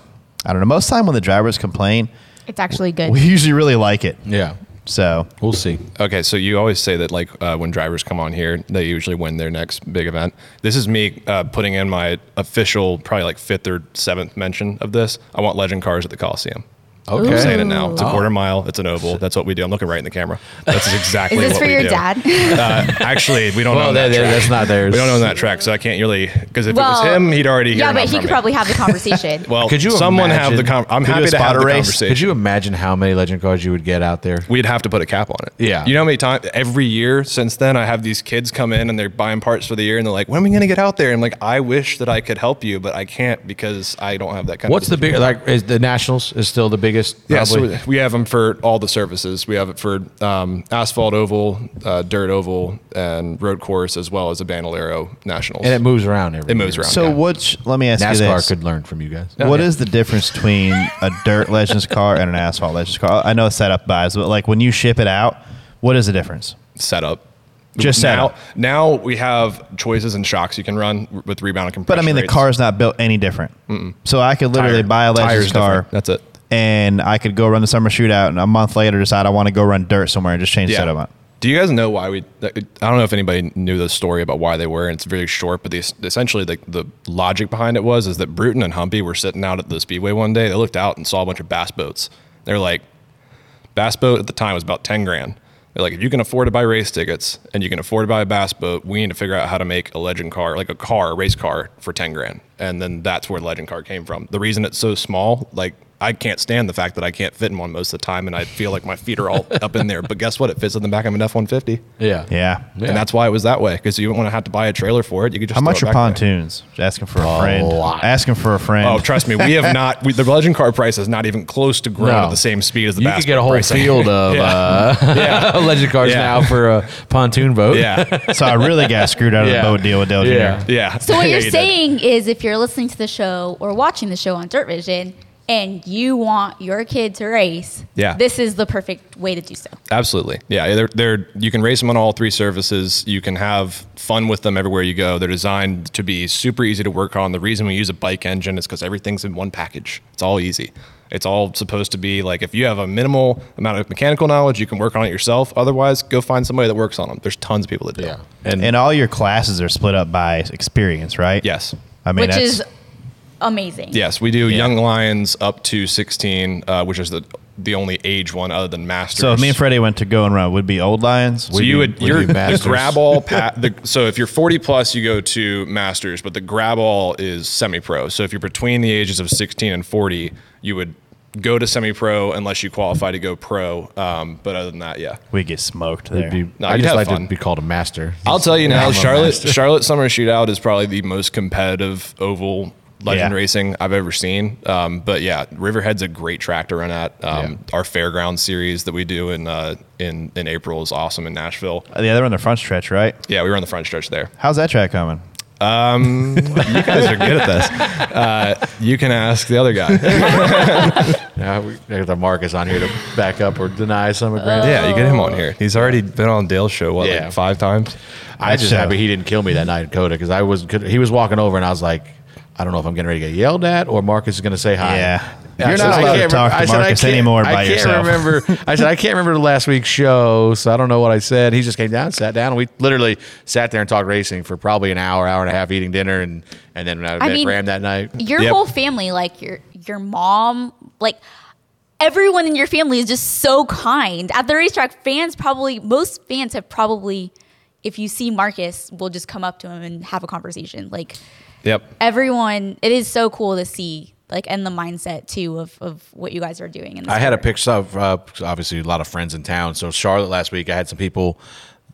I don't know. Most time when the drivers complain, It's actually good. we usually really like it. Yeah. So We'll see. Okay, so you always say that like uh, when drivers come on here, they usually win their next big event. This is me uh, putting in my official, probably like fifth or seventh mention of this. I want legend cars at the Coliseum. Okay. I'm saying it now. It's a Oh. quarter mile. It's an oval. That's what we do. I'm looking right in the camera. That's exactly what we do. Is this what for we your do. dad? Uh, actually, we don't Well, own that that- track. that's not theirs. We don't own that track, so I can't really. Because if well, it was him, he'd already. hear Yeah, but he could me. probably have the conversation. Well, Could you someone have the? imagine- Com- I'm happy to have the race? conversation. Could you imagine how many legend cars you would get out there? We'd have to put a cap on it. Yeah. You know how many times every year since then I have these kids come in and they're buying parts for the year and they're like, when are we going to get out there? And I'm like, I wish that I could help you, but I can't because I don't have that kind of. What's of. the big like? Is the Nationals is still the biggest? Yeah, so we have them for all the surfaces. We have it for um, asphalt oval, uh, dirt oval, and road course, as well as a Bandolero Nationals. and it moves around every. It moves year. around. So yeah. which? Let me ask you this: NASCAR could learn from you guys. What is the difference between a dirt Legends car and an asphalt Legends car? I know it's setup buys, but like when you ship it out, what is the difference? setup. Just now, setup. now we have choices and shocks you can run with rebound and compression. But I mean, the rates. car's not built any different. So I could literally Tire- buy a Legends tire's car. different. That's it. And I could go run the summer shootout, and a month later decide I want to go run dirt somewhere and just change the setup. Do you guys know why we? I don't know if anybody knew the story about why they were. And it's very short, but the, essentially the the logic behind it was is that Bruton and Humpy were sitting out at the speedway one day. They looked out and saw a bunch of bass boats. They're like, bass boat at the time was about ten grand. They're like, if you can afford to buy race tickets and you can afford to buy a bass boat, we need to figure out how to make a legend car, like a car, a race car, for ten grand. And then that's where the legend car came from. The reason it's so small, like I can't stand the fact that I can't fit in one most of the time, and I feel like my feet are all up in there. But guess what? It fits in the back of an F one fifty. Yeah. Yeah. And that's why it was that way because you don't want to have to buy a trailer for it. You could just How much throw are it back there. pontoons? Asking for a friend. Asking for a friend. Oh, trust me, we have not. We, the legend car price is not even close to growing No. at the same speed as the. You could get a whole pricing. field of Yeah. uh, legend cars Yeah. now for a pontoon boat. yeah, so I really got screwed out of Yeah. the boat deal with Dale Yeah. Jr. yeah. So what Yeah, you're you did. saying is, if you're listening to the show or watching the show on Dirt Vision, and you want your kid to race, Yeah. this is the perfect way to do so. Absolutely. Yeah, they're, they're you can race them on all three surfaces. You can have fun with them everywhere you go. They're designed to be super easy to work on. The reason we use a bike engine is because everything's in one package. It's all easy. It's all supposed to be like if you have a minimal amount of mechanical knowledge, you can work on it yourself. Otherwise, go find somebody that works on them. There's tons of people that do. Yeah. And, And all your classes are split up by experience, right? Yes. I mean, which that's, is amazing. Yes, we do young lions up to 16, uh, which is the the only age one other than masters. So if me and Freddie went to go and run, would be old lions. So you would you're the grab all pa- the, so if you're 40 plus you go to masters but the grab all is semi pro so if you're between the ages of 16 and 40 you would go to semi pro unless you qualify to go pro um, but other than that yeah we get smoked It'd there. be- No, I you'd just like fun. to be called a master. I'll tell you now Charlotte. Charlotte Summer Shootout is probably the most competitive oval legend Yeah. racing I've ever seen um, but yeah Riverhead's a great track to run at um, our fairground series that we do in uh, in in April is awesome in Nashville Uh, Yeah, they're on the front stretch, right? yeah we were on the front stretch there How's that track coming? Um, you guys are good at this. Uh, you can ask the other guy. Yeah, we got the Marcus on here to back up or deny some of Grant. yeah, you get him on here. He's already been on Dale's show what Yeah. like five times. I just show. happy he didn't kill me that night in Coda because I was he was walking over and I was like, I don't know if I'm getting ready to get yelled at or Marcus is going to say hi. Yeah. I You're said, not I allowed to can't talk remember- to I said, I Marcus can't- anymore by I can't yourself. remember. I said I can't remember the last week's show, so I don't know what I said. He just came down, sat down, and we literally sat there and talked racing for probably an hour, hour and a half, eating dinner, and and then I, I met mean, Graham that night. Your Yep. whole family, like your your mom, like everyone in your family is just so kind. At the racetrack, fans probably most fans have probably if you see Marcus, will just come up to him and have a conversation. Like Yep. everyone, it is so cool to see like and the mindset too of, of what you guys are doing. In the I had a picture of uh, obviously a lot of friends in town. So Charlotte last week, I had some people.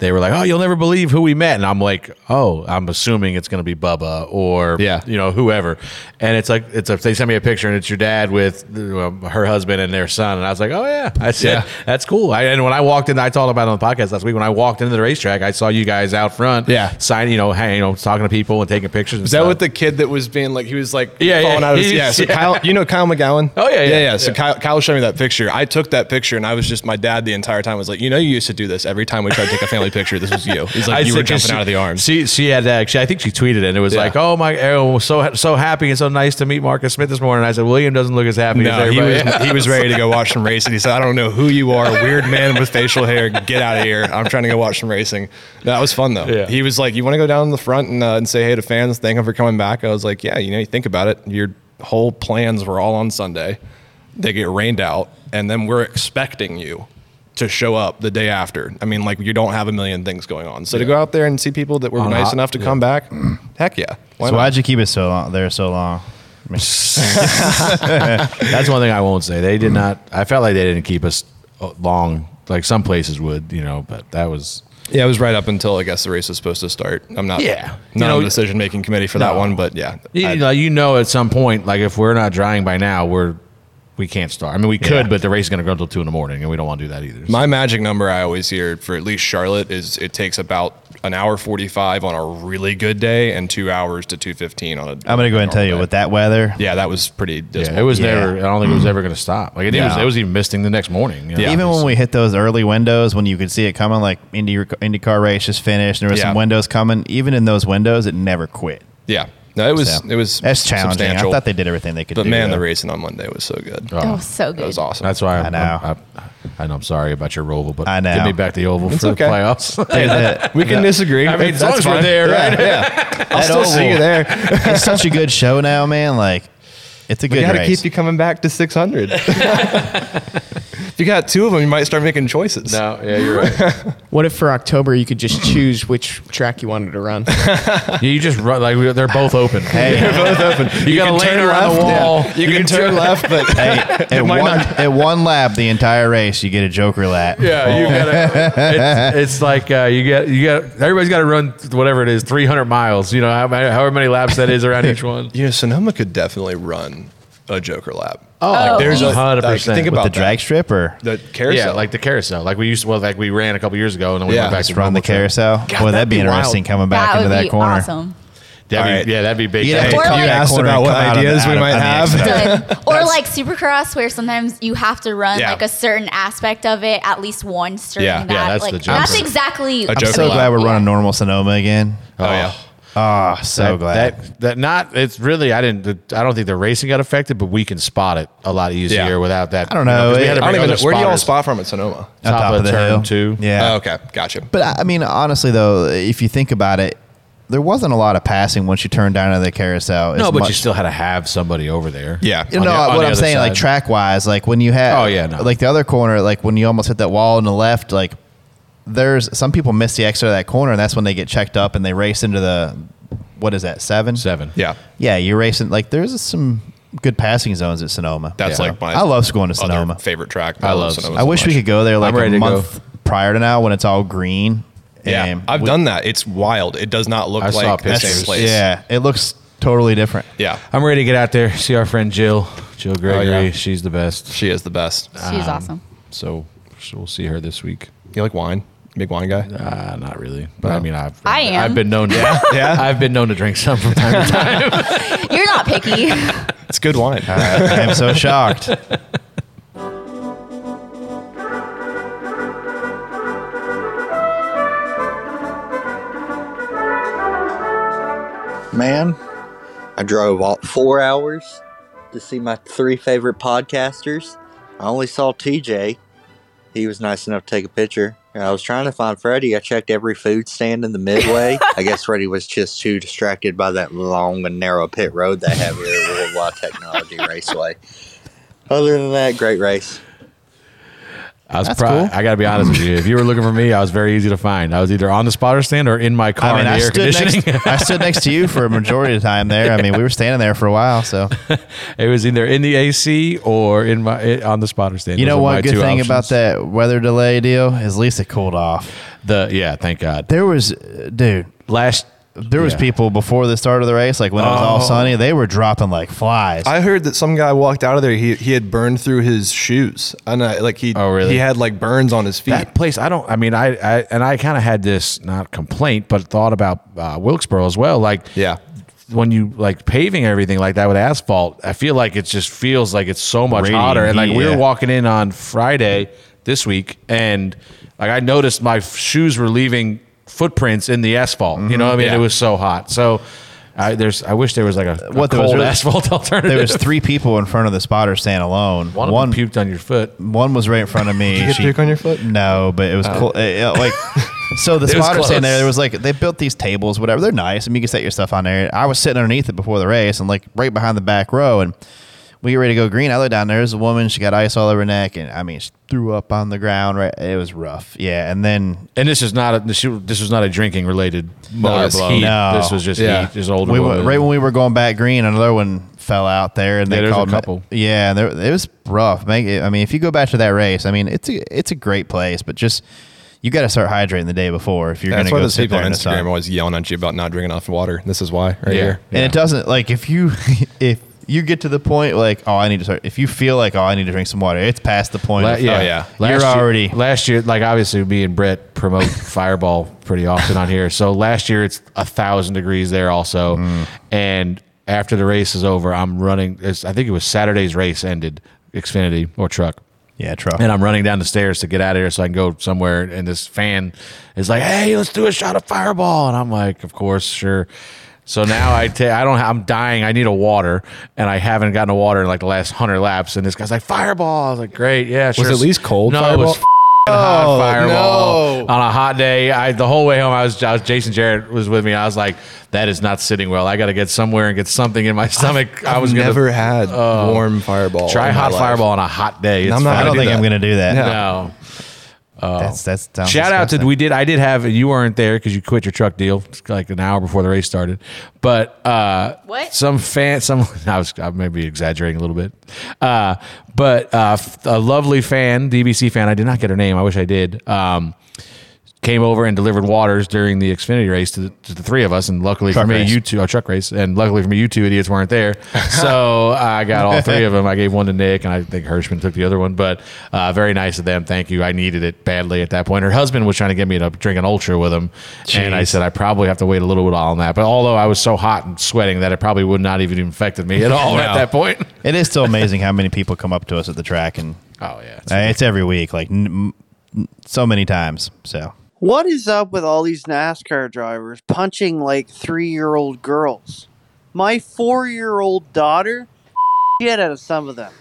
They were like, "Oh, you'll never believe who we met," and I'm like, "Oh, I'm assuming it's going to be Bubba or Yeah. you know, whoever." And it's like it's a, they sent me a picture, and it's your dad with uh, her husband and their son, and I was like, "Oh yeah," I said, Yeah. "That's cool." I, and when I walked in, I talked about it on the podcast last week. When I walked into the racetrack, I saw you guys out front, Yeah. signing, you know, hang, you know, talking to people and taking pictures. And Is that stuff. what the kid that was being like? He was like Yeah, falling yeah. out of his, yeah. So yeah. Kyle, you know Kyle McGowan? Oh, yeah, yeah, yeah, yeah. So yeah. Kyle, Kyle showed me that picture. I took that picture, and I was just my dad the entire time was like, you know, you used to do this every time we tried to take a family picture. This was you. He's like, you said- were jumping she- out of the arms. She she had actually. I think she tweeted it. and It was Yeah. like, "Oh my, oh, so so happy and so nice to meet Marcus Smith this morning." I said, "William doesn't look as happy as No, he was he was ready to go watch some racing. He said, "I don't know who you are, weird man with facial hair. Get out of here. I'm trying to go watch some racing." That was fun though. Yeah. He was like, "You want to go down the front and, uh, and say hey to fans, thank them for coming back." I was like, "Yeah, you know, you think about it. Your whole plans were all on Sunday. They get rained out, and then we're expecting you." To show up the day after. I mean, like you don't have a million things going on. So to go out there and see people that were On nice hot- enough to yeah. come back, heck yeah. Why so not? why'd you keep it so long, there so long? That's one thing I won't say. They did not. I felt like they didn't keep us uh, long, like some places would, you know. But that was Yeah, it was right up until I guess the race was supposed to start. I'm not Yeah. You not know- on the decision making committee for that one, but yeah. you, I- know, you know at some point, like if we're not drying by now, we're we can't start. I mean, we could, Yeah. but the race is going to go until two in the morning, and we don't want to do that either. my magic number I always hear for at least Charlotte is it takes about an hour 45 on a really good day and two hours to 215 on a. I'm gonna go ahead and tell you with that weather. Yeah, that was pretty dismal. yeah, it was Yeah. never. I don't think it was mm-hmm. ever going to stop. Like it, was, it was even misting the next morning. you know? Yeah. Even when we hit those early windows, when you could see it coming, like Indy IndyCar race just finished, and there was Yeah. some windows coming. Even in those windows, it never quit. Yeah, no, it was So, it was that's challenging. I substantial. thought they did everything they could But do. man, though. the racing on Monday was so good. Oh, so good. That was awesome. That's why I'm, I know. I'm, I, I know. I'm sorry about your oval, but I know. get me back the oval It's for okay. the playoffs. Dude, that- we can disagree. I mean, as long That's as we're fine. there, right? Yeah, I'll that still see you there. it's such a good show now, man. Like, it's a We good got to race. keep you coming back to 600. If you got two of them, you might start making choices. no, yeah, you're right. What if for October you could just choose which track you wanted to run? Yeah, you just run like they're both open. Hey, both open. You, got to can lane turn around the left, yeah. wall. You, can, turn left, but hey, at one not- at one lap, the entire race, you get a Joker lap. Yeah, you gotta. It's, it's like uh, you get you got everybody's got to run whatever it is, 300 miles. You know, however many laps that is around each one. you know, Sonoma could definitely run a Joker lap. Oh, oh, there's a hundred like, percent. Think with about the drag strip, or the carousel. Yeah, like the carousel, like we used to. Well, like we ran a couple years ago, and then we Yeah, went back just to run the normal track. carousel. Boy, that'd that'd be be interesting wild. coming back that into would that be corner. awesome. That'd be, All right. Yeah, that'd be big. You'd time. have to Or come like- You asked about what come of ideas we out of- might have. Good. or like Supercross, where sometimes you have to run Yeah. like a certain aspect of it at least once during Yeah. Yeah, that. that's like the jump. that's exactly. A I'm so glad we're Yeah. running normal Sonoma again. Oh yeah. Oh. Oh, so that, glad. that that not. It's really. I didn't. I don't think the racing got affected, but we can spot it a lot easier Yeah. without that. I don't know. 'cause we It- had to I don't bring even know. other Where do you all spotters. spot from at Sonoma? On top of the turn hill. two. Yeah. Oh, okay, gotcha. But I I mean, honestly, though, if you think about it, there wasn't a lot of passing once you turned down to the carousel. No, as but much- you still had to have somebody over there. Yeah. You On know the- on what the I'm other saying, like side. track wise, like when you had, Oh, yeah, no. like the other corner, like when you almost hit that wall on the left, like there's some people miss the exit of that corner, and that's when they get checked up and they race into the what is that seven? Seven. Yeah. Yeah, you're racing like there's some good passing zones at Sonoma. That's Yeah. like my I love going to other Sonoma. favorite track. I oh, love Sonoma I so wish we could go there like a to go. month prior to now when it's all green. Yeah, and I've we- done that. It's wild. It does not look I saw like the same place. Yeah, it looks totally different. Yeah. I'm ready to get out there, see our friend Jill, Jill oh, Gregory. yeah. She's the best. She is the best. She's um, awesome. So, so we'll see her this week. You like wine? Big wine guy? Uh, not really, but I mean, I've I am. I've been known to Yeah? I've been known to drink some from time to time. You're not picky. It's good wine. I am so shocked. Man, I drove all four hours to see my three favorite podcasters. I only saw TJ. He was nice enough to take a picture. And I was trying to find Freddie. I checked every food stand in the midway. I guess Freddie was just too distracted by that long and narrow pit road they have here at Worldwide Technology Raceway. Other than that, great race. I was That's proud. cool. I got to be honest with you. If you were looking for me, I was very easy to find. I was either on the spotter stand or in my car I mean, in the I air stood, conditioning. next, I stood next to you for a majority of the time there. I mean, we were standing there for a while. So, it was either in the AC or in my on the spotter stand. you Those know one good thing about that weather delay deal is at least it cooled off. The yeah, thank God. There was, dude, Last there was yeah. people before the start of the race, like when it was all Oh. sunny, they were dropping like flies. I heard that some guy walked out of there. He he had burned through his shoes, and I, like he Oh, really? he had like burns on his feet. That place, I don't. I mean, I, I and I kind of had this not complaint, but thought about uh, Wilkesboro as well. Like, yeah, when you like paving everything like that with asphalt, I feel like it just feels like it's so much Radiant hotter. And like heat, we yeah. were walking in on Friday this week, and like I noticed my f- shoes were leaving footprints in the asphalt. You know, what I mean, Yeah. it was so hot. So. I, there's. I wish there was like a, a What, there was cold really- asphalt alternative. there was three people in front of the spotter stand alone. one, one of them puked on your foot. One was right in front of me. Did you She- puke on your foot? No, but it was cool. uh, yeah, like so the spotter stand there. There was like they built these tables, whatever. They're nice. I mean, you can set your stuff on there. I was sitting underneath it before the race, and like right behind the back row, and we get ready to go green. I look down there. There's a woman. She got ice all over her neck, and I mean, she threw up on the ground. Right, it was rough. Yeah, and then And this is not a this, this was not a drinking related No, motor blow. heat. No. This was just Yeah. heat. Just older we went, right when we were going back green, another one fell out there, and Yeah, they there's a called me- couple. Yeah, there, it was rough. Make I mean, if you go back to that race, I mean, it's a it's a great place, but just you got to start hydrating the day before if you're going That's to why go those sit people there on in the sun. Instagram are always yelling at you about not drinking enough water. This is why, right Yeah. here. And it doesn't like if you if you get to the point like oh I need to start if you feel like oh I need to drink some water it's past the point La- of, yeah, Oh, yeah. Last You're year- already- last year. Like obviously, me and Brett promote Fireball pretty often on here. So last year it's a thousand degrees there also, Mm. and after the race is over, I'm running. It's, I think it was Saturday's race ended. Xfinity or truck. yeah truck And I'm running down the stairs to get out of here so I can go somewhere. And this fan is like, "Hey, let's do a shot of Fireball." And I'm like, "Of course, sure." So now I ta- I don't. I'm dying. I need a water, and I haven't gotten a water in like the last hundred laps. And this guy's like, "Fireball." I was like, "Great, yeah, sure." it at least cold No, it Fireball? was f***ing hot Oh, Fireball no. on a hot day. I the whole way home. I was, I was Jason Jarrett was with me. I was like, "That is not sitting well. I got to get somewhere and get something in my stomach." I was I've gonna never had Oh. warm Fireball. try in hot. Fireball on a hot day. It's I'm not I don't do think that. I'm gonna do that No. That's that's sounds Shout out to we did I did have you weren't there because you quit your truck deal like an hour before the race started, but uh, What? Some fan some I was I may be exaggerating a little bit, uh, but uh, f- a lovely fan DBC fan I did not get her name I wish I did. Um, came over and delivered waters during the Xfinity race to the, to the three of us, and luckily Truck for me, race. you two, oh, truck race, and luckily for me, you two idiots weren't there. So I got all three of them. I gave one to Nick, and I think Hirschman took the other one. But uh, very nice of them. Thank you. I needed it badly at that point. Her husband was trying to get me to drink an ultra with him, and I said I probably have to wait a little bit on that. But although I was so hot and sweating that it probably would not even affected me at all at that point. it is still amazing how many people come up to us at the track and Oh yeah, it's- uh, it's every week like n- m- so many times so What is up with all these NASCAR drivers punching like three year old girls? My four year old daughter, shit out of some of them.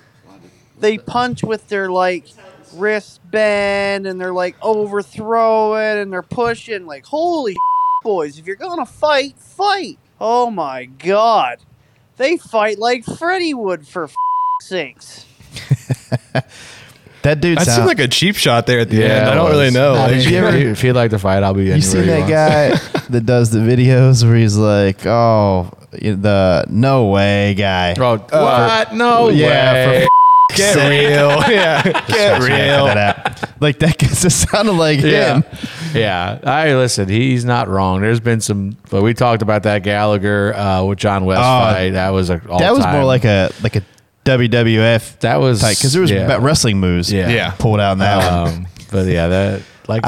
They punch with their like wristband and they're like overthrowing and they're pushing. Like, holy boys. If you're gonna fight, fight. Oh my god, they fight like Freddy would for sakes. That dude That sound- seemed like a cheap shot there at the end. I don't really know. Nah, Like, did you ever, if you'd like to fight, I'll be. You seen that guy that does the videos where he's like, "Oh, the no way guy." Oh, what? No yeah, way. For Get sake. real. Yeah. Get real. that. Like that guess it sounded like Yeah, him. yeah. I listen. He's not wrong. There's been some, but we talked about that Gallagher uh, with John West Oh, fight. That was a That was more like a like a WWF. That was because there was yeah. wrestling moves. Yeah. Yeah. pulled out in that one. Um, but yeah, that like.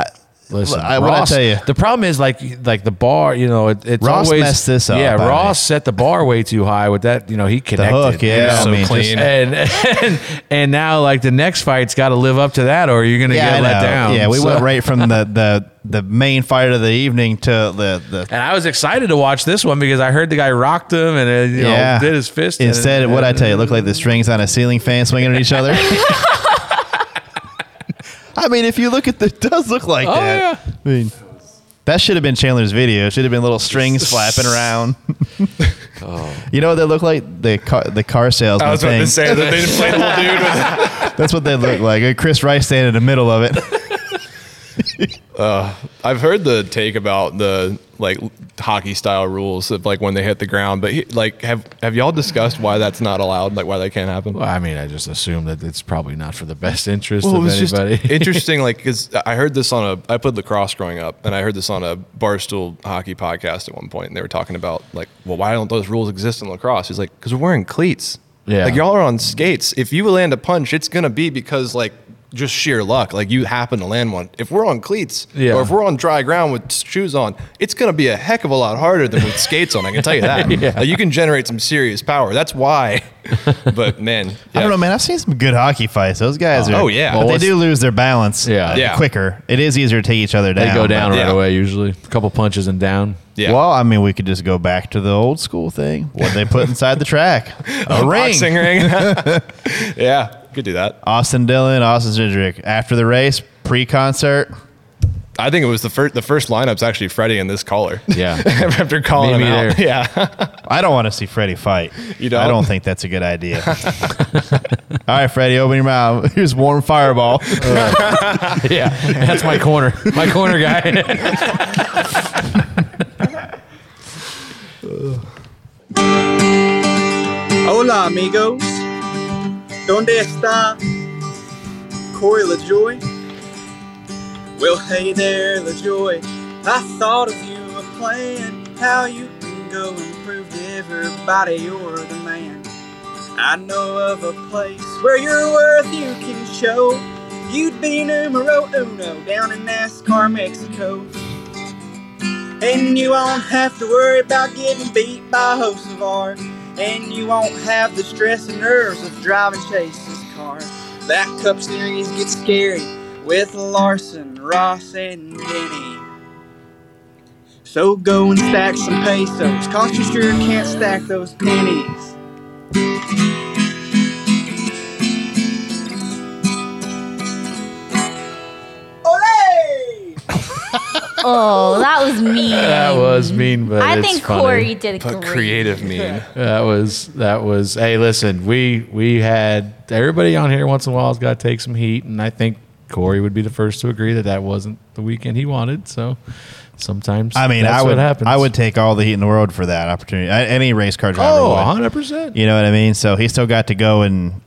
Listen, I- what'd I tell you? the problem is like like the bar, you know, it, it's Ross always messed this up, Yeah, Ross set the bar way too high with that. You know, he connected. The hook, yeah, know? I mean, clean. and, and and now like the next fight's got to live up to that, or you're gonna Yeah, get let down. Yeah, we So- went right from the the the main fight of the evening to the the. And I was excited to watch this one because I heard the guy rocked him and uh, you know did his fist. and- Instead, what I tell you, it looked like the strings on a ceiling fan swinging at each other. I mean, if you look at the, it does look like Oh, that. yeah. I mean, that should have been Chandler's video. It should have been little strings flapping around. You know what they look like? The car, the car salesman I was about thing. to say that they just played a little dude with That's what they look like. Chris Rice standing in the middle of it. Uh, I've heard the take about the like hockey style rules of like when they hit the ground, but he, like have have y'all discussed why that's not allowed? Like why that can't happen? Well, I mean, I just assume that it's probably not for the best interest Well, of anybody. just interesting, like because I heard this on a I played lacrosse growing up, and I heard this on a barstool hockey podcast at one point, and they were talking about like, well, why don't those rules exist in lacrosse? He's like, because we're wearing cleats. Yeah. like y'all are on skates. If you land a punch, it's gonna be because like just sheer luck. Like you happen to land one. If we're on cleats, Yeah. or if we're on dry ground with shoes on, it's gonna be a heck of a lot harder than with skates on. I can tell you that. Yeah. Like, you can generate some serious power. That's why. But man, I don't know, man. I've seen some good hockey fights. Those guys are. Oh, yeah. but Well, they do lose their balance. Yeah. uh, Yeah. quicker. It is easier to take each other down. they go down but- right Yeah. away usually. A couple punches and down. Yeah. Well, I mean, we could just go back to the old school thing. What they put inside the track? A, A ring. boxing ring. yeah, could do that. Austin Dillon, Austin Cindric. After the race, pre-concert. I think it was the first. The first lineup's actually Freddie and this caller. Yeah. After calling Meet him me out. there. Yeah. I don't want to see Freddie fight. You don't? I don't think that's a good idea. All right, Freddie, open your mouth. Here's warm fireball. yeah, that's my corner. My corner guy. Hola, amigos. ¿Dónde está Corey Lajoie? Well, hey there, Lajoie. I thought of you a plan, how you can go and prove to everybody you're the man. I know of a place where your worth you can show. You'd be numero uno down in NASCAR, Mexico. And you won't have to worry about getting beat by Hocevar. And you won't have the stress and nerves of driving Chase's car. That Cup Series gets scary with Larson, Ross, and Denny. So go and stack some pesos, cause you sure can't stack those pennies. Oh, that was mean. that was mean, but I it's think funny. Corey did But great. creative mean. That was that was. Hey, listen, we we had everybody on here once in a while has got to take some heat, and I think Corey would be the first to agree that that wasn't the weekend he wanted. So sometimes I mean, that's I would happens. I would take all the heat in the world for that opportunity. Any race car driver Oh, 100 percent. You know what I mean? So he still got to go and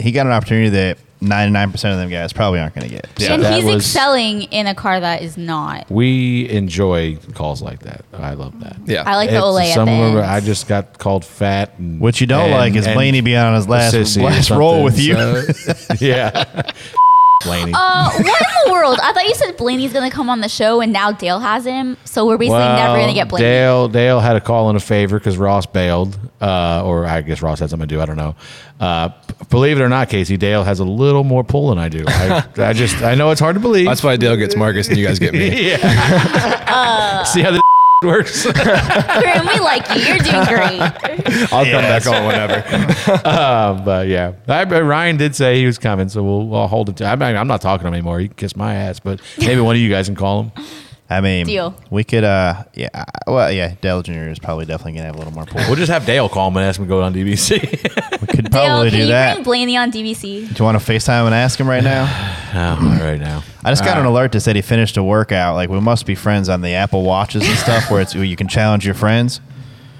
he got an opportunity that 99% of them guys probably aren't going to get. Yeah. and that he's was- excelling in a car that is not. We enjoy calls like that. I love that. Yeah. I like the It's- Olay at some the end. I just got called fat. And, What you don't and- like is Blaney being on his last, a sissy or last roll with you. so- yeah. Blaney. Uh, what in the world? I thought you said Blaney's gonna come on the show, and now Dale has him. So we're basically never gonna get Blaney. Dale Dale had a call in a favor because Ross bailed, uh, or I guess Ross had something to do. I don't know. Uh, believe it or not, Casey, Dale has a little more pull than I do. I, I just I know it's hard to believe. That's why Dale gets Marcus and you guys get me. Uh, See how the works. Grim, we like you. You're doing great. I'll come back on whenever. uh, but yeah, I, but Ryan did say he was coming, so we'll, we'll hold it. To, I mean, I'm not talking to him anymore. He can kiss my ass, but maybe one of you guys can call him. I mean, Deal. we could. uh Yeah. Well, yeah. Dale Jr. is probably definitely gonna have a little more pull. We'll just have Dale call him and ask him to go on DBC. we could probably Dale, probably can do you that. bring Blaney on DBC? Do you want to FaceTime and ask him right now? oh, right now. I just got All an alert that said he finished a workout. Like we must be friends on the Apple Watches and stuff, where it's where you can challenge your friends.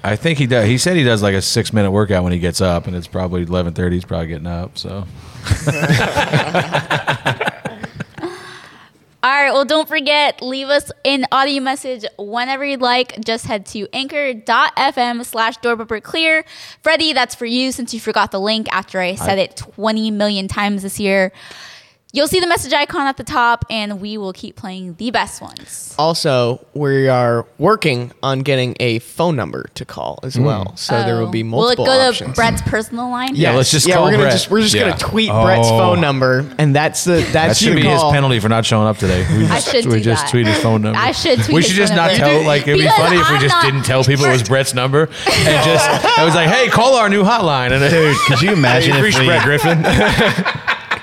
I think he does. He said he does like a six minute workout when he gets up, and it's probably eleven thirty. He's probably getting up. So All right. Well, don't forget, leave us an audio message whenever you'd like. Just head to anchor.fm slash clear. Freddie, that's for you since you forgot the link after I said I- it 20 million times this year. You'll see the message icon at the top, and we will keep playing the best ones. Also, we are working on getting a phone number to call as hmm. well. So there will be Oh. Will it go options. to Brett's personal line? Yes. yeah, we're gonna just we're just Yeah. gonna tweet Oh. Brett's phone number, and that's the that should your be his call. penalty for not showing up today. We I just, should we do just that. tweet his phone number. I should tweet We his should just phone not number. tell. Like it'd be Because funny if we I'm just not- didn't tell people it was Brett's number and just I was like, hey, call our new hotline. And Dude, could you imagine if free we- Brett Griffin?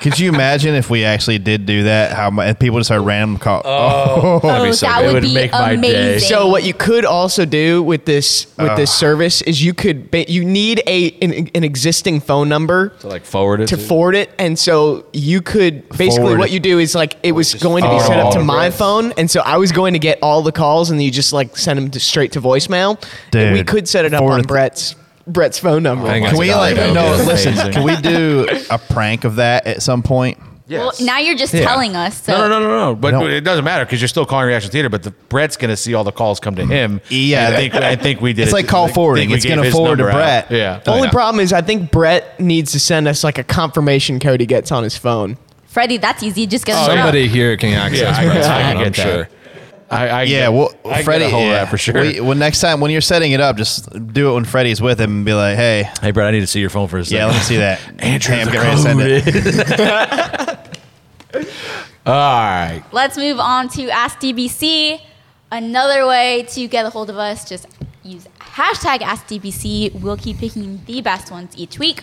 Could you imagine if we actually did do that? How mu- and people just start random call? Oh. oh, that'd be Oh, so that good. would It would be make my day. amazing. So what you could also do with this with this uh. service is you could ba- you need a an, an existing phone number to like forward it to forward it, and so you could basically Forward what it. you do is like it was going to be set up to Oh, my right. phone, and so I was going to get all the calls, and you just like send them to, straight to voicemail. And we Dude, could set it up forward on it- Brett's Brett's phone number. Can we like no? Listen, can we do a prank of that at some point? Well, now you're just Yeah. telling us. So no, no, no, no, no. But No. it doesn't matter because you're still calling Reaction Theater. But the Brett's going to see all the calls come to him. Yeah, And I think I think we did. It's it- like call I think forwarding. we It's gave gonna his forward to number out. Brett. Yeah. The only problem is I think Brett needs to send us like a confirmation code he gets on his phone. Freddie, that's easy. Just get oh, Somebody here can access Yeah, I Brett's get- I phone, get I'm that. sure. I, I yeah, get- well, I get a hold of that for sure. We, well, next time when you're setting it up, just do it when Freddie's with him and be like, "Hey, hey, Brett, I need to see your phone for a second. yeah, let me see that." Andrew, Hey, I'm the getting ready to send it. All right. Let's move on to Ask DBC. Another way to get a hold of us, just use hashtag AskDBC. We'll keep picking the best ones each week.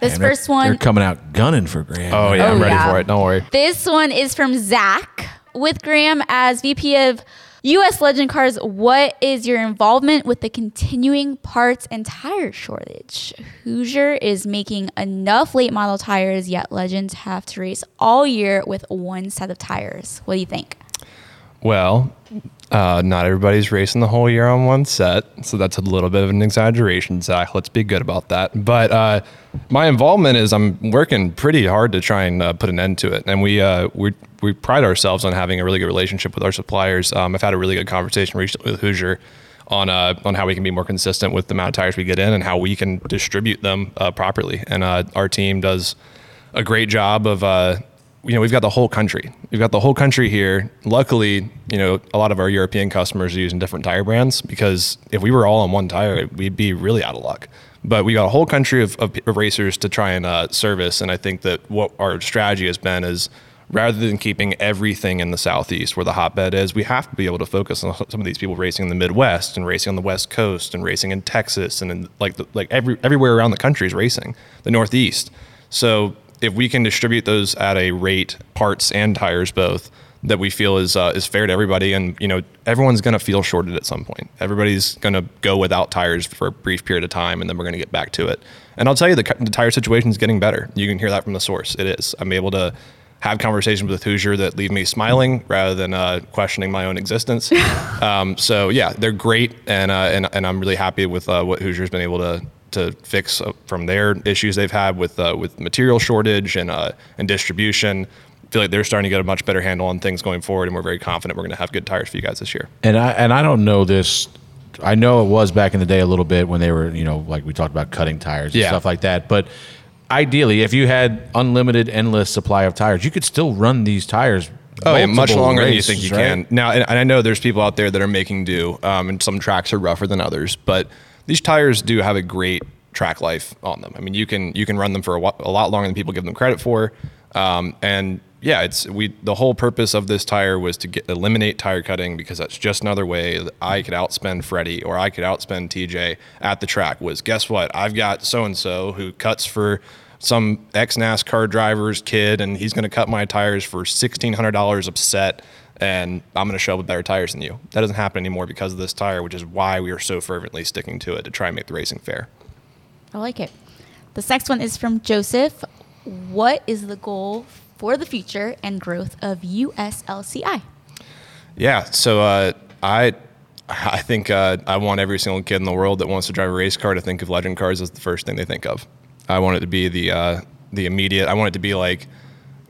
This Man, they're- first one, They're coming out gunning for Graham. Oh yeah, Oh, I'm ready yeah. for it. Don't worry. this one is from Zach with Graham as VP of U.S. Legend Cars. What is your involvement with the continuing parts and tire shortage? Hoosier is making enough late model tires, yet Legends have to race all year with one set of tires. What do you think? Well, uh, not everybody's racing the whole year on one set, so that's a little bit of an exaggeration, Zach. Let's be good about that. But uh, my involvement is I'm working pretty hard to try and uh, put an end to it, and we uh, we we pride ourselves on having a really good relationship with our suppliers. Um, I've had a really good conversation recently with Hoosier on uh, on how we can be more consistent with the amount of tires we get in and how we can distribute them uh, properly. And uh, our team does a great job of uh, you know we've got the whole country we've got the whole country here luckily you know a lot of our european customers are using different tire brands because if we were all on one tire we'd be really out of luck but we got a whole country of, of, racers to try and uh, service and i think that what our strategy has been is rather than keeping everything in the southeast where the hotbed is we have to be able to focus on some of these people racing in the midwest and racing on the west coast and racing in texas and in like the, like every everywhere around the country is racing the northeast so if we can distribute those at a rate, parts and tires both, that we feel is uh, is fair to everybody, and you know everyone's going to feel shorted at some point. Everybody's going to go without tires for a brief period of time, and then we're going to get back to it. And I'll tell you, the, the tire situation is getting better. You can hear that from the source. It is. I'm able to have conversations with Hoosier that leave me smiling rather than uh, questioning my own existence. um, so yeah, they're great, and uh, and and I'm really happy with uh, what Hoosier's been able to to fix uh, from their issues they've had with uh, with material shortage and uh, and distribution. I feel like they're starting to get a much better handle on things going forward, and we're very confident we're going to have good tires for you guys this year. And I and I don't know this. I know it was back in the day a little bit when they were, you know, like we talked about cutting tires and Yeah. stuff like that. But ideally, if you had unlimited, endless supply of tires, you could still run these tires. Oh yeah, much longer than you think you right? can. Now, and, and I know there's people out there that are making do, um, and some tracks are rougher than others, but these tires do have a great track life on them. I mean, you can you can run them for a, a lot longer than people give them credit for, um, and yeah, it's we. The whole purpose of this tire was to get eliminate tire cutting because that's just another way that I could outspend Freddie or I could outspend TJ at the track. Was guess what? I've got so and so who cuts for some ex NASCAR driver's kid, and he's going to cut my tires for sixteen hundred dollars a set. and I'm going to show up with better tires than you. That doesn't happen anymore because of this tire, which is why we are so fervently sticking to it to try and make the racing fair. I like it. The next one is from Joseph. What is the goal for the future and growth of USLCI? Yeah, so uh, I I think uh, I want every single kid in the world that wants to drive a race car to think of legend cars as the first thing they think of. I want it to be the uh, the immediate. I want it to be like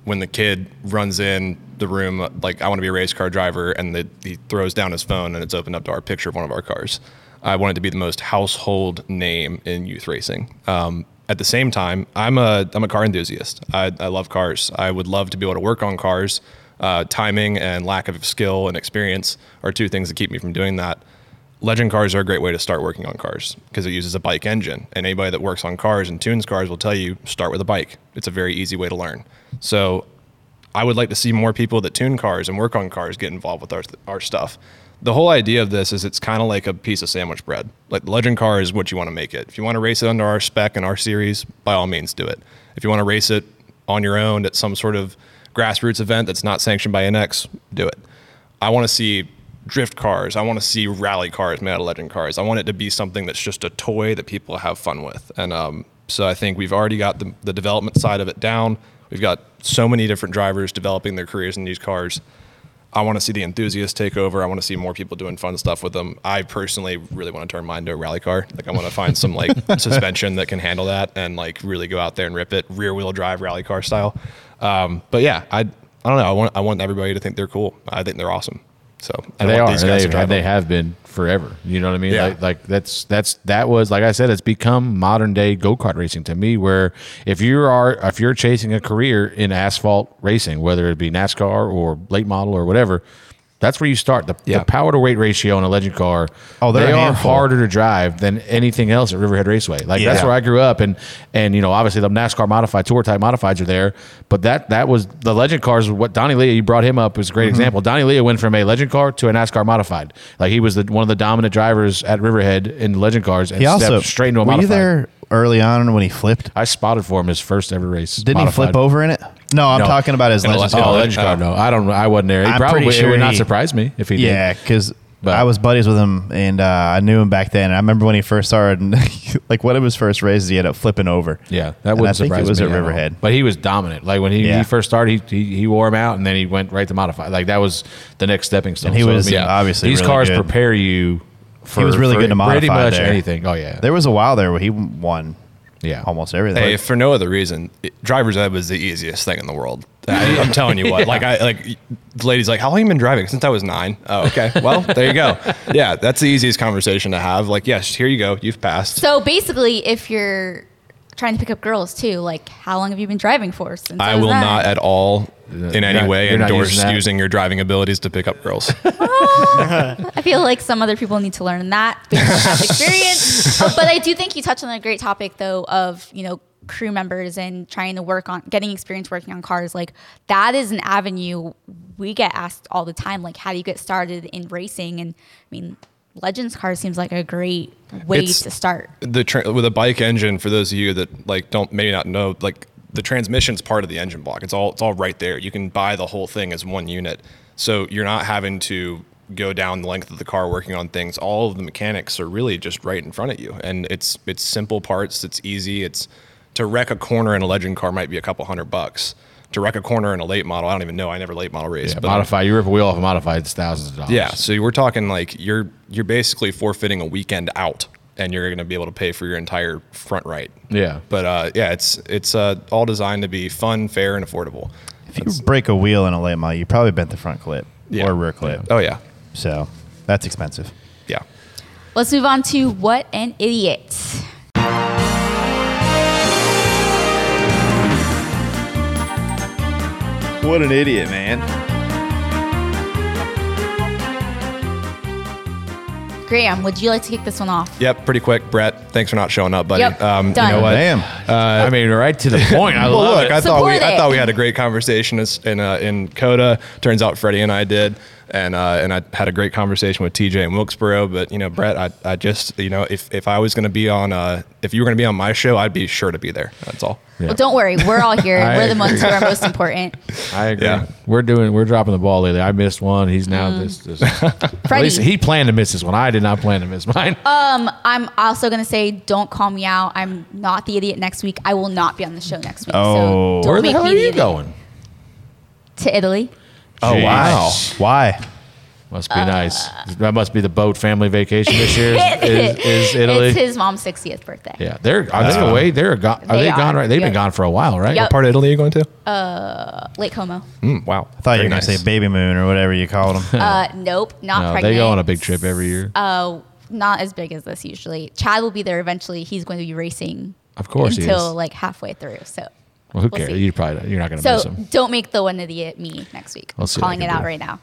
when the kid runs in the room, like I want to be a race car driver, and the, he throws down his phone and it's opened up to our picture of one of our cars. I want it to be the most household name in youth racing. Um, at the same time, I'm a I'm a car enthusiast. I, I love cars. I would love to be able to work on cars. Uh, timing and lack of skill and experience are two things that keep me from doing that. Legend cars are a great way to start working on cars because it uses a bike engine. And anybody that works on cars and tunes cars will tell you start with a bike. It's a very easy way to learn. So I would like to see more people that tune cars and work on cars get involved with our, our stuff. The whole idea of this is it's kind of like a piece of sandwich bread. Like the legend car is what you want to make it. If you want to race it under our spec and our series, by all means do it. If you want to race it on your own at some sort of grassroots event that's not sanctioned by NX, do it. I want to see drift cars. I want to see rally cars made out of legend cars. I want it to be something that's just a toy that people have fun with. And um, so I think we've already got the, the development side of it down. We've got so many different drivers developing their careers in these cars. I want to see the enthusiasts take over. I want to see more people doing fun stuff with them. I personally really want to turn mine into a rally car. Like I want to find some like suspension that can handle that and like really go out there and rip it rear wheel drive rally car style. Um, but yeah, I I don't know. I want I want everybody to think they're cool. I think they're awesome. So they are. They, they have been forever. You know what I mean? Yeah. Like, like that's that's that was like I said, it's become modern day go kart racing to me. Where if you are if you're chasing a career in asphalt racing, whether it be NASCAR or late model or whatever. That's where you start. The, the power to weight ratio in a legend car. Oh, they are harder to drive than anything else at Riverhead Raceway. Like that's where I grew up, and and you know obviously the NASCAR modified tour type modifieds are there, but that that was the legend cars. What Donny Lia, you brought him up was a great Mhm. example. Donny Lia went from a legend car to a NASCAR modified. Like he was the, one of the dominant drivers at Riverhead in legend cars, and He also straight into a modified. There early on when he flipped? I spotted for him his first ever race. Didn't he modified. flip over in it? No, I'm talking about his legend car. Oh, legend car. No, I don't. I wasn't there. He I'm probably pretty it sure would not he- surprise me if he did. Yeah, because I was buddies with him and uh, I knew him back then. And I remember when he first started, and like one of his first races, he ended up flipping over. Yeah, that And would I think surprise it was me at at all. Riverhead. But he was dominant. Like when he, Yeah. he first started, he, he he wore him out, and then he went right to modify. Like that was the next stepping stone. And he So, was, yeah, obviously these really cars good. prepare you. For, he was really for good to modify pretty much there. anything. Oh yeah, there was a while there where he won. Yeah, almost everything. Hey, if for no other reason, it- driver's ed was the easiest thing in the world. I, I'm telling you what. Like I like the lady's like, how long you been driving since I was nine? Oh, okay. Well, there you go. Yeah, that's the easiest conversation to have. Like, yes, here you go. You've passed. So basically, if you're trying to pick up girls too, like how long have you been driving for? Since I will that? not at all in any not- way endorse using using your driving abilities to pick up girls. Ah. I feel like some other people need to learn that based on experience. But I do think you touched on a great topic though of, you know, crew members and trying to work on getting experience working on cars. Like that is an avenue we get asked all the time. Like, how do you get started in racing? And I mean, Legends car seems like a great way It's- to start. the tra- with a bike engine for those of you that like don't maybe not know like the transmission's part of the engine block. It's all it's all right there. You can buy the whole thing as one unit. So you're not having to go down the length of the car working on things. All of the mechanics are really just right in front of you. And it's it's simple parts. It's easy. It's to wreck a corner in a legend car might be a couple hundred bucks to wreck a corner in a late model i don't even know i never late model race Yeah, but I'm- modify. You rip a wheel off a modified, it's thousands of dollars. yeah, so we're talking like you're you're basically forfeiting a weekend out, and you're going to be able to pay for your entire front right. Yeah. but uh, yeah, it's it's uh, all designed to be fun, fair, and affordable. If you break a wheel in a late model, you probably bent the front clip Yeah. or rear clip. Oh yeah, So that's expensive. yeah. Let's move on to what an idiot. What an idiot, man. Graham, would you like to kick this one off? Yep, pretty quick, Brett. Thanks for not showing up, buddy. Yep, um, done. You know what? Damn. Uh, I mean, right to the point. I well, love look, it. I thought we Support I thought we had a great conversation in uh, in COTA. Turns out Freddie and I did. And uh, and I had a great conversation with TJ in Wilkesboro. But you know, Brett, I, I just you know if, if I was going to be on uh, if you were going to be on my show, I'd be sure to be there. That's all. Well, don't worry. We're all here. We're the ones who are most important. I agree. Yeah. We're doing. We're dropping the ball lately. I missed one. He's now this. this at least he planned to miss this one. I did not plan to miss mine. Um, I'm also gonna say, don't call me out. I'm not the idiot next week. I will not be on the show next week. Oh. so don't Where the make hell me are you idiot. going? To Italy. Oh wow! Why? Must be nice. That must be the boat family vacation this year. Is, is Italy? It's his mom's 60th birthday. yeah, they're are they away? They're gone. Are They they, are. gone? Right? They've been Yep. gone for a while, right? Yep. What part of Italy are you going to? Uh, Lake Como. Mm, wow. I thought you Very were gonna say baby moon or whatever you called them. Uh, nope, not no, pregnant. they go on a big trip every year. Uh, not as big as this usually. Chad will be there eventually. He's going to be racing. Of course he until is. like halfway through. So. Well, who we'll cares? see. You probably you're not going to miss So them. don't make the one idiot me next week. We'll see calling it out do. right now.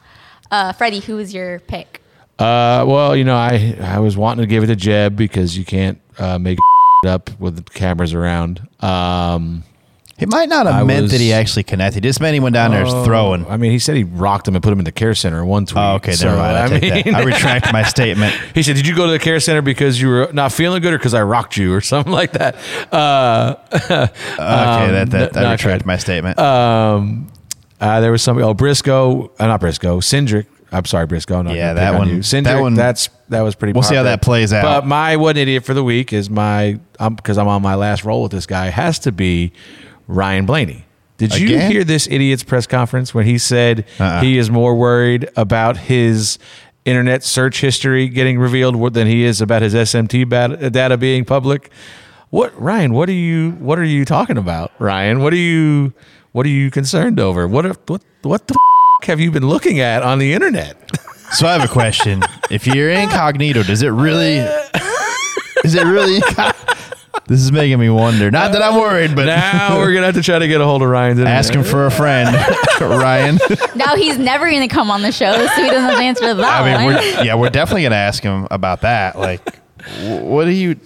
Uh, Freddie, who is your pick? Uh, well, you know, I I was wanting to give it to Jeb because you can't uh, make it up with the cameras around. Um, He might not have I meant that he actually connected. He just meant he went down there Oh, throwing. I mean, he said he rocked him and put him in the care center in one tweet. Oh, okay, So, never mind. I, take that. I retract my statement. He said, "Did you go to the care center because you were not feeling good, or because I rocked you, or something like that?" Uh, okay, that, that, I retract my statement. Um, uh, there was somebody. Oh, Briscoe, uh, not Briscoe, Cindric. I'm sorry, Briscoe. Not Yeah, gonna that pick on one- You. Cindric, that one- That's that was pretty. We'll see how popular. that plays out. But my one idiot for the week is my because I'm on my last roll with this guy has to be Ryan Blaney. Did you Again? hear this idiot's press conference when he said Uh-uh. he is more worried about his internet search history getting revealed than he is about his SMT data being public? What Ryan? What are you? What are you talking about, Ryan? What are you? What are you concerned over? What? What? What the f- have you been looking at on the internet? So I have a question. if you're incognito, does it really? Is it really? This is making me wonder. Not that I'm worried, but now we're gonna have to try to get a hold of Ryan. ask him for a friend, Ryan. Now he's never going to come on the show, so he doesn't have to answer that I mean, one. we're, yeah, we're definitely gonna ask him about that. Like, what do you?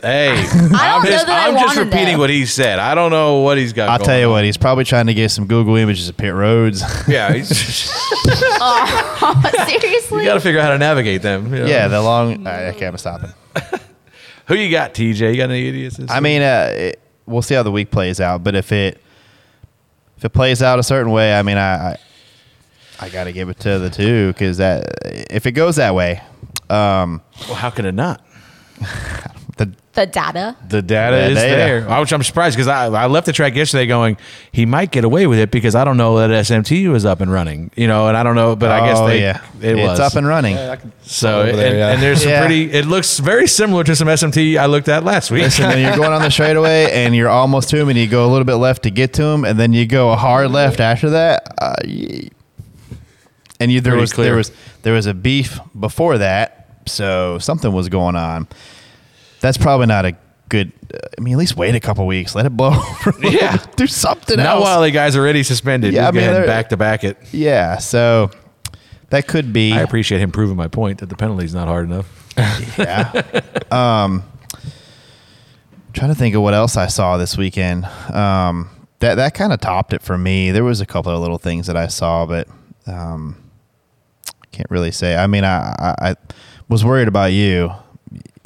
Hey, I I'm don't know just, that I I'm just repeating that. what he said. I don't know what he's got. I'll going tell you on. what. He's probably trying to get some Google images of pit roads. Yeah, he's, oh, seriously? you got to figure out how to navigate them. you know. yeah, the long. I can't stop him. Who you got, TJ? You got any idiots? I mean, uh, it, we'll see how the week plays out. But if it if it plays out a certain way, I mean, I I, I got to give it to the two because that if it goes that way, um, well, how can it not? the the data. The data The is data. there, which I'm surprised because I, I left the track yesterday going he might get away with it because I don't know that SMT was up and running, you know, and I don't know, but I guess Oh, they yeah. it It's was up and running. So over and, there, yeah. and there's some Yeah. pretty. It looks very similar to some SMT I looked at last week. Listen, when you're going on the straightaway and you're almost to him, and you go a little bit left to get to him, and then you go a hard left after that. Uh, y- and you there Pretty was clear. there was there was a beef before that, so something was going on. That's probably not a good. I mean, at least wait a couple weeks, let it blow. a little Yeah. bit, do something Not else. while the guys are already suspended. Yeah, Yeah, I mean, go ahead and they're- back to back it. yeah, so that could be. I appreciate him proving my point that the penalty's not hard enough. yeah. Um, trying to think of what else I saw this weekend. Um, that that kind of topped it for me. There was a couple of little things that I saw, but um, can't really say. I mean, I, I, I was worried about you.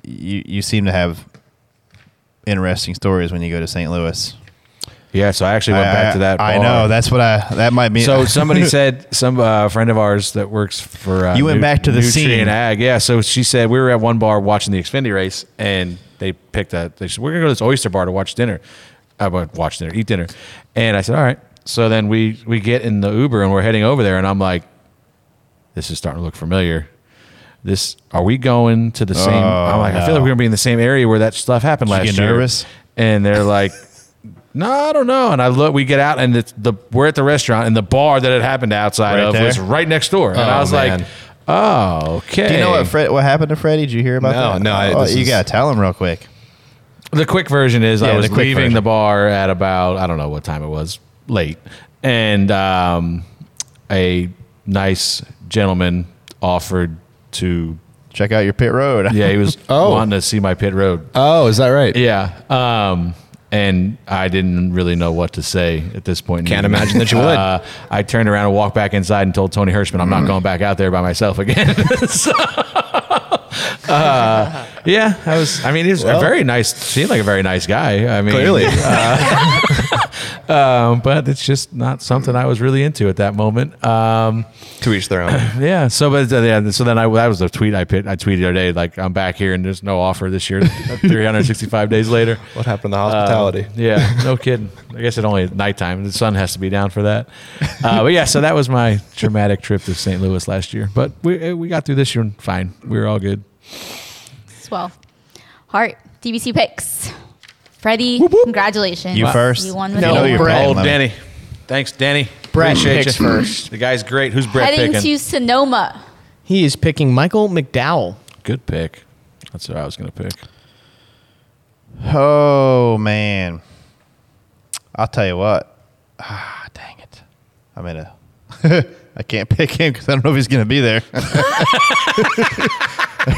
You you seem to have interesting stories when you go to St. Louis. Yeah, so I actually went I- back to that. I bar. know that's what I. That might be. So somebody said some uh, friend of ours that works for uh, You went back to the scene. Ag. Yeah, so she said we were at one bar watching the Xfinity race, and they picked a. They said we're gonna go to this oyster bar to watch dinner. I went watch dinner, eat dinner, and I said all right. So then we we get in the Uber and we're heading over there, and I'm like, this is starting to look familiar. This are we going to the same? I'm like, I feel like we're gonna be in the same area where that stuff happened Did you last get year. nervous? And they're like, no, I don't know. And I look, we get out, and it's the we're at the restaurant, and the bar that it happened outside Right of there? was right next door. And Oh, I was man. like, oh, okay. Do you know what Fred? What happened to Freddie? Did you hear about No, that? no, I- Oh, this you is- gotta tell him real quick. The quick version is I Yeah, was quick leaving version. the bar at about I don't know what time it was, late, and um, a nice gentleman offered to. Check out your pit road. Yeah, he was Oh. wanting to see my pit road. Oh, is that right? Yeah. Um, and I didn't really know what to say at this point. in Can't imagine that you would. Uh, I turned around and walked back inside and told Tony Hirschman I'm not going back out there by myself again. So, uh, yeah, I was. I mean, he was Well. a very nice. Seemed like a very nice guy. I mean, Clearly. uh, um, but it's just not something I was really into at that moment. Um, to each their own. yeah. So, but uh, yeah. So then I that was the tweet I put. I tweeted the other day like I'm back here and there's no offer this year. 365 days later. What happened to hospitality? Uh, yeah. No kidding. I guess it only at nighttime. The sun has to be down for that. Uh, but yeah. So that was my dramatic trip to St. Louis last year. But we uh, we got through this year fine. We were all good. Swell. Heart. DBC picks. Freddie, congratulations. You first. You won You with know me. you're Oh, Danny. Thanks, Danny. Brett Appreciate picks you. first. The guy's great. Who's Brett Heading picking? to Sonoma. He is picking Michael McDowell. Good pick. That's what I was going to pick. Oh man, I'll tell you what. Ah, dang it! I'm in a. I can't pick him because I don't know if he's going to be there.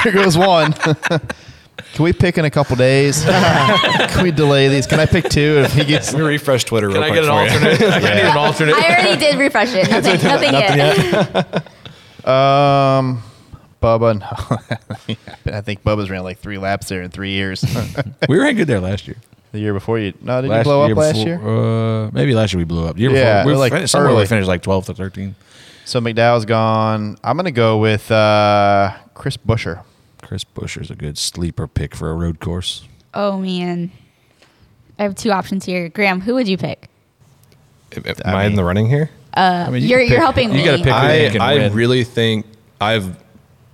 there goes one. Can we pick in a couple days? Can we delay these? Can I pick two if he gets? Let me refresh Twitter real Can I quick get an for you. alternate? I need an alternate. I already did refresh it. Nothing, nothing, yet. Um, Bubba. No. I think Bubba's ran like three laps there in three years. we were good there last year. The year before you? No, did you blow up last before- year? Uh, maybe last year we blew up. The year Yeah, before, we were like finished, somewhere we finished like 12 to 13. So McDowell's gone. I'm gonna go with uh, Chris Buescher. Chris Buescher's a good sleeper pick for a road course. Oh, man. I have two options here. Graham, who would you pick? Am am I in the running here? Uh, mean, you you're, can you're helping you me. gotta pick who you I, I win. really think I've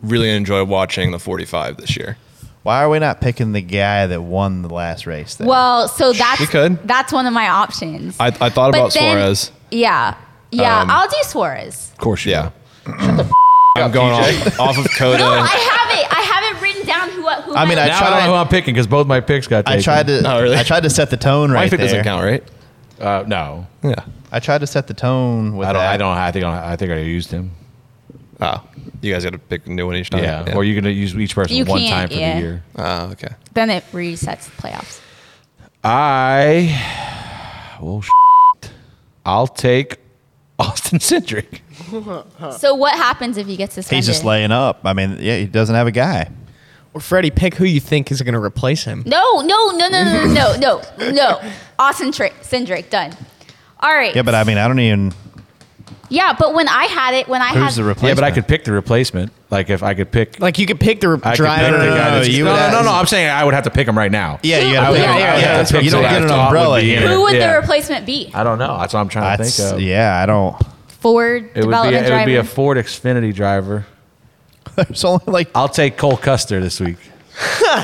really enjoyed watching the 45 this year. Why are we not picking the guy that won the last race? Then? Well, so that's We could. that's one of my options. I, I thought But about then- Suarez. Yeah, yeah. Um, I'll do Suarez. Of course, you Yeah. will. I'm going off, off of COTA. No, I have it. I have it written down. Who? who I mean, I my- Now I don't know who I'm picking because both my picks got taken. I tried to. Oh, really? I tried to set the tone right now. My pick there. doesn't count, right? Uh, no, Yeah. I tried to set the tone with I don't. that. I don't. I think. I think I used him. Oh, you guys got to pick a new one each time. Yeah. Or you're gonna use each person You one can't, time for yeah. the year. Oh, okay. Then it resets the playoffs. I. Well, I'll take Austin Cindric. so what happens if he gets suspended? He's just laying up. I mean, yeah, he doesn't have a guy. Or Freddie, pick who you think is going to replace him. No, no, no, no, no, no, no, no. Austin Tra- Cindric, done. All right. Yeah, but I mean, I don't even. Yeah, but when I had it, when I Who's had the replacement? Yeah, but I could pick the replacement. Like if I could pick, like you could pick the re- driver. pick the guy that's- you no, would no, no, no, I'm saying I would have to pick him right now. Yeah, you I gotta yeah, yeah, yeah, to pick you don't get an umbrella would who would the replacement be? I don't know. That's what I'm trying to think of. yeah, I don't. Ford It would be. development A, it driver. would be a Ford Xfinity driver. There's only like I'll take Cole Custer this week.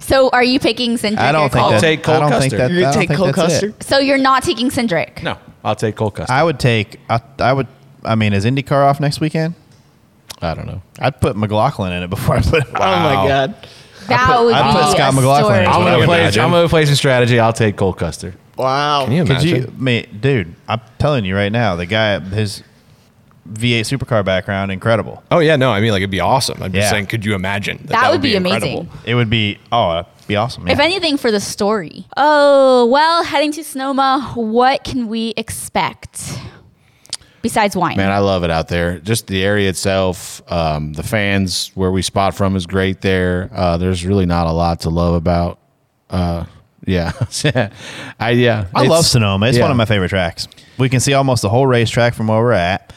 so are you picking Cindric? I or don't think I'll that. take Cole I don't think Custer. that. You're gonna I don't take think Cole that's it. Custer? So you're not taking Cindric? No, I'll take Cole Custer. I would take. I, I would. I mean, is IndyCar off next weekend? I don't know. I'd put McLaughlin in it before I put. Oh my God. That put- would I'd be put Scott a McLaughlin in story. I'm gonna play. I'm gonna play some strategy. I'll take Cole Custer. Wow. Can you Could imagine? you, mate, dude? I'm telling you right now, the guy, his V8 supercar background, incredible. oh yeah, no. I mean, like it'd be awesome. I'm Yeah. just saying, could you imagine? That, That would be incredible. amazing. It would be. Oh, it'd be awesome. If anything, for the story. Oh, well, heading to Sonoma, what can we expect besides wine? Man, I love it out there. Just the area itself, um, the fans where we spot from is great there. Uh, there's really not a lot to love about. Uh, yeah, I yeah. I it's- love Sonoma. It's yeah. one of my favorite tracks. We can see almost the whole racetrack from where we're at,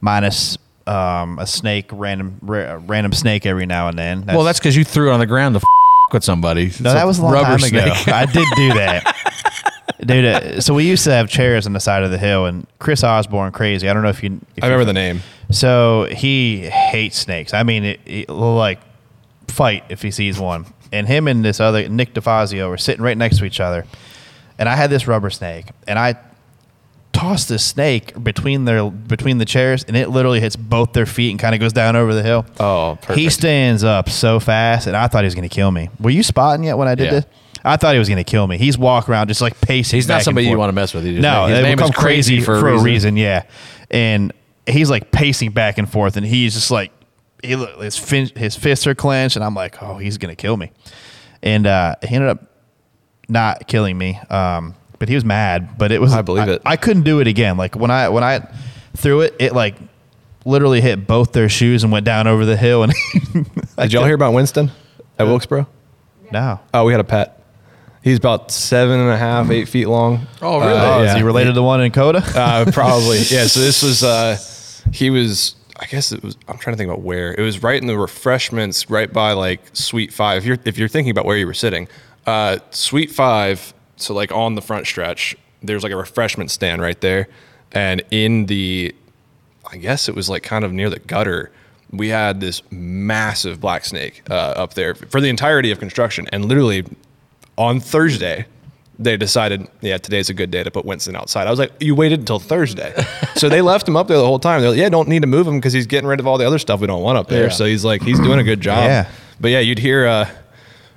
minus um, a snake, random ra- random snake every now and then. well, that's because you threw it on the ground to f- with somebody. It's no, that was a long rubber time ago. I did do that. Dude, uh, so we used to have chairs on the side of the hill, and Chris Osborne, crazy. I don't know if you. If I remember the name. So he hates snakes. I mean, it, it like fight if he sees one. And him and this other Nick DeFazio were sitting right next to each other. And I had this rubber snake, and I tossed this snake between their between the chairs, and it literally hits both their feet and kind of goes down over the hill. Oh, perfect. He stands up so fast, and I thought he was going to kill me. Were you spotting yet when I did Yeah. this? I thought he was going to kill me. He's walking around just like pacing. He's not somebody you want to mess with. He just- No, his they name become is crazy for a reason. Yeah, and he's like pacing back and forth, and he's just like he look his fin- his fists are clenched, and I'm like, oh, he's gonna kill me. and uh, he ended up not killing me. Um, but he was mad. But it was I believe it. I couldn't do it again. Like when I when I threw it, it like literally hit both their shoes and went down over the hill. And Did y'all hear about Winston at Wilkesboro? No. Oh, we had a pet. He's about seven and a half, eight feet long. Oh, really? Oh, is he related to the one in COTA? Uh, probably. yeah. So this was. Uh, he was. I guess it was. I'm trying to think about where. It was right in the refreshments, right by like Suite Five. If you're if you're thinking about where you were sitting, uh, Suite Five. So like on the front stretch, there's like a refreshment stand right there, and in the, I guess it was like kind of near the gutter. We had this massive black snake uh, up there for the entirety of construction, and literally on Thursday, they decided, yeah, today's a good day to put Winston outside. I was like, you waited until Thursday. so they left him up there the whole time. They're like, yeah, don't need to move him because he's getting rid of all the other stuff we don't want up there. Yeah. So he's like, he's doing a good job. Yeah. But yeah, you'd hear, uh,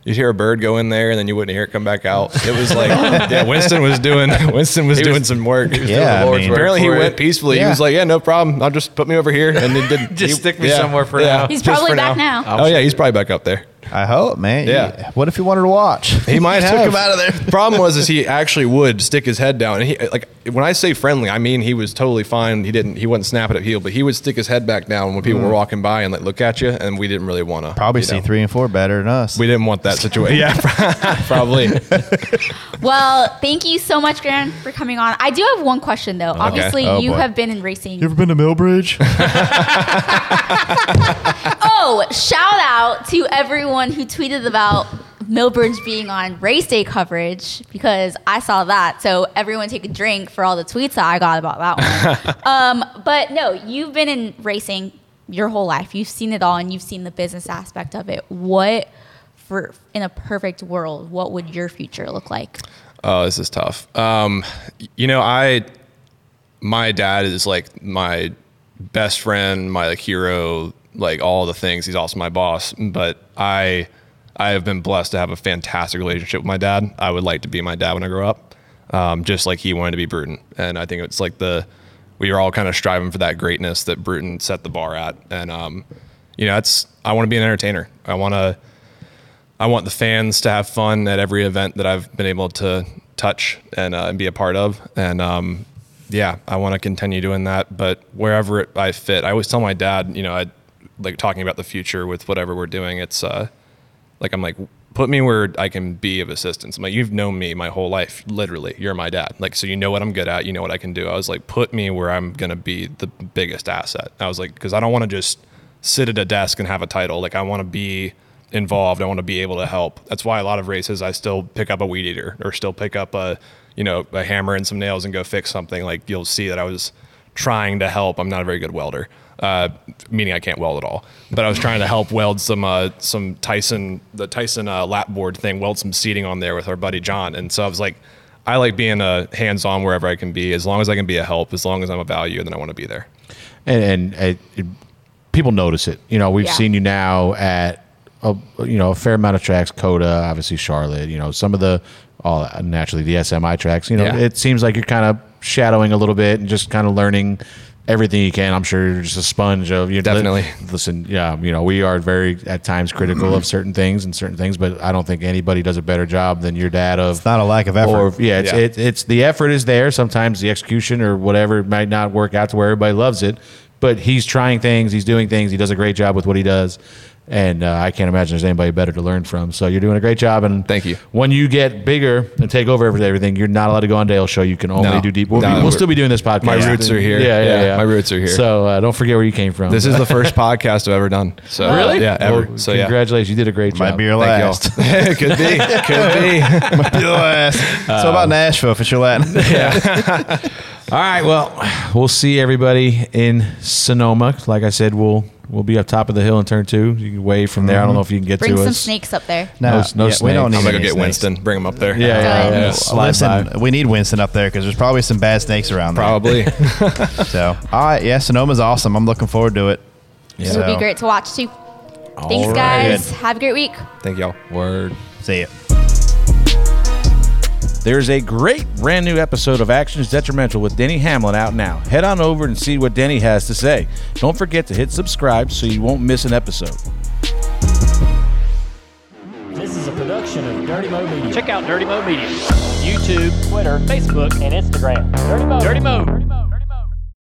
you'd hear a bird go in there and then you wouldn't hear it come back out. It was like, yeah, Winston was doing, Winston was He doing was- some work. he was doing Yeah, the Lord's I mean- work apparently he for went you. peacefully. He was like, yeah, no problem. I'll just put me over here. And then did Just he- stick me somewhere for now. He's probably for back now. Oh yeah, he's probably back up there. I hope, man. Yeah. What if he wanted to watch? He might have. Took him out of there. Problem was, is he actually would stick his head down, and he like when I say friendly, I mean he was totally fine. He didn't, he wasn't snapping at heel, but he would stick his head back down when people Mhm. were walking by and like look at you, and we didn't really want to Probably see three and four better than us. We didn't want that situation. yeah, probably. Well, thank you so much, Grant, for coming on. I do have one question though. Obviously, Oh, you boy. have been in racing. You ever been to Millbridge? Oh, shout out to everyone who tweeted about Millbridge being on race day coverage because I saw that. So everyone take a drink for all the tweets that I got about that one. um, but no, you've been in racing your whole life. You've seen it all and you've seen the business aspect of it. What for in a perfect world, what would your future look like? Oh, this is tough. Um, you know, I my dad is like my best friend, my like hero, like all the things. He's also my boss. But I I have been blessed to have a fantastic relationship with my dad. I would like to be my dad when I grow up, um, just like he wanted to be Bruton. And I think it's like the we are all kind of striving for that greatness that Bruton set the bar at. And um, you know, it's I want to be an entertainer. I want to. I want the fans to have fun at every event that I've been able to touch and, uh, and be a part of. And um, yeah, I want to continue doing that. But wherever it, I fit, I always tell my dad, you know, I like talking about the future with whatever we're doing. It's uh, like I'm like, put me where I can be of assistance. I'm like, you've known me my whole life, literally. You're my dad. Like, so you know what I'm good at. You know what I can do. I was like, put me where I'm gonna be the biggest asset. I was like, because I don't want to just sit at a desk and have a title. Like, I want to be involved. I want to be able to help. That's why a lot of races I still pick up a weed eater or still pick up a, you know, a hammer and some nails and go fix something. Like you'll see that I was trying to help. I'm not a very good welder, uh, meaning I can't weld at all. But I was trying to help weld some uh, some Tyson the Tyson uh, lap board thing, weld some seating on there with our buddy John. And so I was like, I like being a hands on wherever I can be, as long as I can be a help, as long as I'm a value, and then I want to be there. and, and it, it- people notice it. You know, we've Yeah. seen you now at a you know a fair amount of tracks, COTA, obviously Charlotte. You know, some of the all naturally the SMI tracks. You know, Yeah. it seems like you're kind of shadowing a little bit and just kind of learning everything you can. I'm sure you're just a sponge of you. Definitely. Listen, yeah, you know, we are very at times critical of certain things and certain things, but I don't think anybody does a better job than your dad of. It's not a lack of effort. Or, yeah, it's, Yeah. It, it's the effort is there. Sometimes the execution or whatever might not work out to where everybody loves it, but he's trying things, he's doing things, he does a great job with what he does, and uh, I can't imagine there's anybody better to learn from. So you're doing a great job, and Thank you. When you get bigger and take over everything, you're not alled to go on Dale's show. You can only No. do deep. We'll, No, be- we'll still be doing this podcast. My roots are here. Yeah, yeah, Yeah, yeah. my roots are here. So uh, don't forget where you came from. This is the first podcast I've ever done. So really, yeah, ever. Well, so yeah, congratulations, you did a great job. Might be your Thank last. y'all. Could be. Could be. Might be your last. so about Nashville, if it's your Latin. Yeah. All right. Well, we'll see everybody in Sonoma. Like I said, we'll we'll be up top of the hill in turn two. You can wave from there. I don't mm-hmm. know if you can get to Bring to some us. snakes up there. No, no yeah, we don't need. I'm gonna go any get snakes. Winston. Bring him up there. Yeah, yeah, Good. yeah. Slide Listen, by. we need Winston up there because there's probably some bad snakes around there. Probably. So, all right, yeah, Sonoma's awesome. I'm looking forward to it. It would be great to watch too. Thanks, All guys. right. Have a great week. Thank y'all. Word. See ya. There's a great brand new episode of Actions Detrimental with Denny Hamlin out now. Head on over and see what Denny has to say. Don't forget to hit subscribe so you won't miss an episode. This is a production production of Dirty Mo Media. Check out Dirty Mo Media on YouTube, Twitter, Facebook, and Instagram. Dirty Mo. Dirty Mo.